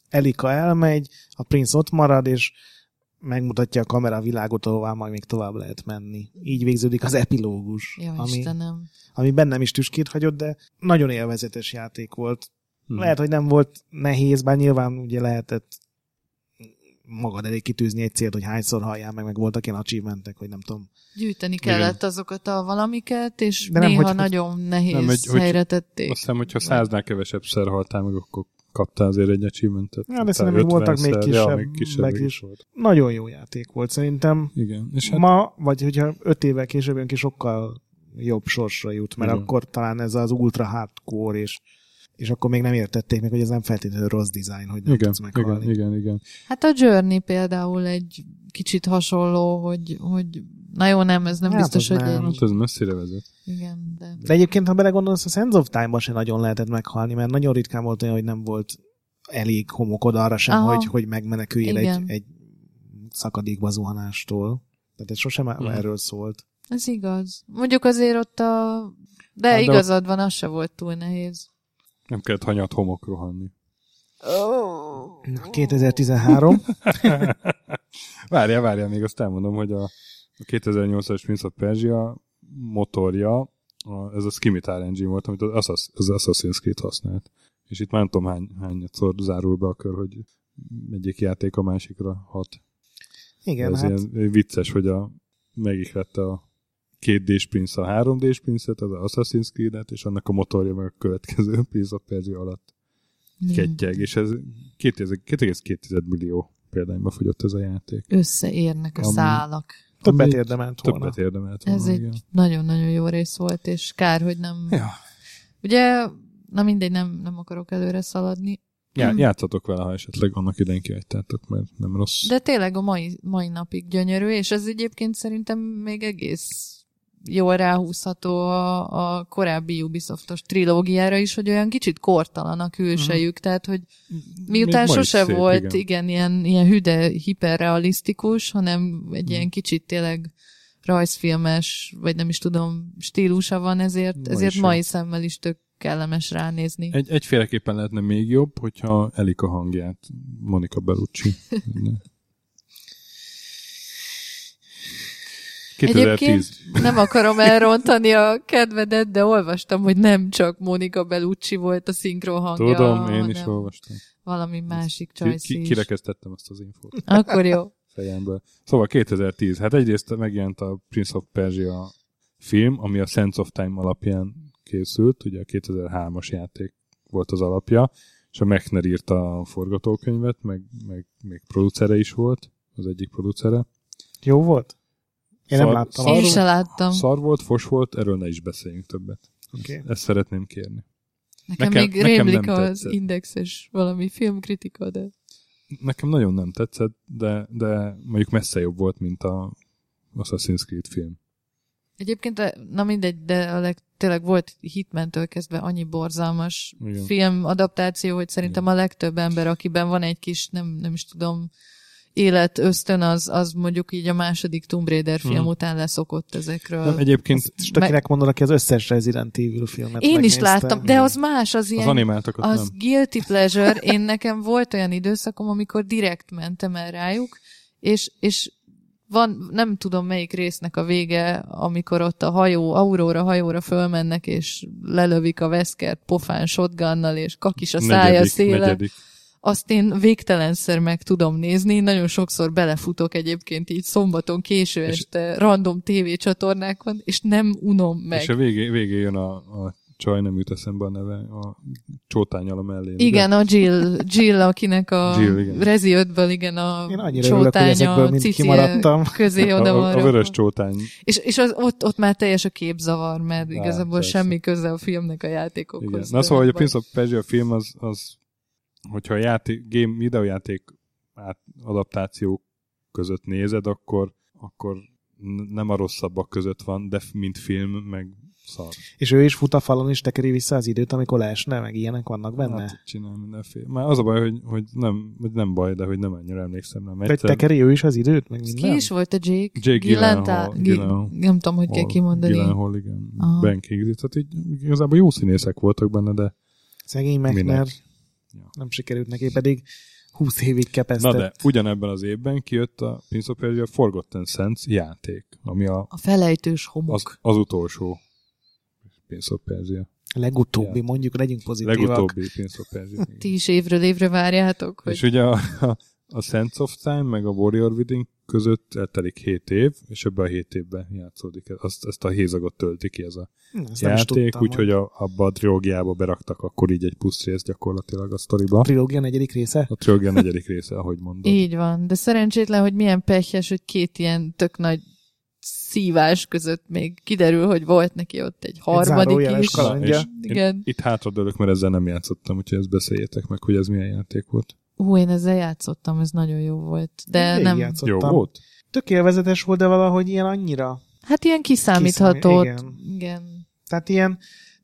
Elika elmegy, a princ ott marad, és megmutatja a kamera a világot, ahová majd még tovább lehet menni. Így végződik az epilógus, Ja, ami, Istenem. ami bennem is tüskét hagyott, de nagyon élvezetes játék volt. Hmm. Lehet, hogy nem volt nehéz, bár nyilván ugye lehetett magad elé kitűzni egy célt, hogy hányszor halljál meg, meg voltak ilyen achievementek, hogy nem tudom. Gyűjteni kellett azokat a valamiket, és De nem, néha hogy- nagyon nehéz Nem, hogy- helyre tették. Azt hiszem, hogyha száznál kevesebb szer haltál meg, akkor kaptál azért egy achievementet. Ja, de szerintem még voltak még 50-szer, kisebb, ja, még kisebbek meg is is. volt. Nagyon jó játék volt szerintem. Igen. És Hát, Ma, vagy hogyha öt évvel később jön ki, sokkal jobb sorsra jut, mert Igen. akkor talán ez az ultra hardcore, és, és akkor még nem értették meg, hogy ez nem feltétlenül rossz design, hogy nem igen, tudsz meghalni. igen, igen, igen. Hát a Journey például egy kicsit hasonló, hogy, hogy na jó, nem, ez nem Hát biztos, hogy nem. egy... Hát ez messzire vezet. Igen, de... De egyébként, ha belegondolsz, a Sense of Time-ba se nagyon lehetett meghalni, mert nagyon ritkán volt olyan, hogy nem volt elég homokod arra sem, Aha. hogy, hogy megmeneküljél egy, Igen. egy szakadékba zuhanástól. Tehát ez sosem Mhm. erről szólt. Ez igaz. Mondjuk azért ott a... De Hát de igazad van, az se volt túl nehéz. Nem kellett hanyat homok rohanni. Oh. 2013. Várjál, várjál, még azt elmondom, hogy a, a 2008-as Prince of Persia motorja, a, ez a Scimitar engine volt, amit az, Assass, az Assassin's Creed használt. És itt már nem tudom hány, hányszor zárul be a kör, hogy egyik játék a másikra hat. Igen, ez hát ilyen vicces, hogy a, megihlette a 2D-s Prince a 3D-s Prince-et, az Assassin's Creed-et, és annak a motorja meg a következő Prince of Persia alatt kettyeg, és ez 2,2 millió példányba fogyott ez a játék. Összeérnek a Ami- szálak. Többet érdemelt volna. Többet érdemelt volna. Ez egy igen. nagyon-nagyon jó rész volt, és kár, hogy nem... Ja. Ugye, na mindegy, nem, nem akarok előre szaladni. Já, játszatok vele, ha esetleg annak idején kihagytátok, mert nem rossz. De tényleg a mai, mai napig gyönyörű, és ez egyébként szerintem még egész jól ráhúzható a, a korábbi Ubisoftos trilógiára is, hogy olyan kicsit kortalan a külsejük, uh-huh. tehát hogy miután Még sose szép, volt igen. igen. ilyen, ilyen hüde, hiperrealisztikus, hanem egy ilyen kicsit tényleg rajzfilmes, vagy nem is tudom, stílusa van, ezért, Ma ezért is mai szemmel is tök kellemes ránézni. Egy, egyféleképpen lehetne még jobb, hogyha elik a hangját Monika Bellucci. 2010. nem akarom elrontani a kedvedet, de olvastam, hogy nem csak Monika Bellucci volt a szinkron hangja, Tudom, én is olvastam. valami másik Ki, csajsz ki, is. kirekeztettem azt az infót Akkor jó. fejemből. Szóval 2010. Hát egyrészt megjelent a Prince of Persia film, ami a Sense of Time alapján készült, ugye a 2003-as játék volt az alapja, és a Mechner írta a forgatókönyvet, meg, meg még producere is volt, az egyik producere. Jó volt? Én nem Szar- láttam. szar- Én se láttam. Szar volt, fos volt, erről ne is beszéljünk többet. Oké. Ezt szeretném kérni. Nekem, nekem- még nekem rémlik nem az tetszett. indexes valami filmkritika, de Nekem nagyon nem tetszett, de, de mondjuk messze jobb volt, mint a Assassin's Creed film. Egyébként, na mindegy, de a leg, tényleg volt Hitmentől kezdve annyi borzalmas Igen. film adaptáció, hogy szerintem a legtöbb ember, akiben van egy kis, nem, nem is tudom, élet ösztön, az, az mondjuk így a második Tomb Raider film Mhm. után leszokott ezekről. Nem, egyébként És akinek mondod, aki az összes Resident Evil filmet Én is megnézte. láttam, de az más, az az ilyen... animáltakat Az nem. guilty pleasure. Én nekem volt olyan időszakom, amikor direkt mentem el rájuk, és, és van, nem tudom melyik résznek a vége, amikor ott a hajó, Aurora hajóra fölmennek, és lelövik a veszkert pofán shotgunnal, és kakis a szája negyedik, széle. negyedik. Azt én végtelenszer meg tudom nézni, nagyon sokszor belefutok egyébként így szombaton késő És- este random tévécsatornákon, és nem unom meg. És a végé, végé jön a, a csaj, nem jut eszembe a neve, a csótányal a mellé. Igen, a Jill, Jill akinek a Jill, igen. Rezi 5-ből, igen, a Én annyira örülök, hogy közé a, oda a, van a rakva. vörös csótány. És, és az, ott, ott már teljes a képzavar, mert Á, igazából persze. semmi köze a filmnek a játékokhoz. Igen. de Na szóval, hogy a. Prince of Persia film az, az hogyha a játék, game, videójáték át, adaptációk között nézed, akkor, akkor nem a rosszabbak között van, de mint film, meg szar. És ő is fut a falon, és tekeri vissza az időt, amikor leesne, meg ilyenek vannak benne. Hát csinál mindenféle. Már az a baj, hogy, hogy nem, hogy nem baj, de hogy nem annyira emlékszem rá. Hogy tekeri ő is az időt, meg minden? Ki is volt a Jake? Jake Gyllenhaal? Gyllenhaal. Nem tudom, hogy kell kimondani. Gyllenhaal, igen. Ben Kingsley. Tehát így igazából jó színészek voltak benne, de Szegény Mechner. Ja. Nem sikerült neki, pedig 20 évig kepesztett. Na de, ugyanebben az évben kijött a Prince of Persia Forgotten Sands játék, ami a, A felejtős homok. az, az utolsó Prince of Persia. Legutóbbi, Ja. mondjuk, legyünk pozitívak. Legutóbbi Prince of Persia. Ti is évről évre várjátok, hogy És ugye a, a, a Sense of Time meg a Warrior Within között eltelik 7 év, és ebben a 7 évben játszódik. Azt, ezt a hézagot tölti ki ez a Hm, ezt játék, úgyhogy hogy a, abba a trilógiába beraktak akkor így egy plusz részt gyakorlatilag a sztoriba. A trilógia negyedik része? A trilógia negyedik része, ahogy mondod. Így van, de szerencsétlen, hogy milyen pehjes, hogy két ilyen tök nagy szívás között még kiderül, hogy volt neki ott egy harmadik zárójeles is. kalandja. és Igen. Én itt hátradőlök, mert ezzel nem játszottam, úgyhogy ezt beszéljétek meg, hogy ez milyen játék volt. Ú, én ezzel játszottam, ez nagyon jó volt. De Végig nem, játszottam. Jó volt? Tök élvezetes volt, de valahogy ilyen annyira... hát ilyen kiszámítható. Kiszámít- Igen. igen. Tehát ilyen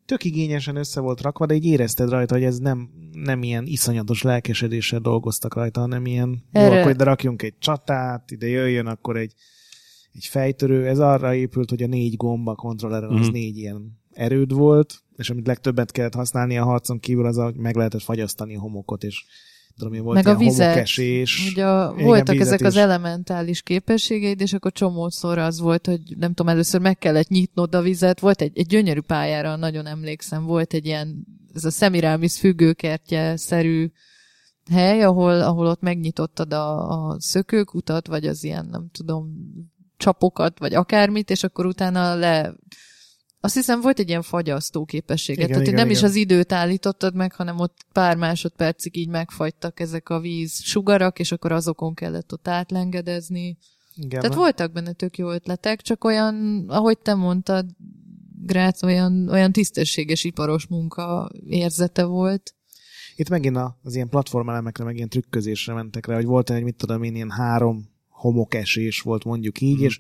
tök igényesen össze volt rakva, de így érezted rajta, hogy ez nem, nem ilyen iszonyatos lelkesedéssel dolgoztak rajta, hanem ilyen, Erre... Jó, akkor ide rakjunk egy csatát, ide jöjjön akkor egy, egy fejtörő. Ez arra épült, hogy a négy gomba kontrolleren, az Mhm. négy ilyen erőd volt, és amit legtöbbet kellett használni a harcon kívül, az, hogy meg lehetett fagyasztani a homokot, és tudom én, volt Meg a vizet. homokesés. Ugye a, Igen, voltak ezek az is. elementális képességeid, és akkor csomószor az volt, hogy nem tudom, először meg kellett nyitnod a vizet. Volt egy, egy gyönyörű pályára, nagyon emlékszem, volt egy ilyen, ez a Semiramis függőkertje-szerű hely, ahol, ahol ott megnyitottad a, a szökőkutat, vagy az ilyen, nem tudom, csapokat, vagy akármit, és akkor utána le... Azt hiszem, volt egy ilyen fagyasztó képessége. Igen, Tehát, igen, nem is igen. az időt állítottad meg, hanem ott pár másodpercig így megfagytak ezek a víz sugarak, és akkor azokon kellett ott átlengedezni. Igen, Tehát voltak benne tök jó ötletek, csak olyan, ahogy te mondtad, Grác, olyan, olyan tisztességes iparos munka érzete volt. Itt megint az ilyen platformelemekre, meg ilyen trükközésre mentek rá, hogy volt egy, mit tudom én, ilyen három homokesés volt mondjuk így, Mhm. és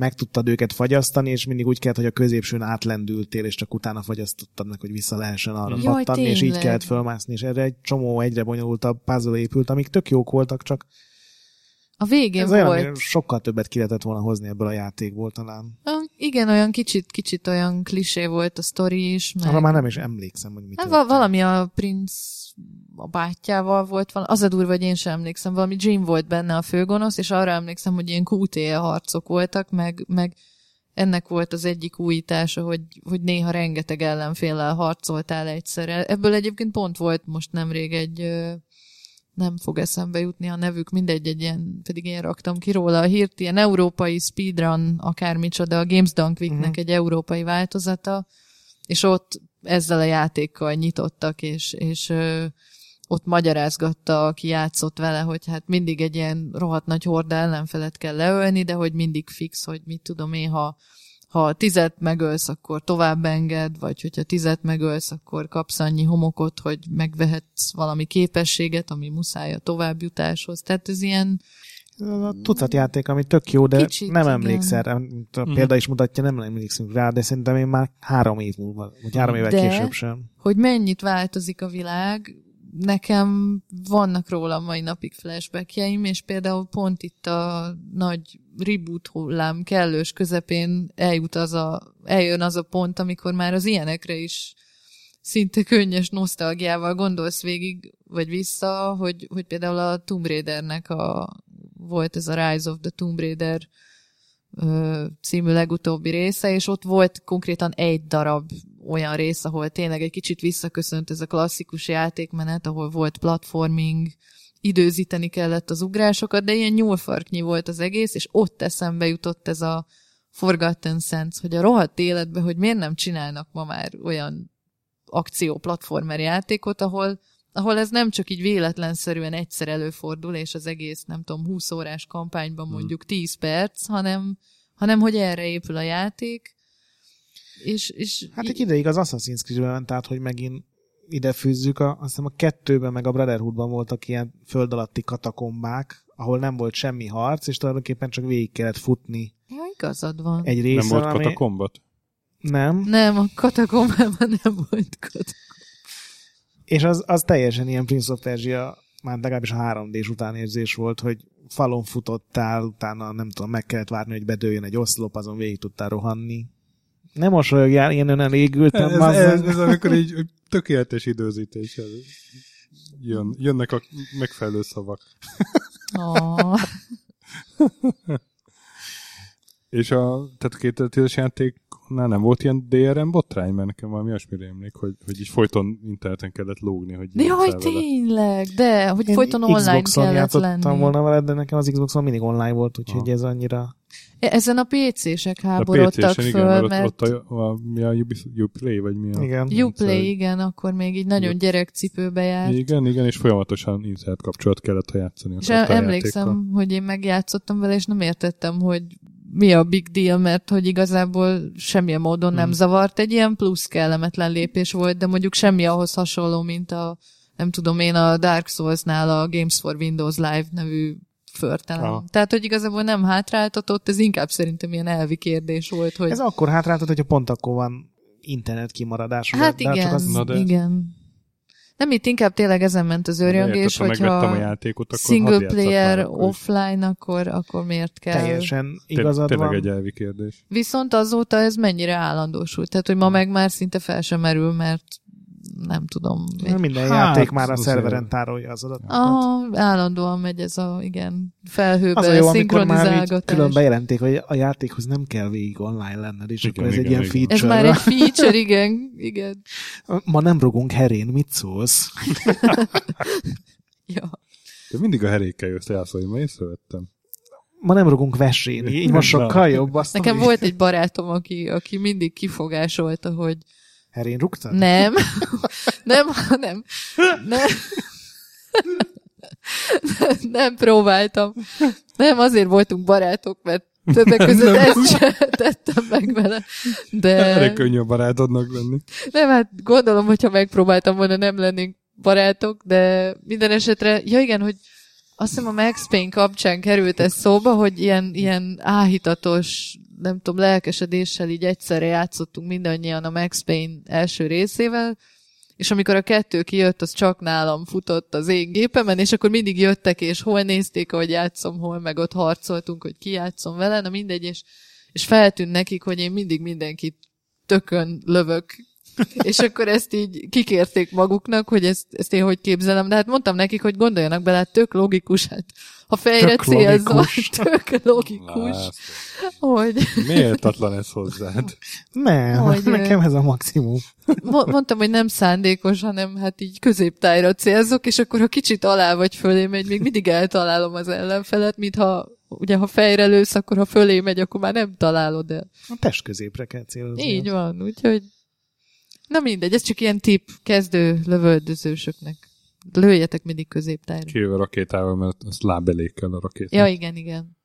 meg tudtad őket fagyasztani, és mindig úgy kellett, hogy a középsőn átlendültél, és csak utána fagyasztottad meg, hogy vissza lehessen arra Jaj, pattanni, és így tényleg. kellett fölmászni, és erre egy csomó egyre bonyolultabb puzzle épült, amik tök jók voltak, csak A végén ez olyan, volt. sokkal többet ki lehetett volna hozni ebből a játékból talán. Igen, olyan kicsit, kicsit olyan klisé volt a sztori is. Meg... Arra már nem is emlékszem, hogy mit Hát val- valami a princ a bátyjával volt, valami, az a durva, hogy én sem emlékszem, valami Jim volt benne a főgonosz, és arra emlékszem, hogy ilyen QTE harcok voltak, meg, meg ennek volt az egyik újítása, hogy, hogy néha rengeteg ellenféllel harcoltál egyszerre. Ebből egyébként pont volt most nemrég egy, nem fog eszembe jutni a nevük, mindegy, egy ilyen, pedig én raktam ki róla a hírt, ilyen európai speedrun, akármicsoda, a Games Dunk Weeknek Mhm. egy európai változata, és ott ezzel a játékkal nyitottak, és, és ö, ott magyarázgatta, aki játszott vele, hogy hát mindig egy ilyen rohadt nagy horda ellenfelet kell leölni, de hogy mindig fix, hogy mit tudom én, ha, ha tizet megölsz, akkor tovább enged, vagy hogyha tizet megölsz, akkor kapsz annyi homokot, hogy megvehetsz valami képességet, ami muszáj a továbbjutáshoz. Tehát ez ilyen, a tucat játék, ami tök jó, de Kicsit, nem igen. emlékszel rá. Mint A példa is mutatja, nem emlékszünk rá, de szerintem én már három év múlva, vagy három évvel De- később sem. hogy mennyit változik a világ, nekem vannak róla mai napig flashbackjeim, és például pont itt a nagy reboot hullám kellős közepén eljut az a, eljön az a pont, amikor már az ilyenekre is szinte könnyes nosztalgiával gondolsz végig, vagy vissza, hogy, hogy például a Tomb Raidernek a, volt ez a Rise of the Tomb Raider című legutóbbi része, és ott volt konkrétan egy darab olyan rész, ahol tényleg egy kicsit visszaköszönt ez a klasszikus játékmenet, ahol volt platforming, időzíteni kellett az ugrásokat, de ilyen nyúlfarknyi volt az egész, és ott eszembe jutott ez a Forgotten Sense, hogy a rohadt életben, hogy miért nem csinálnak ma már olyan akció platformer játékot, ahol, ahol ez nem csak így véletlenszerűen egyszer előfordul, és az egész, nem tudom, 20 órás kampányban mondjuk 10 perc, hanem, hanem hogy erre épül a játék, és, és Hát egy ideig az Assassin's Creed-ben ment át, hogy megint ide fűzzük, a, azt hiszem a kettőben meg a Brotherhoodban voltak ilyen föld alatti katakombák, ahol nem volt semmi harc, és tulajdonképpen csak végig kellett futni Ja, igazad van. egy Nem részen, volt ami... katakombat? Nem, Nem, a katakombában nem volt katakomb. és az, az teljesen ilyen Prince of Persia, már legalábbis a 3D-s utánérzés volt, hogy falon futottál, utána nem tudom, meg kellett várni, hogy bedőljön egy oszlop, azon végig tudtál rohanni. Nem mosolyogjál, én önen égültem. Ez, ez, ez amikor így tökéletes időzítés. ez. Jön, jönnek a megfelelő szavak. Oh. És a, tehát a 2010-es játéknál nem volt ilyen DRM botrány, mert nekem valami olyasmire emlék, hogy, hogy így folyton interneten kellett lógni, hogy De jaj, tényleg, de, hogy Én folyton online Xboxon kellett játszottam lenni. volna veled, de nekem az Xboxon mindig online volt, úgyhogy Aha. ez annyira... Ezen a PC-sek háborodtak PC-sen, igen, föl, mert, mert ott, ott a, a, mi a Uplay, vagy mi a... Igen. Uplay, igen, akkor még így nagyon gyerekcipőbe járt. Igen, igen, és folyamatosan internet kapcsolat kellett, ha játszani És emlékszem, játékkal. hogy én megjátszottam vele, és nem értettem, hogy mi a big deal, mert hogy igazából semmilyen módon nem Hmm. zavart. Egy ilyen plusz kellemetlen lépés volt, de mondjuk semmi ahhoz hasonló, mint a, nem tudom én, a Dark Souls-nál a Games for Windows Live nevű förtelem. Aha. Tehát, hogy igazából nem hátráltatott, ez inkább szerintem ilyen elvi kérdés volt, hogy... Ez akkor hátráltat, hogyha pont akkor van internet kimaradás. Hát de csak igen, az- Na de- igen. Nem, itt inkább tényleg ezen ment az őrjöngés, ha megvettem a játékot, akkor single player már offline, akkor, akkor miért kell? Teljesen Té- igazad Tényleg van. egy elvi kérdés. Viszont azóta ez mennyire állandósult. Tehát, hogy ma meg már szinte fel sem merül, mert nem tudom. Egy... Minden Hát, játék már a azért. szerveren tárolja az adatokat. Ah, állandóan megy ez a, igen, felhőbe az a jó, amikor már így szinkronizálgatás. külön bejelenték, hogy a játékhoz nem kell végig online lenned, és Igen, akkor ez egy igen, ilyen igen. feature. ez már egy feature, igen, igen. Ma nem rugunk herén, mit szólsz? Ja. De mindig a herékkel jössz elszólni, ma észrevettem. Ma nem rugunk vesén, így most sokkal jobb. Azt Nekem volt egy barátom, aki, aki mindig kifogásolta, hogy Herén rugtad? nem, nem, hanem nem, nem próbáltam. Nem, azért voltunk barátok, mert többek között ezt sem tettem meg vele. De könnyű a barátodnak lenni. nem, hát gondolom, hogyha megpróbáltam volna, nem lennénk barátok, de minden esetre, ja igen, hogy azt hiszem a Max Payne kapcsán került ez szóba, hogy ilyen, ilyen áhítatos, nem tudom, lelkesedéssel így egyszerre játszottunk mindannyian a Max Payne első részével, és amikor a kettő kijött, az csak nálam futott az én gépemen, és akkor mindig jöttek, és hol nézték, ahogy játszom, hol meg ott harcoltunk, hogy ki játszom vele, na mindegy, és és feltűnt nekik, hogy én mindig mindenkit tökön lövök, és akkor ezt így kikérték maguknak, hogy ezt, ezt én hogy képzelem, de hát mondtam nekik, hogy gondoljanak bele, hát tök logikus, hát ha fejre Tök célzol, logikus. tök logikus, hogy Méltatlan ez hozzád. Nem, Hogy, nekem ez a maximum. Mo- mondtam, hogy nem szándékos, hanem hát így középtájra célzok, és akkor ha kicsit alá vagy fölé megy, még mindig eltalálom az ellenfelet, mintha ugye ha fejre lősz, akkor ha fölé megy, akkor már nem találod el. A test középre kell célozni. Így van, úgyhogy na mindegy, ez csak ilyen tip kezdő lövöldözősöknek. Lőjetek mindig középtájra. Kivéve rakétával, mert azt lábelékkel a rakétát. Ja, igen, igen.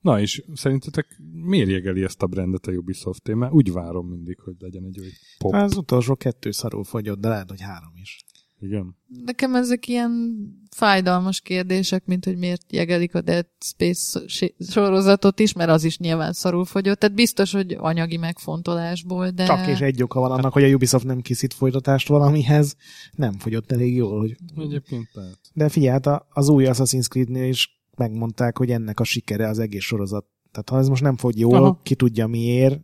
Na és szerintetek miért jegeli ezt a brandet a Ubisoft? Én már úgy várom mindig, hogy legyen egy olyan pop. Az utolsó kettő szarul fogyott, de lehet, hogy három is. Igen. Nekem ezek ilyen fájdalmas kérdések, mint hogy miért jegelik a Dead Space so- sorozatot is, mert az is nyilván szarul fogyott. Tehát biztos, hogy anyagi megfontolásból, de... Csak és egy oka van annak, hogy a Ubisoft nem készít folytatást valamihez, nem fogyott elég jól. Hogy... Egyébként lehet. De figyelj, hát a- az új Assassin's Creed-nél is megmondták, hogy ennek a sikere az egész sorozat. Tehát ha ez most nem fogy jól, Aha. Ki tudja miért,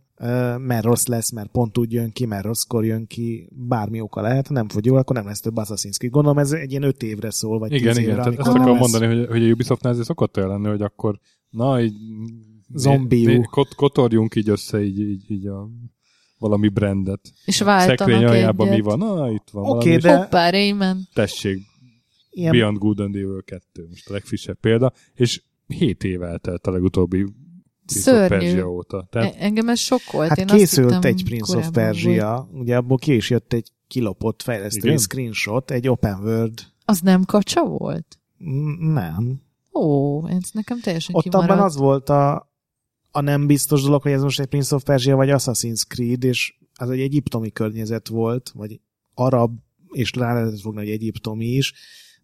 mert rossz lesz, mert pont úgy jön ki, mert rosszkor jön ki, bármi oka lehet, ha nem fogy jól, akkor nem lesz több Assassin's Creed. Gondolom ez egy ilyen öt évre szól, vagy Igen, tíz igen. évre, Tehát ezt akarom mondani, hogy, hogy a Ubisoftnál ezért szokott olyan lenni, hogy akkor na, így Zombiú. kot, kotorjunk így össze így, így, így a valami brandet. És Szekrény váltanak aljában egyet. mi van? Na, itt van Oké, valami. és de- Hoppá, Rayman. Tessék, Ilyen, Beyond Good and Evil 2, most a legfrissebb példa, és 7 év eltelt a legutóbbi Prince of Szörnyű. Persia óta. Tehát E- Engem ez sokkolt. hát Én készült hittem, egy Prince of Persia, ugye abból ki is jött egy kilopott fejlesztői screenshot, egy open world. Az nem kacsa volt? Mm, Nem. Ó, ez nekem teljesen Ott kimaradt. abban az volt a, a nem biztos dolog, hogy ez most egy Prince of Persia vagy Assassin's Creed, és az egy egyiptomi környezet volt, vagy arab, és rá lehetett fogni, hogy egyiptomi is,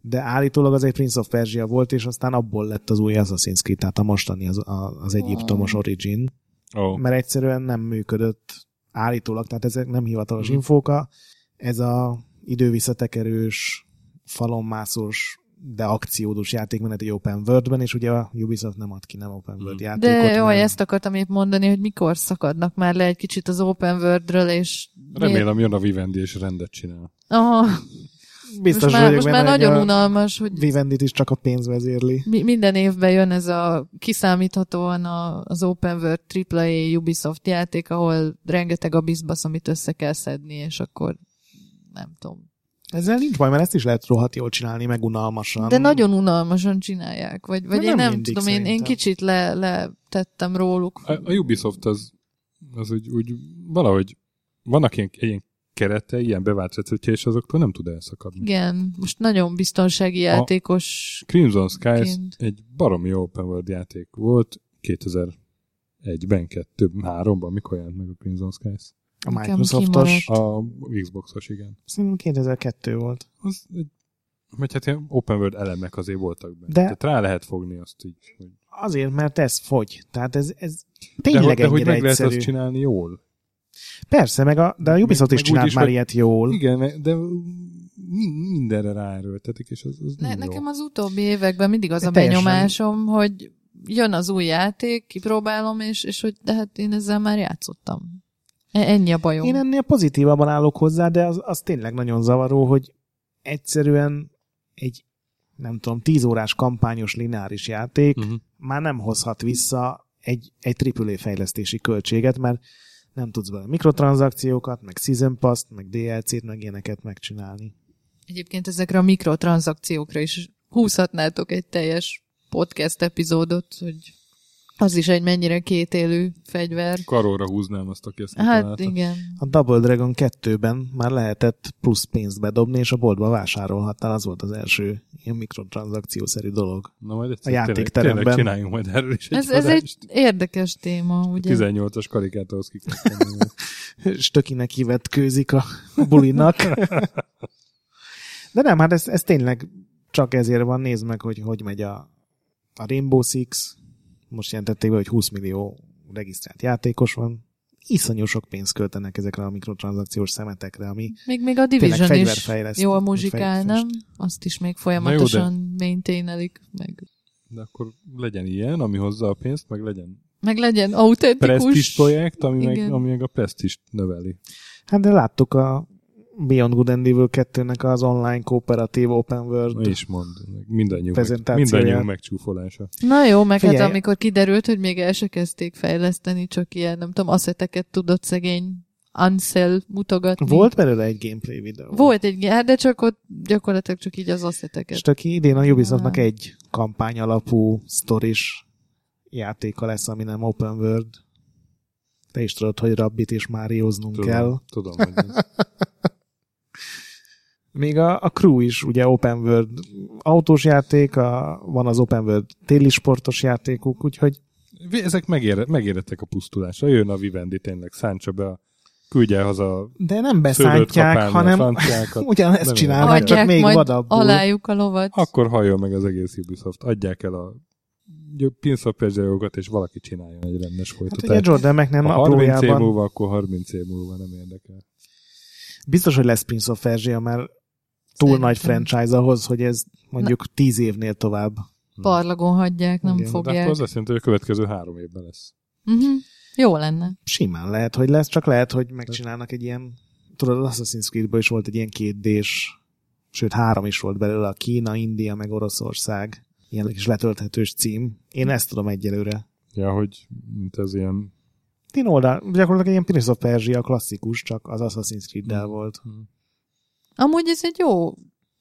de állítólag az egy Prince of Persia volt, és aztán abból lett az új Assassin's Creed, tehát a mostani az, az egyiptomos origin, ó, mert egyszerűen nem működött állítólag, tehát ezek nem hivatalos Mhm. infóka, ez a idővisszatekerős, falonmászós, de akciódus játékmenet egy open worldben, és ugye a Ubisoft nem ad ki nem open world Mhm. játékot. De jó, mert- ezt akartam épp mondani, hogy mikor szakadnak már le egy kicsit az open worldről, és... remélem jön a Vivendi és rendet csinál. Aha, Biztos most már, vagyok most már benne, hogy nagyon a unalmas, hogy Vivendit is csak a pénz vezérli. mi, minden évben jön ez a kiszámíthatóan a, az Open World AAA Ubisoft játék, ahol rengeteg a bizbasz, amit össze kell szedni, és akkor nem tudom. Ezzel nincs baj, mert ezt is lehet rohadt jól csinálni, meg unalmasan. De nagyon unalmasan csinálják, vagy, vagy De én nem nem mindig tudom, én, én kicsit le, letettem róluk. A, a Ubisoft az, az úgy, úgy valahogy vannak ilyen, ilyen kerete, ilyen bevált receptje, és azoktól nem tud elszakadni. Igen, most nagyon biztonsági játékos. Crimson Skies Ként. egy baromi open world játék volt 2001-ben, 2 3-ban, mikor jelent meg a Crimson Skies? A Microsoftos. A Xboxos, igen. Szerintem 2002 volt. Az egy, vagy hát ilyen open world elemek azért voltak benne. De- Tehát rá lehet fogni azt így. Hogy, Azért, mert ez fogy. Tehát ez, ez de, tényleg hogy- de hogy meg lehet egyszerű. azt csinálni jól. Persze, meg a, de a Ubisoft meg is csinált már ilyet jól. Igen, de mi- mindenre ráerőltetik, és az, az Ne, nekem jó. az utóbbi években mindig az De a teljesen- benyomásom, hogy jön az új játék, kipróbálom, és, és hogy de hát én ezzel már játszottam. E- Ennyi a bajom. Én ennél pozitívabban állok hozzá, de az, az tényleg nagyon zavaró, hogy egyszerűen egy, nem tudom, 10 órás kampányos lineáris játék Uh-huh. már nem hozhat vissza egy, egy AAA fejlesztési költséget, mert nem tudsz vele mikrotranszakciókat, meg Season Pass-t, meg DLC-t, meg ilyeneket megcsinálni. Egyébként ezekre a mikrotranszakciókra is húzhatnátok egy teljes podcast epizódot, hogy az is egy mennyire kétélű fegyver. Karóra húznám azt, aki ezt Hát kitalálta. igen. A Double Dragon 2-ben már lehetett plusz pénzt bedobni, és a boltba vásárolhattál, az volt az első ilyen mikrotranszakciószerű dolog. Na majd egyszer A játékteremben. tényleg csináljunk majd erről is egy Ez, ez egy érdekes téma, ugye? 18-as karikátorhoz ki kell tenni. Stökinek hívett kőzik a bulinak. De nem, hát ez, ez tényleg csak ezért van, nézd meg, hogy hogy megy a, a Rainbow Six. Most jelentették be, hogy 20 millió regisztrált játékos van. Iszonyú sok pénzt költenek ezekre a mikrotranszakciós szemetekre, ami Még, még a Division is fegyverfejlesztő- jól muzsikál, nem? Azt is még folyamatosan maintainelik, meg De akkor legyen ilyen, ami hozza a pénzt, meg legyen Meg legyen autentikus. Prestige projekt, ami meg, ami meg a Prestige növeli. Hát de láttuk a Beyond Good and Evil 2-nek az online kooperatív open world. Is mond, mindannyiunk, meg, mindannyiunk megcsúfolása. Na jó, meg Figyelj. hát amikor kiderült, hogy még el se kezdték fejleszteni, csak ilyen, nem tudom, asszeteket tudott szegény Ansel mutogatni. Volt belőle egy gameplay videó. Volt egy, hát de csak ott gyakorlatilag csak így az És asszeteket. csak idén a Ubisoftnak egy kampány alapú sztoris játéka lesz, ami nem open world. Te is tudod, hogy Rabbit és Márióznunk Tudom, kell. tudom hogy ez. Még a, a Crew is ugye open world autós játék, a, van az open world téli sportos játékuk, úgyhogy Ezek megére, megérettek a pusztulásra. Jön a Vivendi tényleg, szántsa be a küldje haza de nem beszántják, hanem ugyanezt Nem csinálnak, csak még majd vadabbul. alájuk a lovat. Akkor halljon meg az egész Ubisoft. Adják el a Prince of jogokat, és valaki csináljon egy rendes Hát ugye folytatást. Jordan meg nem ha 30 év múlva, akkor 30 év múlva nem érdekel. Biztos, hogy lesz Prince of Persia, mert túl Szerintem. nagy franchise ahhoz, hogy ez mondjuk tíz évnél tovább. Parlagon hagyják, nem Igen, De akkor fogják. az azt jelenti, hogy a következő három évben lesz. Uh-huh. Jó lenne. Simán lehet, hogy lesz, csak lehet, hogy megcsinálnak egy ilyen, tudod, az Assassin's Creed-ből is volt egy ilyen kétdés, sőt három is volt belőle, a Kína, India, meg Oroszország. Ilyen kis letölthetős cím. Én ezt tudom egyelőre. Ja, hogy mint ez ilyen... Tin oldal, gyakorlatilag egy ilyen Prince of Persia klasszikus, csak az Assassin's Creed-del volt. Amúgy ez egy jó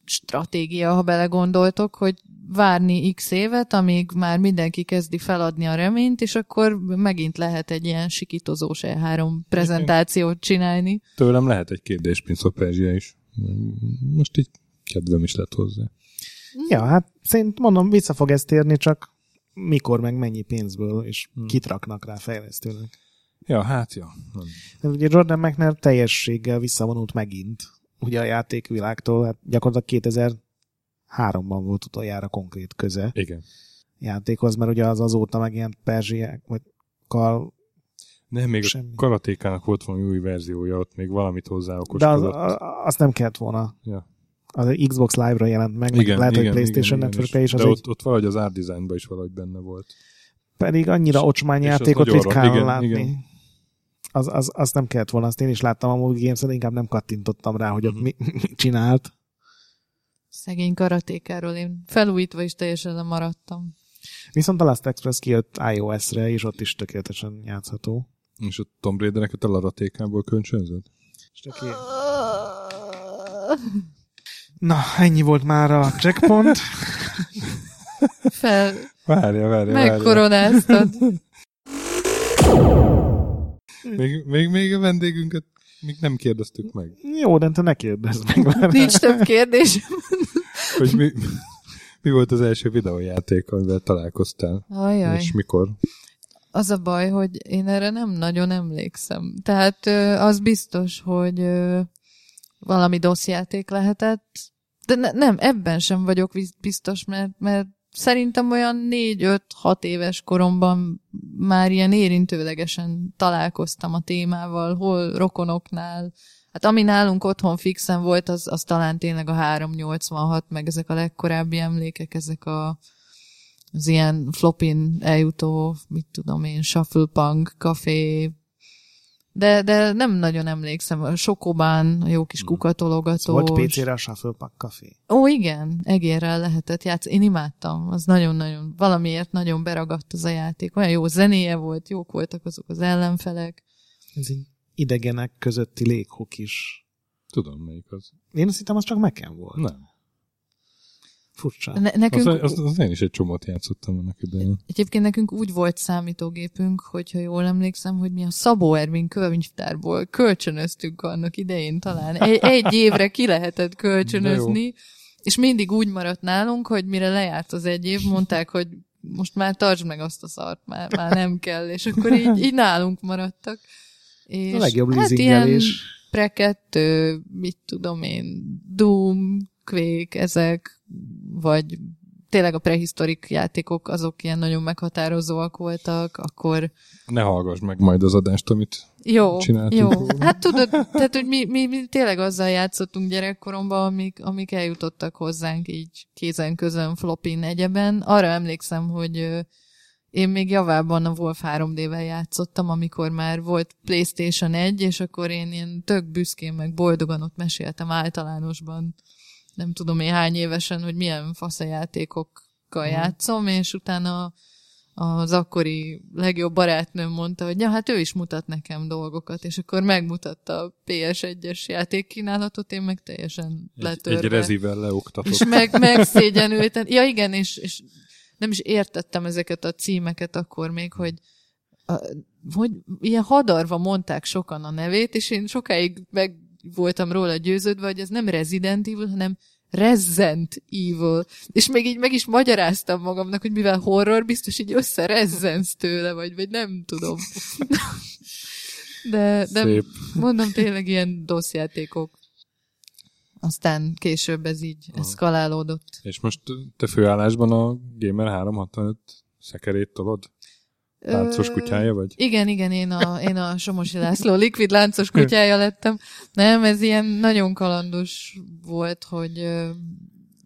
stratégia, ha belegondoltok, hogy várni x évet, amíg már mindenki kezdi feladni a reményt, és akkor megint lehet egy ilyen sikítozós E3 prezentációt csinálni. Tőlem lehet egy kérdés Prince of Persia is. Most így kedvem is lett hozzá. Ja, hát szerint mondom, vissza fog ezt térni, csak mikor, meg mennyi pénzből, és Hmm. kit raknak rá fejlesztőnek. Ja, hát ja. Ugye Jordan McNair teljességgel visszavonult megint, ugye a játékvilágtól, hát gyakorlatilag 2003-ban volt utoljára konkrét köze Igen. játékhoz, mert ugye az azóta megjelent Perzsiák, vagy Kal, Nem, még Semmi. a karatékának volt valami új verziója, ott még valamit hozzá de az, a- azt nem kellett volna. Ja. Az Xbox Live-ra jelent meg, meg Igen, lehet, igen, hogy PlayStation igen, is, az De egy, ott, ott valahogy az art designban is valahogy benne volt. pedig annyira ocsmány játékot ritkán. Igen, látni. igen. Az, az, azt nem kellett volna, azt én is láttam a Movie Games-en, inkább nem kattintottam rá, hogy ott Mhm. mi, mit csinált. Szegény karatékáról én felújítva is teljesen lemaradtam. Viszont a Last Express kijött iOS-re, és ott is tökéletesen játszható. És a Tomb Raidereket a laratékából kölcsönzött? És töké... Na, ennyi volt már a checkpoint. Fel, Várja, várja, várja. megkoronáztad. Még, még, még a vendégünket még nem kérdeztük meg, Jó, de te ne kérdezz meg. Már. Nincs több kérdés. hogy mi, mi volt az első videójáték, amivel találkoztál, Ajaj. és mikor. Az a baj, hogy én erre nem nagyon emlékszem. Tehát az biztos, hogy valami doszjáték lehetett, de ne, nem, ebben sem vagyok biz- biztos, mert, mert szerintem olyan 4-5-6 éves koromban már ilyen érintőlegesen találkoztam a témával, hol rokonoknál. Hát ami nálunk otthon fixen volt, az, az talán tényleg a 386, meg ezek a legkorábbi emlékek, ezek a az ilyen flopin eljutó, mit tudom én, shuffle punk, café, de, de nem nagyon emlékszem. A Sokobán, a jó kis kukatologató. Volt PC-re a Shufflepack Café. Ó, igen, egérrel lehetett játszani. Én imádtam, az nagyon-nagyon, valamiért nagyon beragadt az a játék. Olyan jó zenéje volt, jók voltak azok az ellenfelek. Ez egy idegenek közötti léghok is. Tudom, melyik az. Én azt hittem, az csak nekem volt. Nem. Furcsa. Ne, nekünk, Az, az, az, én is egy csomót játszottam annak idején. Egyébként nekünk úgy volt számítógépünk, hogyha jól emlékszem, hogy mi a Szabó Ervin könyvtárból kölcsönöztünk annak idején talán. Egy, egy évre ki lehetett kölcsönözni, és mindig úgy maradt nálunk, hogy mire lejárt az egy év, mondták, hogy most már tartsd meg azt a szart, már, már nem kell, és akkor így, így nálunk maradtak. És A legjobb hát ilyen Pre 2, mit tudom én, Doom, Quake, ezek, vagy tényleg a prehisztorik játékok, azok ilyen nagyon meghatározóak voltak, akkor Ne hallgass meg majd az adást, amit jó, Csináltunk jó. Hát tudod, tehát, hogy mi, mi, mi tényleg azzal játszottunk gyerekkoromban, amik, amik eljutottak hozzánk így kézen közön flopin egyeben. Arra emlékszem, hogy én még javában a Wolf 3D-vel játszottam, amikor már volt PlayStation 1, és akkor én ilyen tök büszkén meg boldogan ott meséltem általánosban, nem tudom én hány évesen, hogy milyen faszajátékokkal játszom, és utána az akkori legjobb barátnőm mondta, hogy ja, hát ő is mutat nekem dolgokat, és akkor megmutatta a PS1-es játékkínálatot, én meg teljesen letörve. Egy, egy rezivel leoktatott. És meg, megszégyenültem. Ja igen, és, és nem is értettem ezeket a címeket akkor még, hogy a, hogy ilyen hadarva mondták sokan a nevét, és én sokáig meg voltam róla győződve, hogy ez nem Resident Evil, hanem Resident Evil. És még így meg is magyaráztam magamnak, hogy mivel horror, biztos így összerezzensz tőle, vagy, vagy nem tudom. De, de Szép. mondom, tényleg ilyen doszjátékok. Aztán később ez így Aha. eszkalálódott. És most te főállásban a Gamer 365 szekerét tolod? Láncos kutyája vagy? Igen, igen, én a, én a Somosi László likvid láncos kutyája lettem. Nem, ez ilyen nagyon kalandos volt, hogy ö,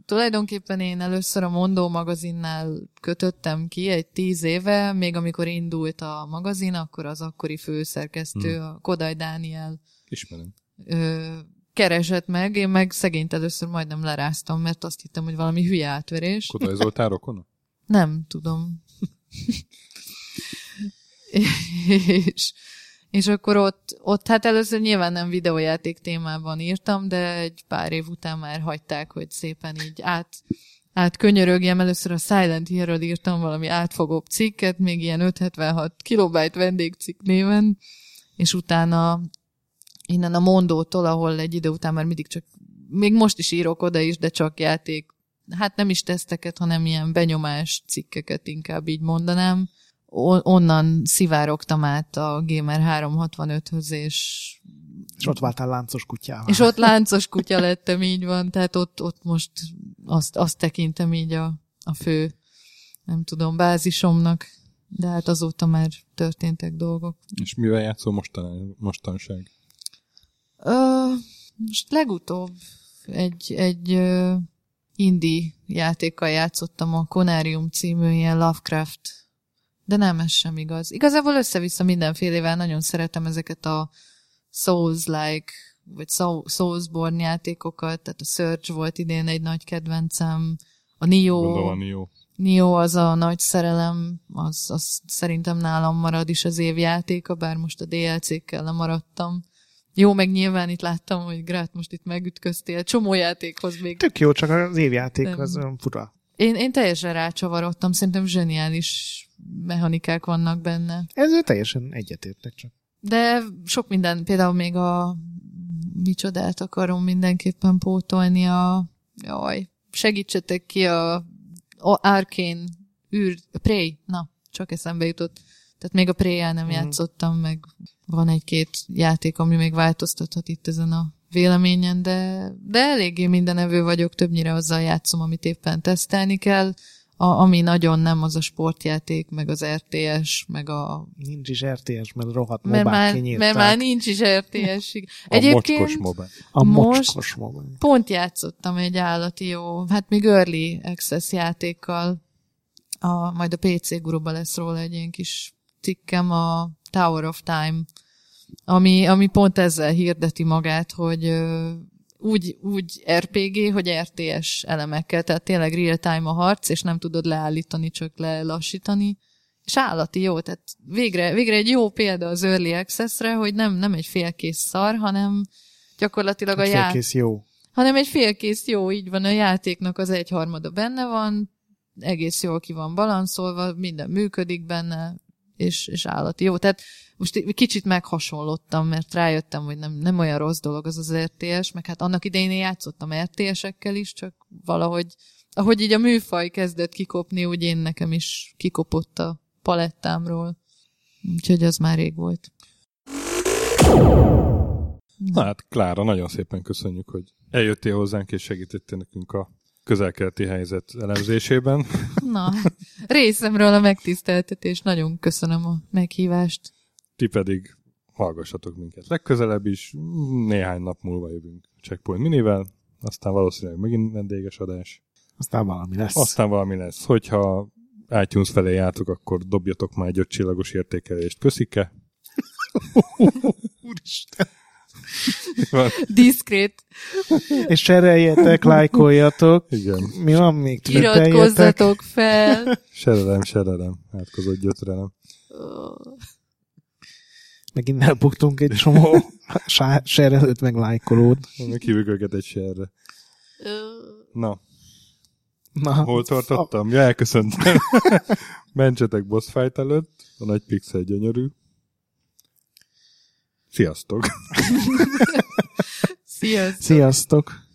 tulajdonképpen én először a Mondó magazinnál kötöttem ki egy tíz éve, még amikor indult a magazin, akkor az akkori főszerkesztő, Hmm. a Kodály Dániel Ismerem. ö, keresett meg, én meg szegényt először majdnem leráztam, mert azt hittem, hogy valami hülye átverés. Kodai Zoltán rokona? Nem tudom. és, és akkor ott, ott hát először nyilván nem videójáték témában írtam, de egy pár év után már hagyták, hogy szépen így át, át könyörögjem. Először a Silent Hill-ről írtam valami átfogóbb cikket, még ilyen 576 kilobájt vendégcikk néven, és utána innen a Mondótól, ahol egy idő után már mindig csak, még most is írok oda is, de csak játék, hát nem is teszteket, hanem ilyen benyomás cikkeket inkább így mondanám. Onnan szivárogtam át a Gamer 365-höz, és, És ott váltál láncos kutyával. és ott láncos kutya lettem, így van, tehát ott, ott most azt, azt tekintem így a, a fő, nem tudom, bázisomnak, de hát azóta már történtek dolgok. És mivel játszol mostan, mostanság? Ö, most legutóbb egy, egy ö, indie játékkal játszottam, a Conarium című ilyen Lovecraft, de nem, ez sem igaz. Igazából össze-vissza mindenfélevel nagyon szeretem ezeket a Souls-like, vagy Soul- Soulsborne játékokat, tehát a Search volt idén egy nagy kedvencem, a Nioh, Gondolom. Nio az a nagy szerelem, az, az szerintem nálam marad is az év játéka, bár most a DLC-kkel lemaradtam. Jó, meg nyilván itt láttam, hogy Grát most itt megütköztél. Csomó játékhoz még. Tök jó, csak az évjáték Nem. az olyan fura. Én, én teljesen rácsavarodtam, szerintem zseniális mechanikák vannak benne. Ezzel teljesen egyetértek csak. De sok minden, például még a micsodát akarom mindenképpen pótolni a jaj, segítsetek ki a, a Arcane űr, a Prey, na, csak eszembe jutott. Tehát még a prey nem Mhm. játszottam, meg van egy-két játék, ami még változtathat itt ezen a véleményen, de, de eléggé mindenevő vagyok, többnyire azzal játszom, amit éppen tesztelni kell. A, ami nagyon nem, az a sportjáték, meg az RTS, meg a Nincs is RTS, mert rohadt mert mobák már, kinyírták. mert már nincs is RTS. A mocskos mobile. A mocskos mobile. Pont játszottam egy állati jó, hát még early access játékkal, a, majd a PC guruba lesz róla egy ilyen kis cikkem, a Tower of Time, ami, ami pont ezzel hirdeti magát, hogy úgy, úgy RPG, hogy RTS elemekkel, tehát tényleg real time a harc, és nem tudod leállítani, csak lelassítani. És állati jó, tehát végre, végre egy jó példa az Early Access-re, hogy nem, nem egy félkész szar, hanem gyakorlatilag a já- Félkész jó. hanem egy félkész jó, így van, a játéknak az egyharmada benne van, egész jól ki van balanszolva, minden működik benne, és, és állati jó. Tehát most kicsit meghasonlottam, mert rájöttem, hogy nem, nem olyan rossz dolog az az RTS, meg hát annak idején én játszottam RTS-ekkel is, csak valahogy, ahogy így a műfaj kezdett kikopni, úgy én nekem is kikopott a palettámról. Úgyhogy az már rég volt. Na hát, Klára, nagyon szépen köszönjük, hogy eljöttél hozzánk, és segítettél nekünk a közelkeleti helyzet elemzésében. Na, részemről a megtiszteltetés. Nagyon köszönöm a meghívást. Ti pedig hallgassatok minket legközelebb is. Néhány nap múlva jövünk Checkpoint Minivel, aztán valószínűleg megint vendéges adás. Aztán valami lesz. Aztán valami lesz. Hogyha iTunes felé jártok, akkor dobjatok már egy csillagos értékelést. Köszike. Úristen. Diszkrét. És sereljetek, lájkoljatok. Igen. Mi van még? Iratkozzatok fel. Serelem, serelem. Átkozott gyötrelem. Megint elbuktunk egy csomó serelőt, meg lájkolót. Meghívjuk őket egy serre. Na, Na, hol tartottam? Ja, elköszöntem. Mentsetek boss fight előtt. A nagy pixel gyönyörű. Sziasztok! Sziasztok. Sziasztok!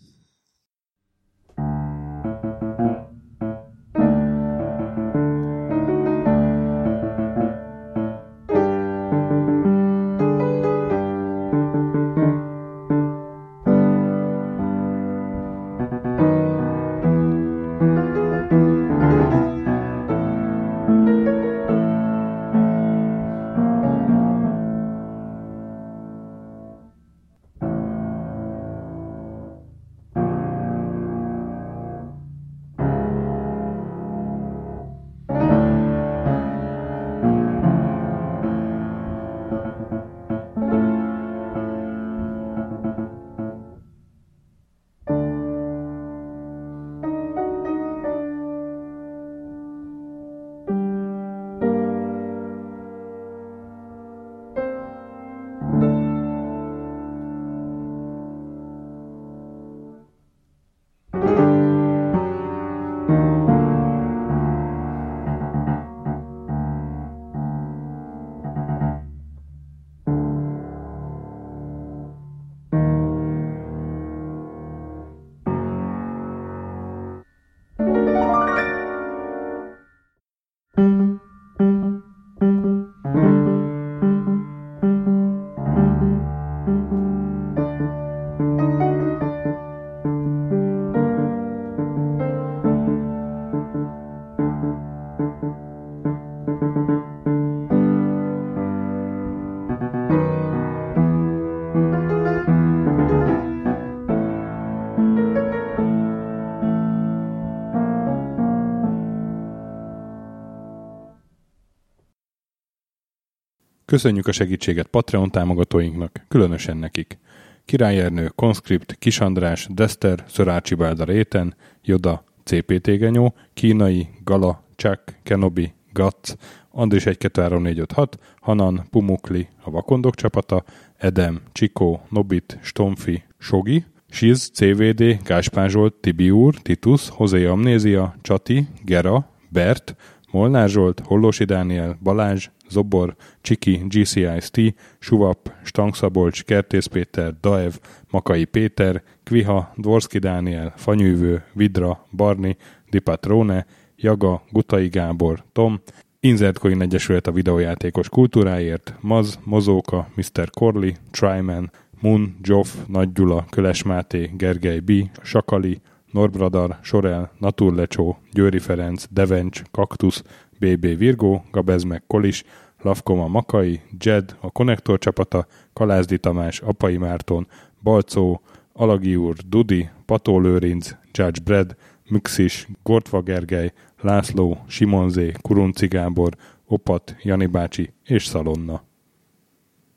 Köszönjük a segítséget Patreon támogatóinknak, különösen nekik. Király Ernő, Conscript, Kis András, Dester, Szörácsi Bálda Réten, Joda, CPT Genyó, Kínai, Gala, Chuck, Kenobi, Gatz, Andris 123456, Hanan, Pumukli, a Vakondok csapata, Edem, Csikó, Nobit, Stomfi, Sogi, Siz, CVD, Gáspár Zsolt, Tibiúr, Titus, Hozé Amnézia, Csati, Gera, Bert, Molnár Zsolt, Hollósi Dániel, Balázs, Zobor, Csiki, GCIST, Suvap, Stangszabolcs, Kertész Péter, Daev, Makai Péter, Kviha, Dvorski Dániel, Fanyűvő, Vidra, Barni, Dipatrone, Jaga, Gutai Gábor, Tom, Insert Coin Egyesület a videójátékos kultúráért, Maz, Mozóka, Mr. Corley, Tryman, Moon, Joff, Nagy Gyula, Köles Máté, Gergely B, Sakali, Norbradar, Sorel, Naturlecsó, Győri Ferenc, Devencs, Kaktusz, BB Virgó, Gabezmek Kolis, Lavkoma Makai, Jed, a Konnektor csapata, Kalázdi Tamás, Apai Márton, Balcó, Alagi úr, Dudi, Pató Lőrinc, Judge Brad, Müxis, Gortva Gergely, László, Simonzé, Kurunci Gábor, Opat, Jani bácsi és Szalonna.